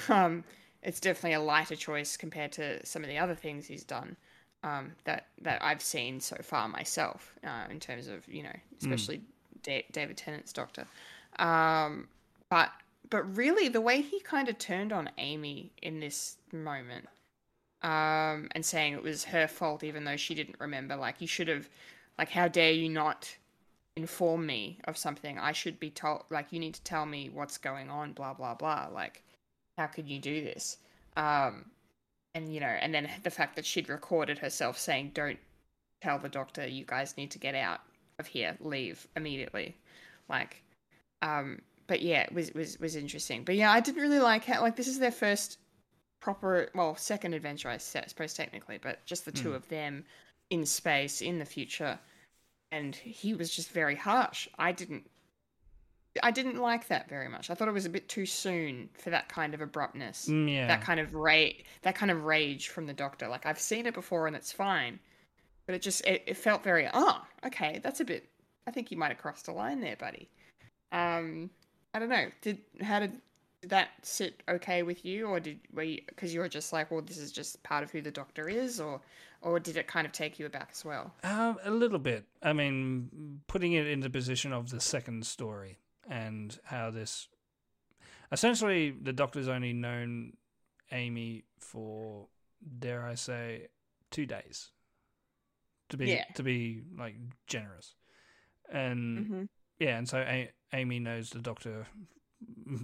Um, it's definitely a lighter choice compared to some of the other things he's done um, that that I've seen so far myself. Uh, in terms of you know, especially Da- David Tennant's Doctor. Um, but but really, the way he kind of turned on Amy in this moment um, and saying it was her fault even though she didn't remember. Like you should have, like how dare you not inform me of something? I should be told. Like you need to tell me what's going on. Blah blah blah. Like how could you do this? Um, and you know, and then the fact that she'd recorded herself saying, "Don't tell the doctor. You guys need to get out of here. Leave immediately." Like, um, but yeah, it was was was interesting. But yeah, I didn't really like how like this is their first proper well second adventure I suppose technically, but just the two Mm. of them in space in the future, and he was just very harsh. I didn't. I didn't like that very much. I thought it was a bit too soon for that kind of abruptness Mm, yeah. that kind of rage that kind of rage from the doctor like i've seen it before and it's fine but it just it, it felt very oh okay that's a bit i think you might have crossed a line there buddy um i don't know did how did, did that sit okay with you or did were you because you were just like well this is just part of who the doctor is or or did it kind of take you aback as well Um, a little bit. I mean, putting it in the position of the second story and how this. Essentially, the Doctor's only known Amy for, dare I say, two days. To be Yeah. to be like generous, and mm-hmm. yeah, and so Amy knows the Doctor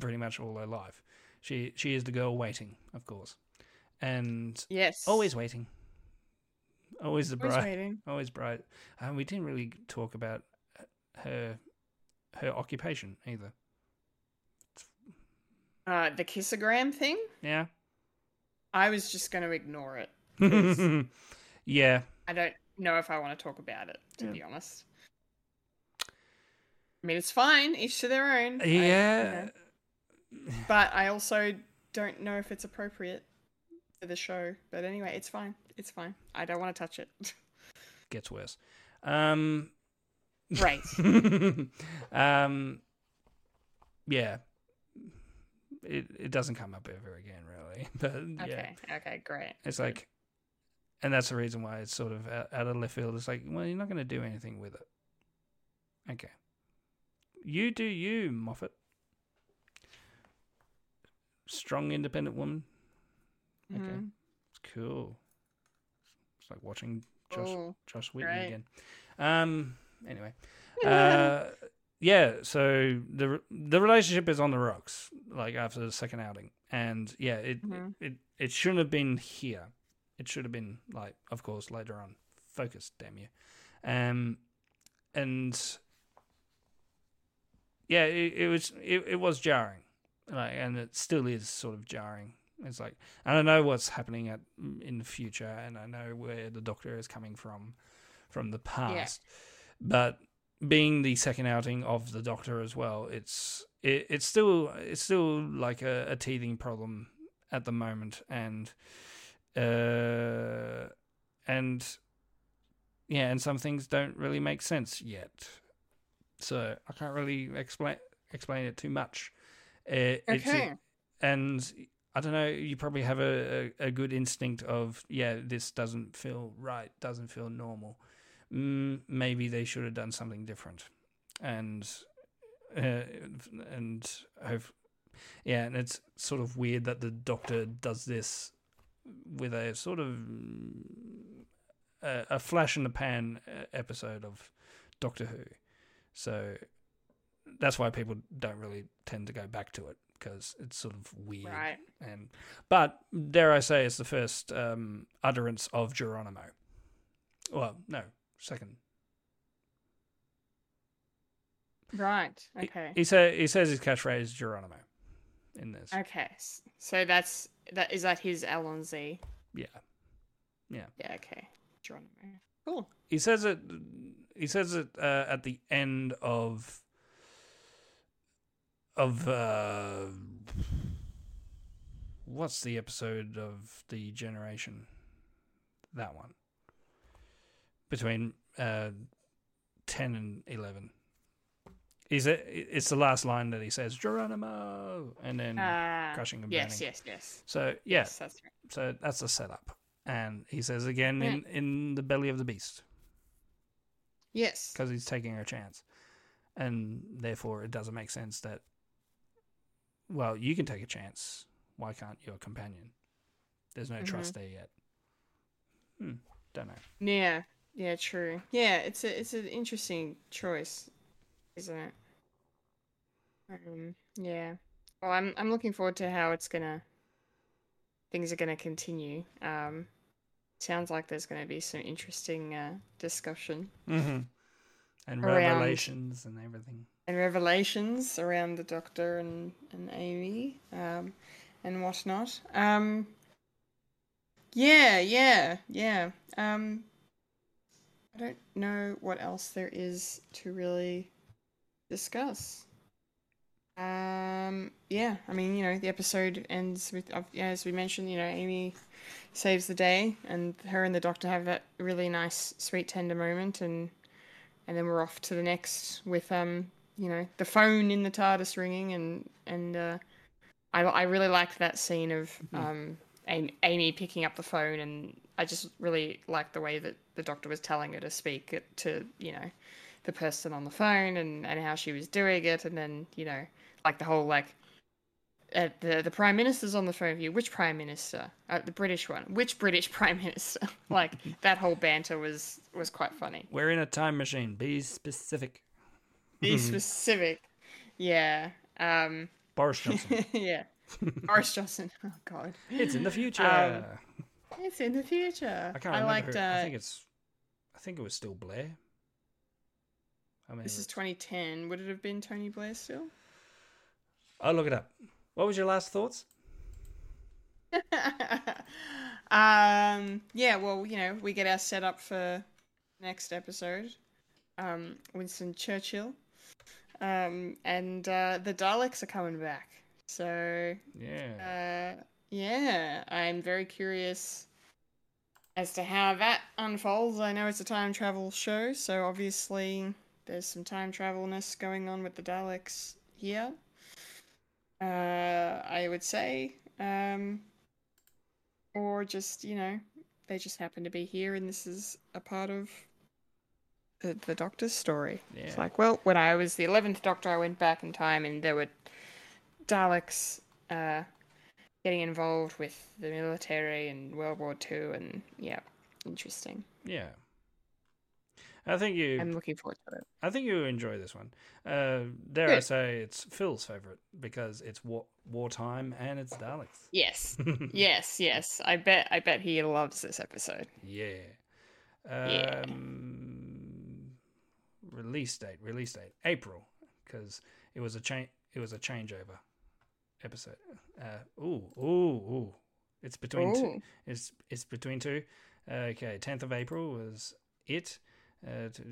pretty much all her life. She she is the girl waiting, of course, and yes always waiting. Always the always bride. waiting Always bright. Um, we didn't really talk about uh, her her occupation either. uh the kissogram thing Yeah. i was just going to ignore it. (laughs) yeah. I don't know if I want to talk about it, to Yeah. be honest. I mean, it's fine, each to their own. I- you Yeah. know. but I also don't know if it's appropriate for the show. But anyway, it's fine. It's fine. I don't want to touch it. (laughs) Gets worse. Um. Great. (laughs) um. Yeah. It it doesn't come up ever again, really. (laughs) But yeah, Okay. Okay. Great. it's like, and that's the reason why it's sort of out, out of left field. It's like, well, you're not going to do anything with it. Okay. You do you, Moffat. Strong, independent woman. Okay. Mhm. It's cool. It's like watching Josh Cool. Joss Whedon Great. again. Um. Anyway. (laughs) Uh. Yeah. So the the relationship is on the rocks. Like after the second outing, and yeah, it Mhm. it it shouldn't have been here. It should have been like, of course, later on. Focus, damn you. Um. And yeah, it, it was it, it was jarring, like, and it still is sort of jarring. It's like I don't know what's happening at in the future, and I know where the Doctor is coming from from the past, but being the second outing of the Doctor as well, it's it, it's still it's still like a, a teething problem at the moment, and uh, and yeah, and some things don't really make sense yet so I can't really explain explain it too much. Uh, it's- Okay. and I don't know. You probably have a, a, a good instinct of yeah, this doesn't feel right, doesn't feel normal. Mm, maybe they should have done something different, and uh, and hope, yeah, and it's sort of weird that the Doctor does this with a sort of a, a flash in the pan uh, episode of Doctor Who. So that's why people don't really tend to go back to it because it's sort of weird. Right. And but dare I say, it's the first um, utterance of Geronimo. Well, no, second. Right. He- Okay. He, say he says his catchphrase Geronimo in this. Okay. So that's that. Is that his Allons-y? Yeah. Yeah. Yeah. Okay. Geronimo. Cool. He says it. He says it uh, at the end of of uh, what's the episode of the generation? That one between uh, ten and eleven. Is it? It's the last line that he says Geronimo, and then Uh, crushing and yes. Yes. Yes. So yeah, Yes. That's right. so that's the setup. And he says again Yeah. in, in the belly of the beast Yes. because he's taking a chance. And therefore, it doesn't make sense that, well, you can take a chance. Why can't your companion? There's no trust there yet. Hmm. Don't know. Yeah, yeah, true. Yeah, it's a it's an interesting choice, isn't it? Um, yeah. Well, I'm I'm looking forward to how it's gonna things are gonna continue. Um, sounds like there's gonna be some interesting uh, discussion Mm-hmm. And Around- revelations and everything. and revelations around the Doctor and and Amy, um, and whatnot. Um, yeah, yeah, yeah. Um, I don't know what else there is to really discuss. Um, yeah, I mean, you know, the episode ends with, yeah, as we mentioned, you know, Amy saves the day, and her and the Doctor have that really nice, sweet, tender moment, and and then we're off to the next with um you know the phone in the TARDIS ringing and and uh, I I really liked that scene of um Amy, Amy picking up the phone and I just really liked the way that the doctor was telling her to speak to you know the person on the phone and and how she was doing it and then you know like the whole like uh, the the prime minister's on the phone with you. Which prime minister? Uh, the British one. Which British (laughs) prime minister? (laughs) like that whole banter was was quite funny. We're in a time machine. Be specific. Be specific. Yeah. Um. (laughs) Boris Johnson. yeah. Boris Johnson. Oh God. it's in the future. Um, It's in the future. I can't I remember. liked. who- Uh, I think it's. I think it was still Blair. I mean, this is 2010. Would it have been Tony Blair still? I'll look it up. What was your last thoughts? (laughs) um. Yeah. Well, you know, we get our setup for next episode. Um. Winston Churchill. Um. And uh, the Daleks are coming back. So Yeah. Uh, yeah, I'm very curious as to how that unfolds. I know it's a time travel show, so obviously there's some time travelness going on with the Daleks here. Uh, I would say, um, or just you know, they just happen to be here, and this is a part of the the Doctor's story. It's like, well, when I was the eleventh Doctor, I went back in time, and there were Daleks uh, getting involved with the military and World War Two, and yeah, interesting. yeah. I think you. I'm looking forward to it. I think you enjoy this one. Uh, dare I say it's Phil's favorite because it's war wartime and it's Daleks. Yes, (laughs) yes, yes. I bet. I bet he loves this episode. Yeah. Yeah. Um, Release date. Release date. April, because it was a change. It was a changeover episode. Uh, ooh, ooh, ooh. It's between two. It's it's between two. Okay, tenth of April was it. Uh, to,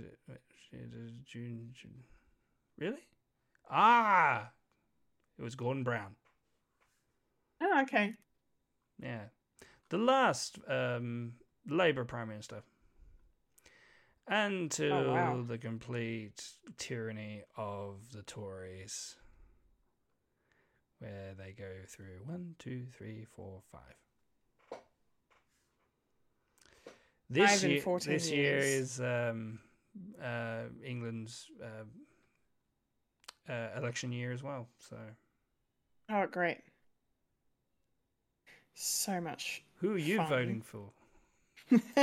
June, June. Really? Ah, it was Gordon Brown. Oh, okay. Yeah. The last um, Labour Prime Minister. Until Oh, wow. the complete tyranny of the Tories, where they go through one, two, three, four, five. This year, 14 this year is um, uh, England's uh, uh, election year as well. So, Oh, great. So much. who are you Fun. voting for? (laughs)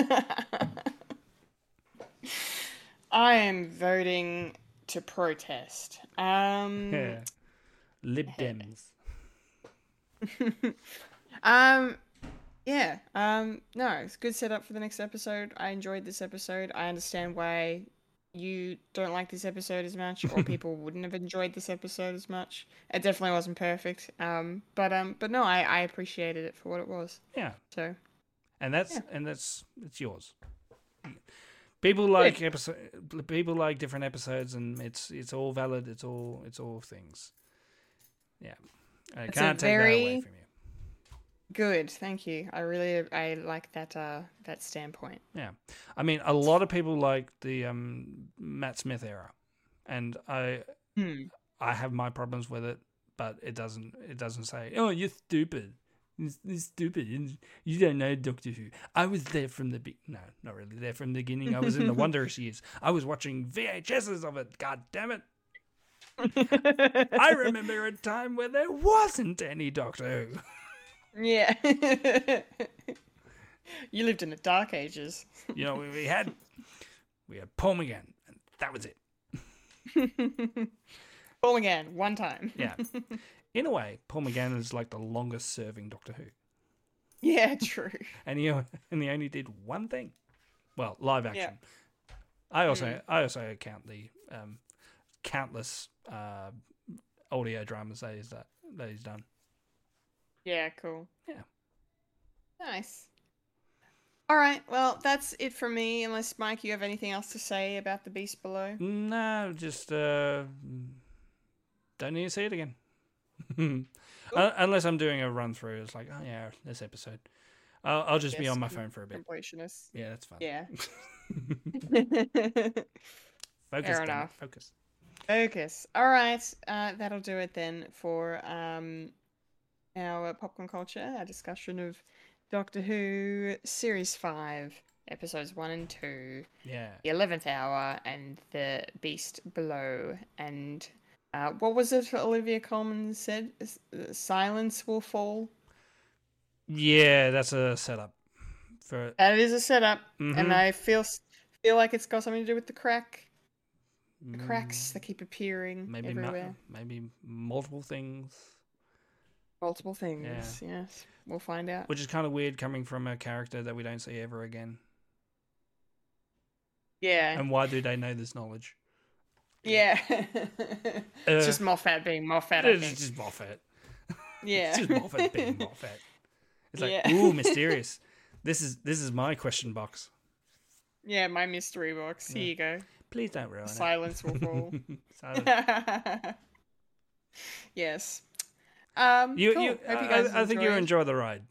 I am voting to protest. Um, Yeah. (laughs) Lib Dems. (laughs) um, yeah. Um, no, it's a good setup for the next episode. I enjoyed this episode. I understand why you don't like this episode as much, or (laughs) people wouldn't have enjoyed this episode as much. It definitely wasn't perfect. Um, but um, but no, I I appreciated it for what it was. Yeah. So and that's Yeah. and that's it's yours. People like episode. People like different episodes, and it's it's all valid. It's all it's all things. Yeah, I It's can't take that away from you. Good. Thank you. I really I like that uh that standpoint. Yeah, I mean, a lot of people like the um, Matt Smith era, and I Hmm. I have my problems with it, but it doesn't it doesn't say oh you're stupid. You're, stupid. You don't know Doctor Who. I was there from the be- no, not really there from the beginning. I was in the (laughs) Wondrous years. I was watching VHSs of it. God damn it! (laughs) I remember a time where there wasn't any Doctor Who. (laughs) Yeah. (laughs) You lived in the dark ages. You know, we, we had we had Paul McGann, and that was it. (laughs) Paul again, one time. Yeah. (laughs) In a way, Paul McGann is like the longest serving Doctor Who. Yeah, true. And he, and he only did one thing. Well, live action. I also I also count the um, countless uh, audio dramas that, that he's done. Yeah, cool. Yeah. Nice. All right. Well, that's it from me. Unless Mike, you have anything else to say about the Beast Below? No, just uh, don't need to see it again. (laughs) Un- Unless I'm doing a run through, it's like, oh yeah, this episode. I'll, I'll just be on my phone for a bit. Completionist. Yeah, that's fine. Yeah. (laughs) (laughs) Focus. Fair enough. Focus. Focus. All right. Uh, that'll do it then for um, our popcorn culture, our discussion of Doctor Who Series 5, Episodes 1 and 2, Yeah. The 11th Hour, and The Beast Below. And uh, what was it Olivia Colman said? Uh, Silence will fall. Yeah, that's a setup for That is a setup, Mhm. and I feel feel like it's got something to do with the crack, the mm, cracks that keep appearing maybe everywhere. maybe multiple things, Multiple things. Yes, we'll find out. which is kind of weird coming from a character that we don't see ever again. Yeah, And why do they know this knowledge? yeah. (laughs) it's Uh, just Moffat being Moffat. It's think. just Moffat. (laughs) Yeah, It's just Moffat (laughs) being Moffat. It's like, Yeah. ooh, mysterious. This is this is my question box. yeah. My mystery box. Here you go. Please don't ruin Silence will fall. Silence. yes. Um, You, cool. you, Hope you I- guys I, I think you enjoy the ride.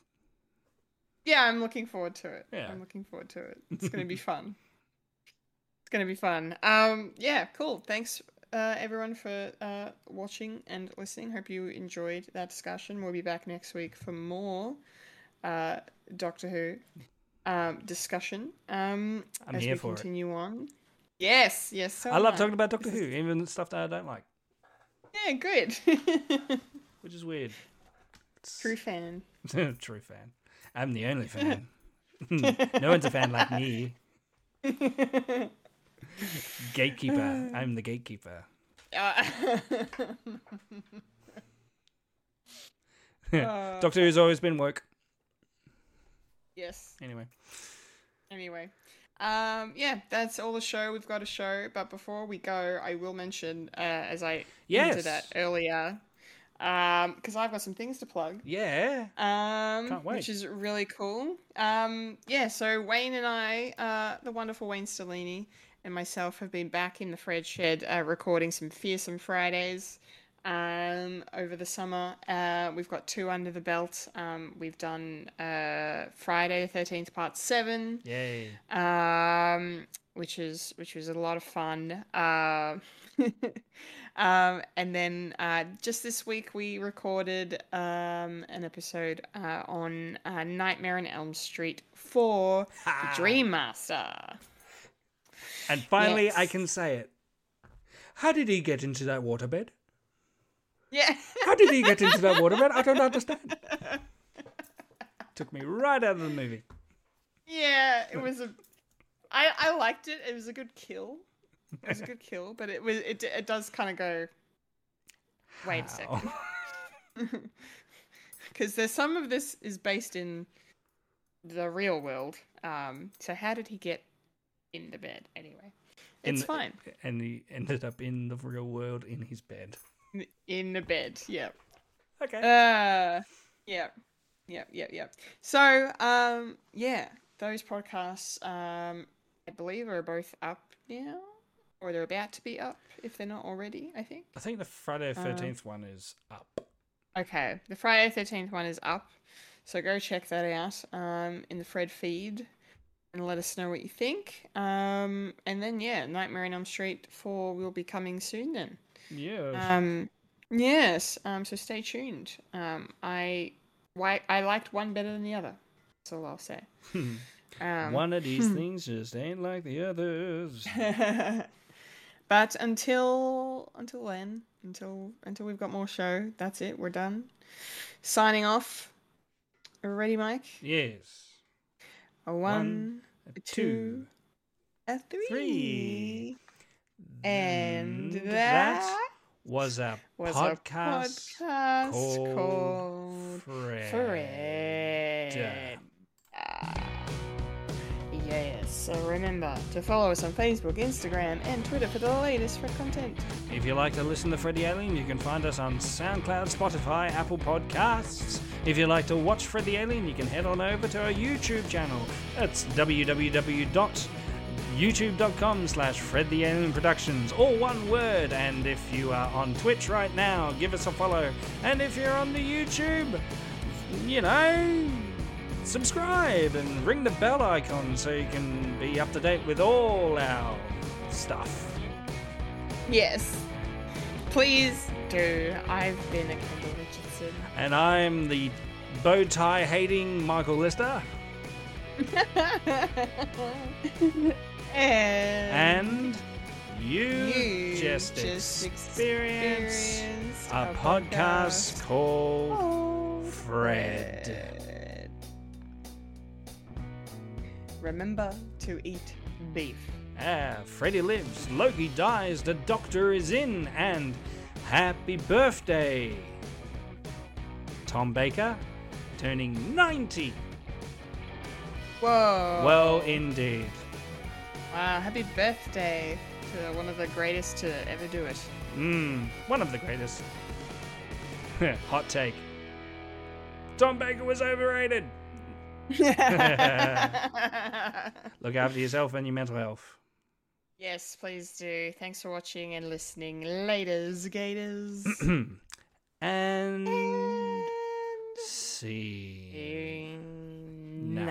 Yeah, I'm looking forward to it. Yeah. I'm looking forward to it. It's gonna be fun. It's gonna be fun. Um, yeah, cool. Thanks, uh, everyone for uh, watching and listening. Hope you enjoyed that discussion. We'll be back next week for more uh, Doctor Who um, discussion. Um, I'm as here we for it. continue on. Yes, yes. So I love am talking about Doctor Who, even stuff that I don't like, Yeah, good. (laughs) which is weird. It's- True fan. (laughs) True fan. I'm the only (laughs) fan. (laughs) no one's a fan like me. Gatekeeper. I'm the gatekeeper. Uh, Doctor Who's always been woke. yes. Anyway. Anyway, um, yeah, that's all the show we've got a show. But before we go, I will mention, uh, as I Yes. hinted at earlier, because I've got some things to plug. Yeah. Um, Can't wait. which is really cool. Um, yeah, so Wayne and I, uh, the wonderful Wayne Stellini, and myself have been back in the Fred Shed uh, recording some fearsome Fridays um, over the summer. Uh, we've got two under the belt. Um, we've done uh, Friday the Thirteenth Part Seven Yay. um, which is which was a lot of fun. Uh, (laughs) um, and then uh, just this week we recorded um, an episode uh, on uh, Nightmare on Elm Street for the Dream Master. And finally, I can say it. How did he get into that waterbed? Yeah, How did he get into that waterbed? I don't understand. Took me right out of the movie. yeah, it was a. I I liked it. It was a good kill. It was a good kill, but it was it it does kind of go. Wait a second. because (laughs) there's some of this is based in the real world. Um, so how did he get in the bed anyway? In It's the- fine And he ended up in the real world in his bed. in the bed. Yeah. Okay. Uh, yeah, yeah, yeah, yeah. So, um, yeah, those podcasts, um, I believe, are both up now, or they're about to be up if they're not already. I think. I think the Friday Uh, the 13th one is up. Okay, the Friday thirteenth one is up, so go check that out um, in the Fred feed, and let us know what you think. Um, and then yeah, Nightmare on Elm Street four will be coming soon. Then, Yeah. um, yes. Um, so stay tuned. Um, I why I liked one better than the other. That's all I'll say. (laughs) Um, One of these (laughs) things just ain't like the others. (laughs) but until until then, until until we've got more show, that's it. We're done. Signing off. Ready, Mike? yes. A one, a two, a three. three. And And that, that was a was podcast, a podcast called called Fred. Fred. So remember to follow us on Facebook, Instagram, and Twitter for the latest Fred content. If you like to listen to Fred the Alien, you can find us on SoundCloud, Spotify, Apple Podcasts. If you like to watch Fred the Alien, you can head on over to our YouTube channel. That's www.youtube.com slash Fred the Alien Productions, all one word. And if you are on Twitch right now, give us a follow. And if you're on the YouTube, you know, subscribe and ring the bell icon so you can be up to date with all our stuff. Yes, please do. I've been a Kendall Richardson. And I'm the bow tie hating Michael Lister. (laughs) and And you, you just, just experienced experienced a podcast called called Fred. Fred. Remember to eat beef. Ah, Freddy lives, Loki dies, the doctor is in, and happy birthday! Tom Baker turning 90. Whoa. Well, indeed. Wow, happy birthday to one of the greatest to ever do it. Mmm, one of the greatest. (laughs) Hot take. Tom Baker was overrated. (laughs) Look after yourself and your mental health. yes, please do. Thanks for watching and listening. Laters, gators. (clears throat) and and see. seeing